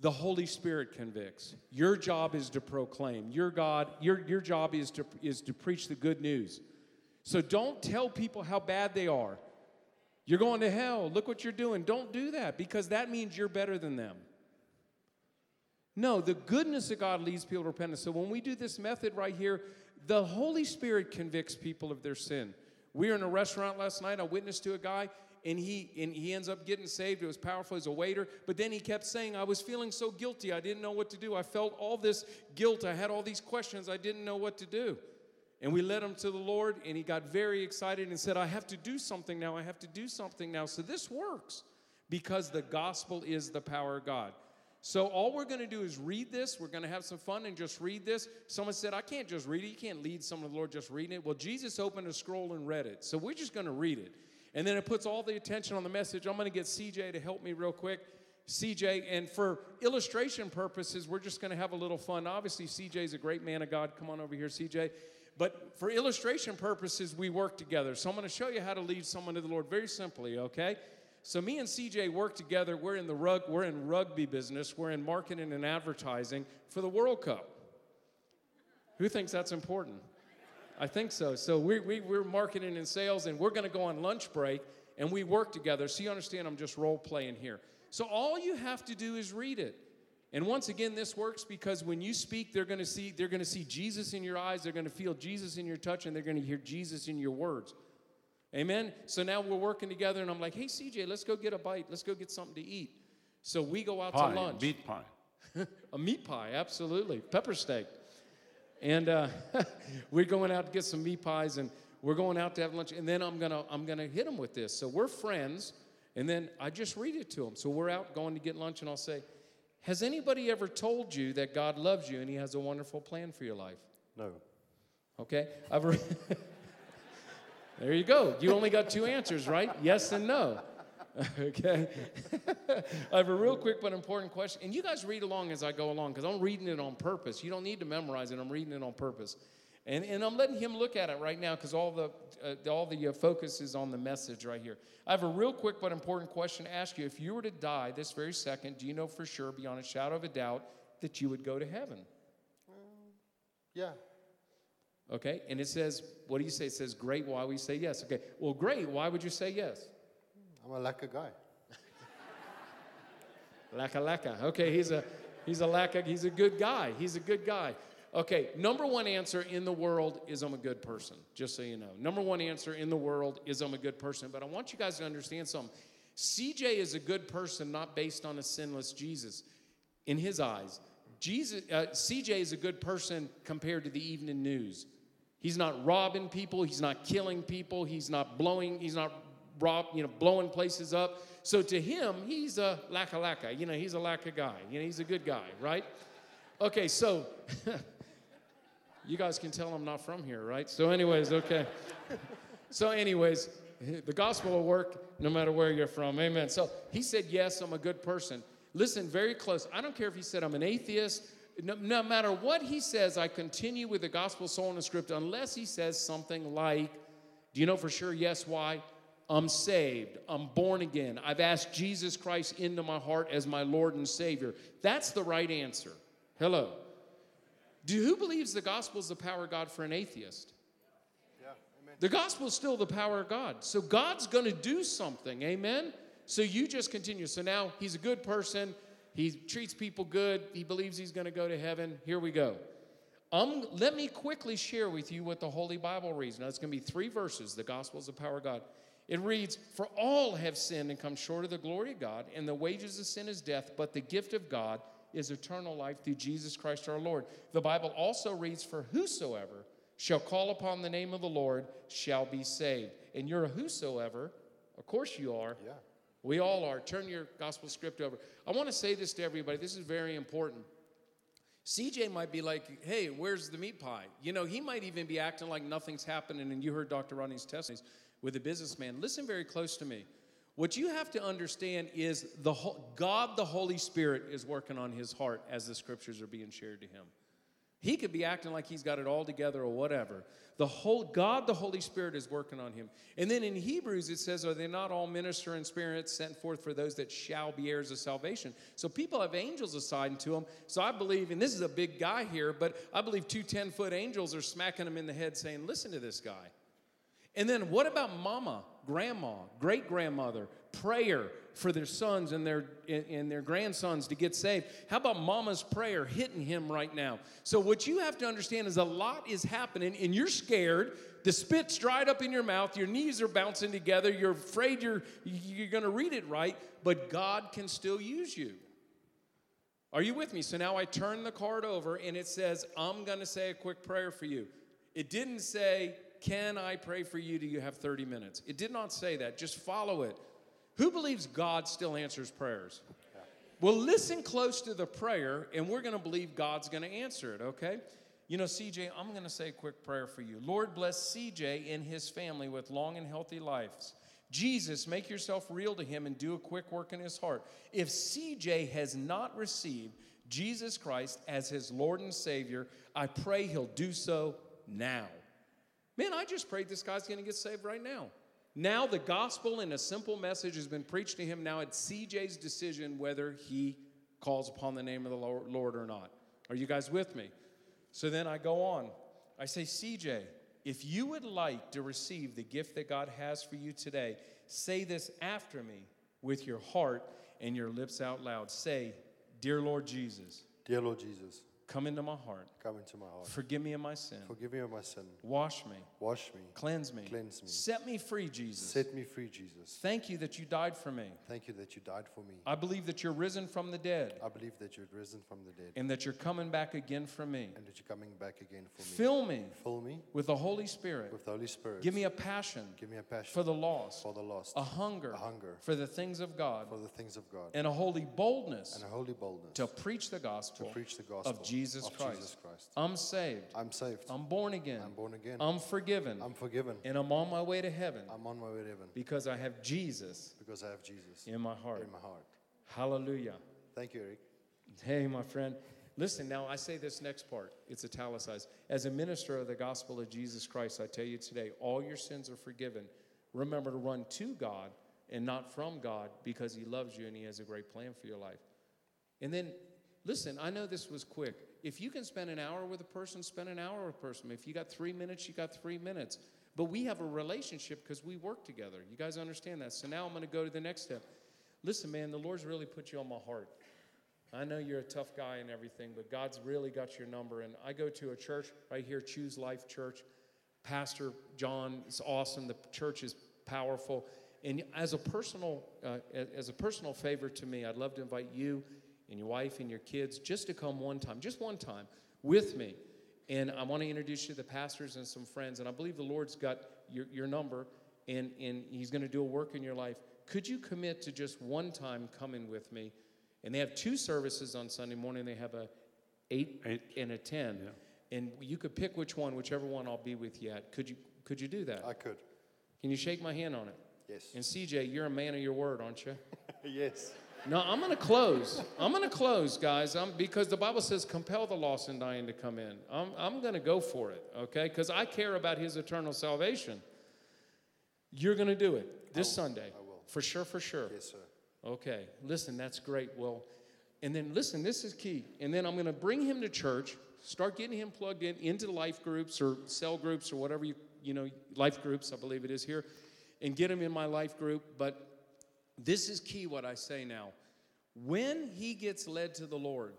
[SPEAKER 5] The Holy Spirit convicts. Your job is to proclaim. Your God, your, your job is to, is to preach the good news. So don't tell people how bad they are. You're going to hell. Look what you're doing. Don't do that because that means you're better than them. No, the goodness of God leads people to repentance. So when we do this method right here, the Holy Spirit convicts people of their sin. We were in a restaurant last night. I witnessed to a guy, and he and he ends up getting saved. It was powerful as a waiter, but then he kept saying, "I was feeling so guilty. I didn't know what to do. I felt all this guilt. I had all these questions. I didn't know what to do." And we led him to the Lord, and he got very excited and said, "I have to do something now. I have to do something now." So this works because the gospel is the power of God. So all we're going to do is read this. We're going to have some fun and just read this. Someone said, I can't just read it. You can't lead someone to the Lord just reading it. Well, Jesus opened a scroll and read it. So we're just going to read it. And then it puts all the attention on the message. I'm going to get CJ to help me real quick. CJ, and for illustration purposes, we're just going to have a little fun. Obviously, CJ is a great man of God. Come on over here, CJ. But for illustration purposes, we work together. So I'm going to show you how to lead someone to the Lord very simply, okay? So me and CJ work together. We're in the rug, we're in rugby business. We're in marketing and advertising for the World Cup. Who thinks that's important? I think so. So we, we, we're marketing and sales, and we're going to go on lunch break, and we work together. So you understand, I'm just role playing here. So all you have to do is read it. And once again, this works because when you speak, they're going to see they're going to see Jesus in your eyes, they're going to feel Jesus in your touch, and they're going to hear Jesus in your words. Amen. So now we're working together, and I'm like, "Hey, CJ, let's go get a bite. Let's go get something to eat." So we go out
[SPEAKER 1] Pie,
[SPEAKER 5] to lunch.
[SPEAKER 1] meat pie.
[SPEAKER 5] a meat pie, absolutely, pepper steak, and uh, we're going out to get some meat pies, and we're going out to have lunch, and then I'm gonna I'm gonna hit them with this. So we're friends, and then I just read it to them. So we're out going to get lunch, and I'll say, "Has anybody ever told you that God loves you and He has a wonderful plan for your life?"
[SPEAKER 6] No.
[SPEAKER 5] Okay, I've. Re- there you go. You only got two answers, right? Yes and no. okay. I have a real quick but important question, and you guys read along as I go along because I'm reading it on purpose. You don't need to memorize it. I'm reading it on purpose, and and I'm letting him look at it right now because all the uh, all the uh, focus is on the message right here. I have a real quick but important question to ask you. If you were to die this very second, do you know for sure, beyond a shadow of a doubt, that you would go to heaven?
[SPEAKER 6] Yeah.
[SPEAKER 5] Okay, and it says, what do you say? It says, great. Why you say yes? Okay, well, great. Why would you say yes?
[SPEAKER 6] I'm a lacquer guy.
[SPEAKER 5] Laka laka. Okay, he's a he's a laka. He's a good guy. He's a good guy. Okay, number one answer in the world is I'm a good person. Just so you know, number one answer in the world is I'm a good person. But I want you guys to understand something. CJ is a good person, not based on a sinless Jesus. In his eyes, Jesus, uh, CJ is a good person compared to the evening news. He's not robbing people. He's not killing people. He's not blowing. He's not rob, you know, blowing places up. So to him, he's a laka laka. You know, he's a laka guy. You know, he's a good guy, right? Okay, so you guys can tell I'm not from here, right? So, anyways, okay. so, anyways, the gospel will work no matter where you're from. Amen. So he said, Yes, I'm a good person. Listen very close. I don't care if he said I'm an atheist. No, no matter what he says, I continue with the gospel soul the script unless he says something like, Do you know for sure? Yes, why? I'm saved. I'm born again. I've asked Jesus Christ into my heart as my Lord and Savior. That's the right answer. Hello. Do who believes the gospel is the power of God for an atheist?
[SPEAKER 6] Yeah. Amen.
[SPEAKER 5] The gospel is still the power of God. So God's going to do something. Amen. So you just continue. So now he's a good person. He treats people good. He believes he's going to go to heaven. Here we go. Um, let me quickly share with you what the Holy Bible reads. Now, it's going to be three verses. The gospel is the power of God. It reads, For all have sinned and come short of the glory of God, and the wages of sin is death, but the gift of God is eternal life through Jesus Christ our Lord. The Bible also reads, For whosoever shall call upon the name of the Lord shall be saved. And you're a whosoever. Of course you are.
[SPEAKER 6] Yeah.
[SPEAKER 5] We all are. Turn your gospel script over. I want to say this to everybody. This is very important. CJ might be like, hey, where's the meat pie? You know, he might even be acting like nothing's happening. And you heard Dr. Rodney's testimonies with a businessman. Listen very close to me. What you have to understand is the God, the Holy Spirit, is working on his heart as the scriptures are being shared to him. He could be acting like he's got it all together or whatever. The whole God, the Holy Spirit, is working on him. And then in Hebrews it says, "Are they not all minister and spirits sent forth for those that shall be heirs of salvation?" So people have angels assigned to them. So I believe, and this is a big guy here, but I believe two 10 foot angels are smacking him in the head, saying, "Listen to this guy." And then what about mama, grandma, great grandmother, prayer for their sons and their and their grandsons to get saved? How about mama's prayer hitting him right now? So what you have to understand is a lot is happening and you're scared. The spit's dried up in your mouth, your knees are bouncing together, you're afraid you're you're going to read it right, but God can still use you. Are you with me? So now I turn the card over and it says, I'm going to say a quick prayer for you. It didn't say, Can I pray for you? Do you have 30 minutes? It did not say that. Just follow it. Who believes God still answers prayers? Well, listen close to the prayer, and we're going to believe God's going to answer it, okay? You know, CJ, I'm going to say a quick prayer for you. Lord, bless CJ and his family with long and healthy lives. Jesus, make yourself real to him and do a quick work in his heart. If CJ has not received Jesus Christ as his Lord and Savior, I pray he'll do so now. Man, I just prayed this guy's going to get saved right now. Now the gospel and a simple message has been preached to him. Now it's CJ's decision whether he calls upon the name of the Lord or not. Are you guys with me? So then I go on. I say, CJ, If you would like to receive the gift that God has for you today, say this after me with your heart and your lips out loud. Say, Dear Lord Jesus,
[SPEAKER 6] Dear Lord Jesus,
[SPEAKER 5] come into my heart.
[SPEAKER 6] come into my heart.
[SPEAKER 5] Forgive me of my sin.
[SPEAKER 6] Forgive me of my sin.
[SPEAKER 5] Wash me.
[SPEAKER 6] Wash me.
[SPEAKER 5] Cleanse me.
[SPEAKER 6] Cleanse me.
[SPEAKER 5] Set me free, Jesus.
[SPEAKER 6] Set me free, Jesus.
[SPEAKER 5] Thank you that you died for me.
[SPEAKER 6] Thank you that you died for me.
[SPEAKER 5] I believe that you're risen from the dead
[SPEAKER 6] I believe that you're risen from the dead
[SPEAKER 5] and that you're coming back again for me.
[SPEAKER 6] and that you're coming back again for me.
[SPEAKER 5] Fill me
[SPEAKER 6] Fill me
[SPEAKER 5] with the Holy Spirit.
[SPEAKER 6] with the Holy Spirit.
[SPEAKER 5] Give me a passion
[SPEAKER 6] Give me a passion
[SPEAKER 5] for the lost,
[SPEAKER 6] for the lost,
[SPEAKER 5] a hunger,
[SPEAKER 6] a hunger
[SPEAKER 5] for the things of God,
[SPEAKER 6] for the things of God,
[SPEAKER 5] and a holy boldness
[SPEAKER 6] and a holy boldness
[SPEAKER 5] to preach the gospel,
[SPEAKER 6] to preach the gospel
[SPEAKER 5] of Jesus
[SPEAKER 6] of
[SPEAKER 5] Christ.
[SPEAKER 6] Jesus Christ.
[SPEAKER 5] I'm saved.
[SPEAKER 6] I'm saved.
[SPEAKER 5] I'm born again.
[SPEAKER 6] I'm born again.
[SPEAKER 5] I'm forgiven.
[SPEAKER 6] I'm forgiven.
[SPEAKER 5] and I'm on my way to heaven
[SPEAKER 6] I'm on my way to heaven
[SPEAKER 5] because I have Jesus
[SPEAKER 6] because I have Jesus
[SPEAKER 5] in my heart.
[SPEAKER 6] in my heart.
[SPEAKER 5] Hallelujah.
[SPEAKER 6] Thank you, Eric.
[SPEAKER 5] Hey, my friend. Listen, now I say this next part. It's italicized. As a minister of the gospel of Jesus Christ, I tell you today, all your sins are forgiven. Remember to run to God and not from God because He loves you and He has a great plan for your life. And then, listen, I know this was quick. If you can spend an hour with a person, spend an hour with a person. If you got three minutes, you got three minutes. But we have a relationship because we work together. You guys understand that? So now I'm going to go to the next step. Listen, man, the Lord's really put you on my heart. I know you're a tough guy and everything, but God's really got your number. And I go to a church right here, Choose Life Church. Pastor John is awesome. The church is powerful. And as a personal, uh, as a personal favor to me, I'd love to invite you and your wife and your kids just to come one time, just one time, with me. And I want to introduce you to the pastors and some friends. And I believe the Lord's got your, your number, and, and He's going to do a work in your life. Could you commit to just one time coming with me? And they have two services on Sunday morning. They have a eight,
[SPEAKER 1] Eight.
[SPEAKER 5] and a ten. And you could pick which one, whichever one I'll be with you at. Could you could you do that?
[SPEAKER 6] I could.
[SPEAKER 5] Can you shake my hand on it?
[SPEAKER 6] Yes.
[SPEAKER 5] And CJ, you're a man of your word, aren't you?
[SPEAKER 6] yes.
[SPEAKER 5] No, I'm going to close. I'm going to close, guys, I'm, because the Bible says, compel the lost and dying to come in. I'm, I'm going to go for it, okay? Because I care about his eternal salvation. You're going to do it this Sunday.
[SPEAKER 6] I will.
[SPEAKER 5] For sure, for sure.
[SPEAKER 6] Yes, sir.
[SPEAKER 5] Okay, listen, that's great. Well, and then listen, this is key. And then I'm going to bring him to church, start getting him plugged in into life groups or cell groups or whatever you, you know, life groups, I believe it is here, and get him in my life group. But this is key what I say now. When he gets led to the Lord,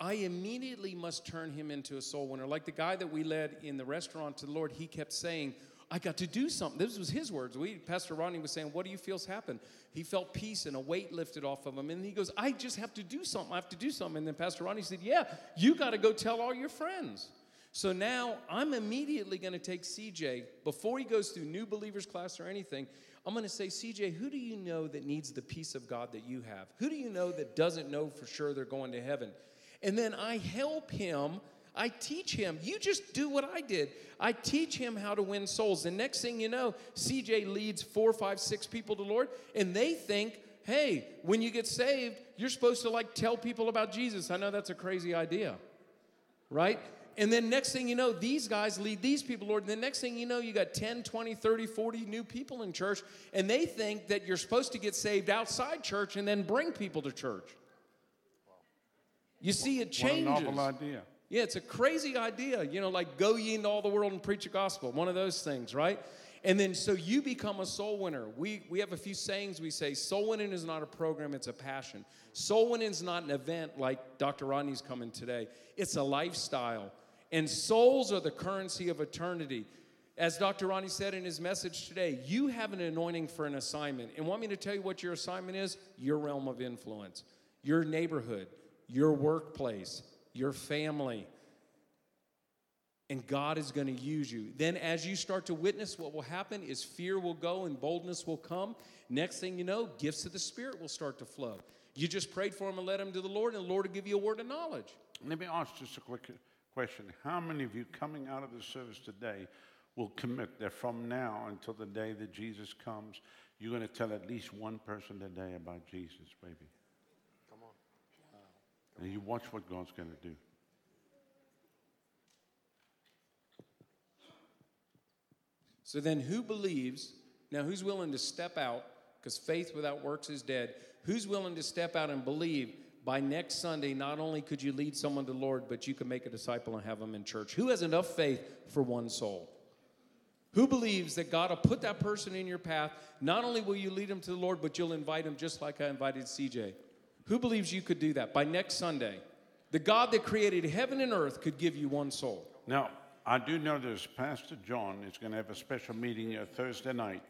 [SPEAKER 5] I immediately must turn him into a soul winner. Like the guy that we led in the restaurant to the Lord, he kept saying, I got to do something. This was his words. We, Pastor Rodney was saying, What do you feel's happened? He felt peace and a weight lifted off of him. And he goes, I just have to do something. I have to do something. And then Pastor Rodney said, Yeah, you got to go tell all your friends. So now I'm immediately going to take CJ, before he goes through new believers class or anything, I'm going to say, CJ, who do you know that needs the peace of God that you have? Who do you know that doesn't know for sure they're going to heaven? And then I help him. I teach him. You just do what I did. I teach him how to win souls. The next thing you know, CJ leads four, five, six people to the Lord, and they think, hey, when you get saved, you're supposed to like tell people about Jesus. I know that's a crazy idea, right? And then next thing you know, these guys lead these people, Lord. And the next thing you know, you got 10, 20, 30, 40 new people in church, and they think that you're supposed to get saved outside church and then bring people to church. You see, it changes.
[SPEAKER 1] What a
[SPEAKER 5] changes.
[SPEAKER 1] novel idea.
[SPEAKER 5] Yeah, it's a crazy idea, you know, like go ye into all the world and preach the gospel, one of those things, right? And then so you become a soul winner. We, we have a few sayings we say soul winning is not a program, it's a passion. Soul winning is not an event like Dr. Rodney's coming today, it's a lifestyle. And souls are the currency of eternity. As Dr. Rodney said in his message today, you have an anointing for an assignment. And want me to tell you what your assignment is? Your realm of influence, your neighborhood, your workplace, your family. And God is going to use you. Then, as you start to witness, what will happen is fear will go and boldness will come. Next thing you know, gifts of the Spirit will start to flow. You just prayed for him and led him to the Lord, and the Lord will give you a word of knowledge.
[SPEAKER 1] Let me ask just a quick question. How many of you coming out of the service today will commit that from now until the day that Jesus comes, you're going to tell at least one person today about Jesus, baby?
[SPEAKER 6] Come on.
[SPEAKER 1] And you watch what God's going to do.
[SPEAKER 5] So then, who believes? Now, who's willing to step out? Because faith without works is dead. Who's willing to step out and believe by next Sunday, not only could you lead someone to the Lord, but you can make a disciple and have them in church? Who has enough faith for one soul? Who believes that God will put that person in your path? Not only will you lead them to the Lord, but you'll invite them just like I invited CJ. Who believes you could do that by next Sunday? The God that created heaven and earth could give you one soul.
[SPEAKER 1] Now, I do know this. Pastor John is going to have a special meeting Thursday night,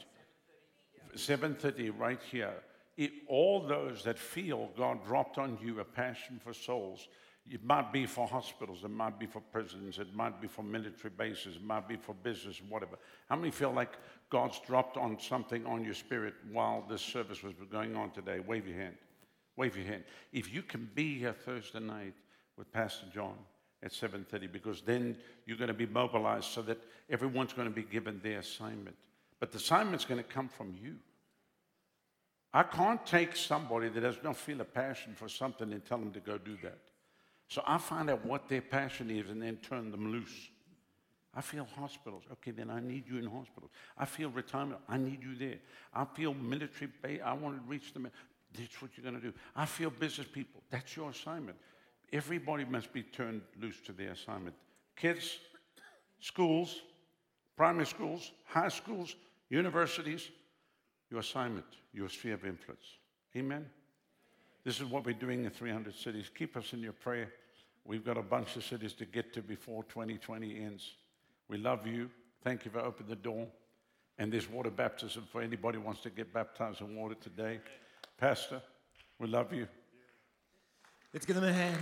[SPEAKER 1] 7.30 right here. It, all those that feel God dropped on you a passion for souls, it might be for hospitals, it might be for prisons, it might be for military bases, it might be for business, whatever. How many feel like God's dropped on something on your spirit while this service was going on today? Wave your hand. Wave your hand. If you can be here Thursday night with Pastor John at 7:30, because then you're going to be mobilized so that everyone's going to be given their assignment. But the assignment's going to come from you. I can't take somebody that does not feel a passion for something and tell them to go do that. So I find out what their passion is and then turn them loose. I feel hospitals. Okay, then I need you in hospitals. I feel retirement. I need you there. I feel military. Ba- I want to reach them. That's what you're going to do. I feel business people. That's your assignment. Everybody must be turned loose to their assignment. Kids, schools, primary schools, high schools, universities, your assignment, your sphere of influence. Amen. This is what we're doing in 300 cities. Keep us in your prayer. We've got a bunch of cities to get to before 2020 ends. We love you. Thank you for opening the door. And there's water baptism for anybody who wants to get baptized in water today. Pastor, we love you.
[SPEAKER 7] Let's give them a hand.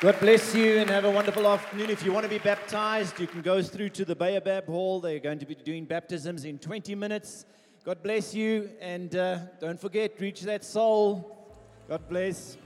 [SPEAKER 7] God bless you and have a wonderful afternoon. If you want to be baptized, you can go through to the Baobab Hall. They're going to be doing baptisms in 20 minutes. God bless you and uh, don't forget, reach that soul. God bless.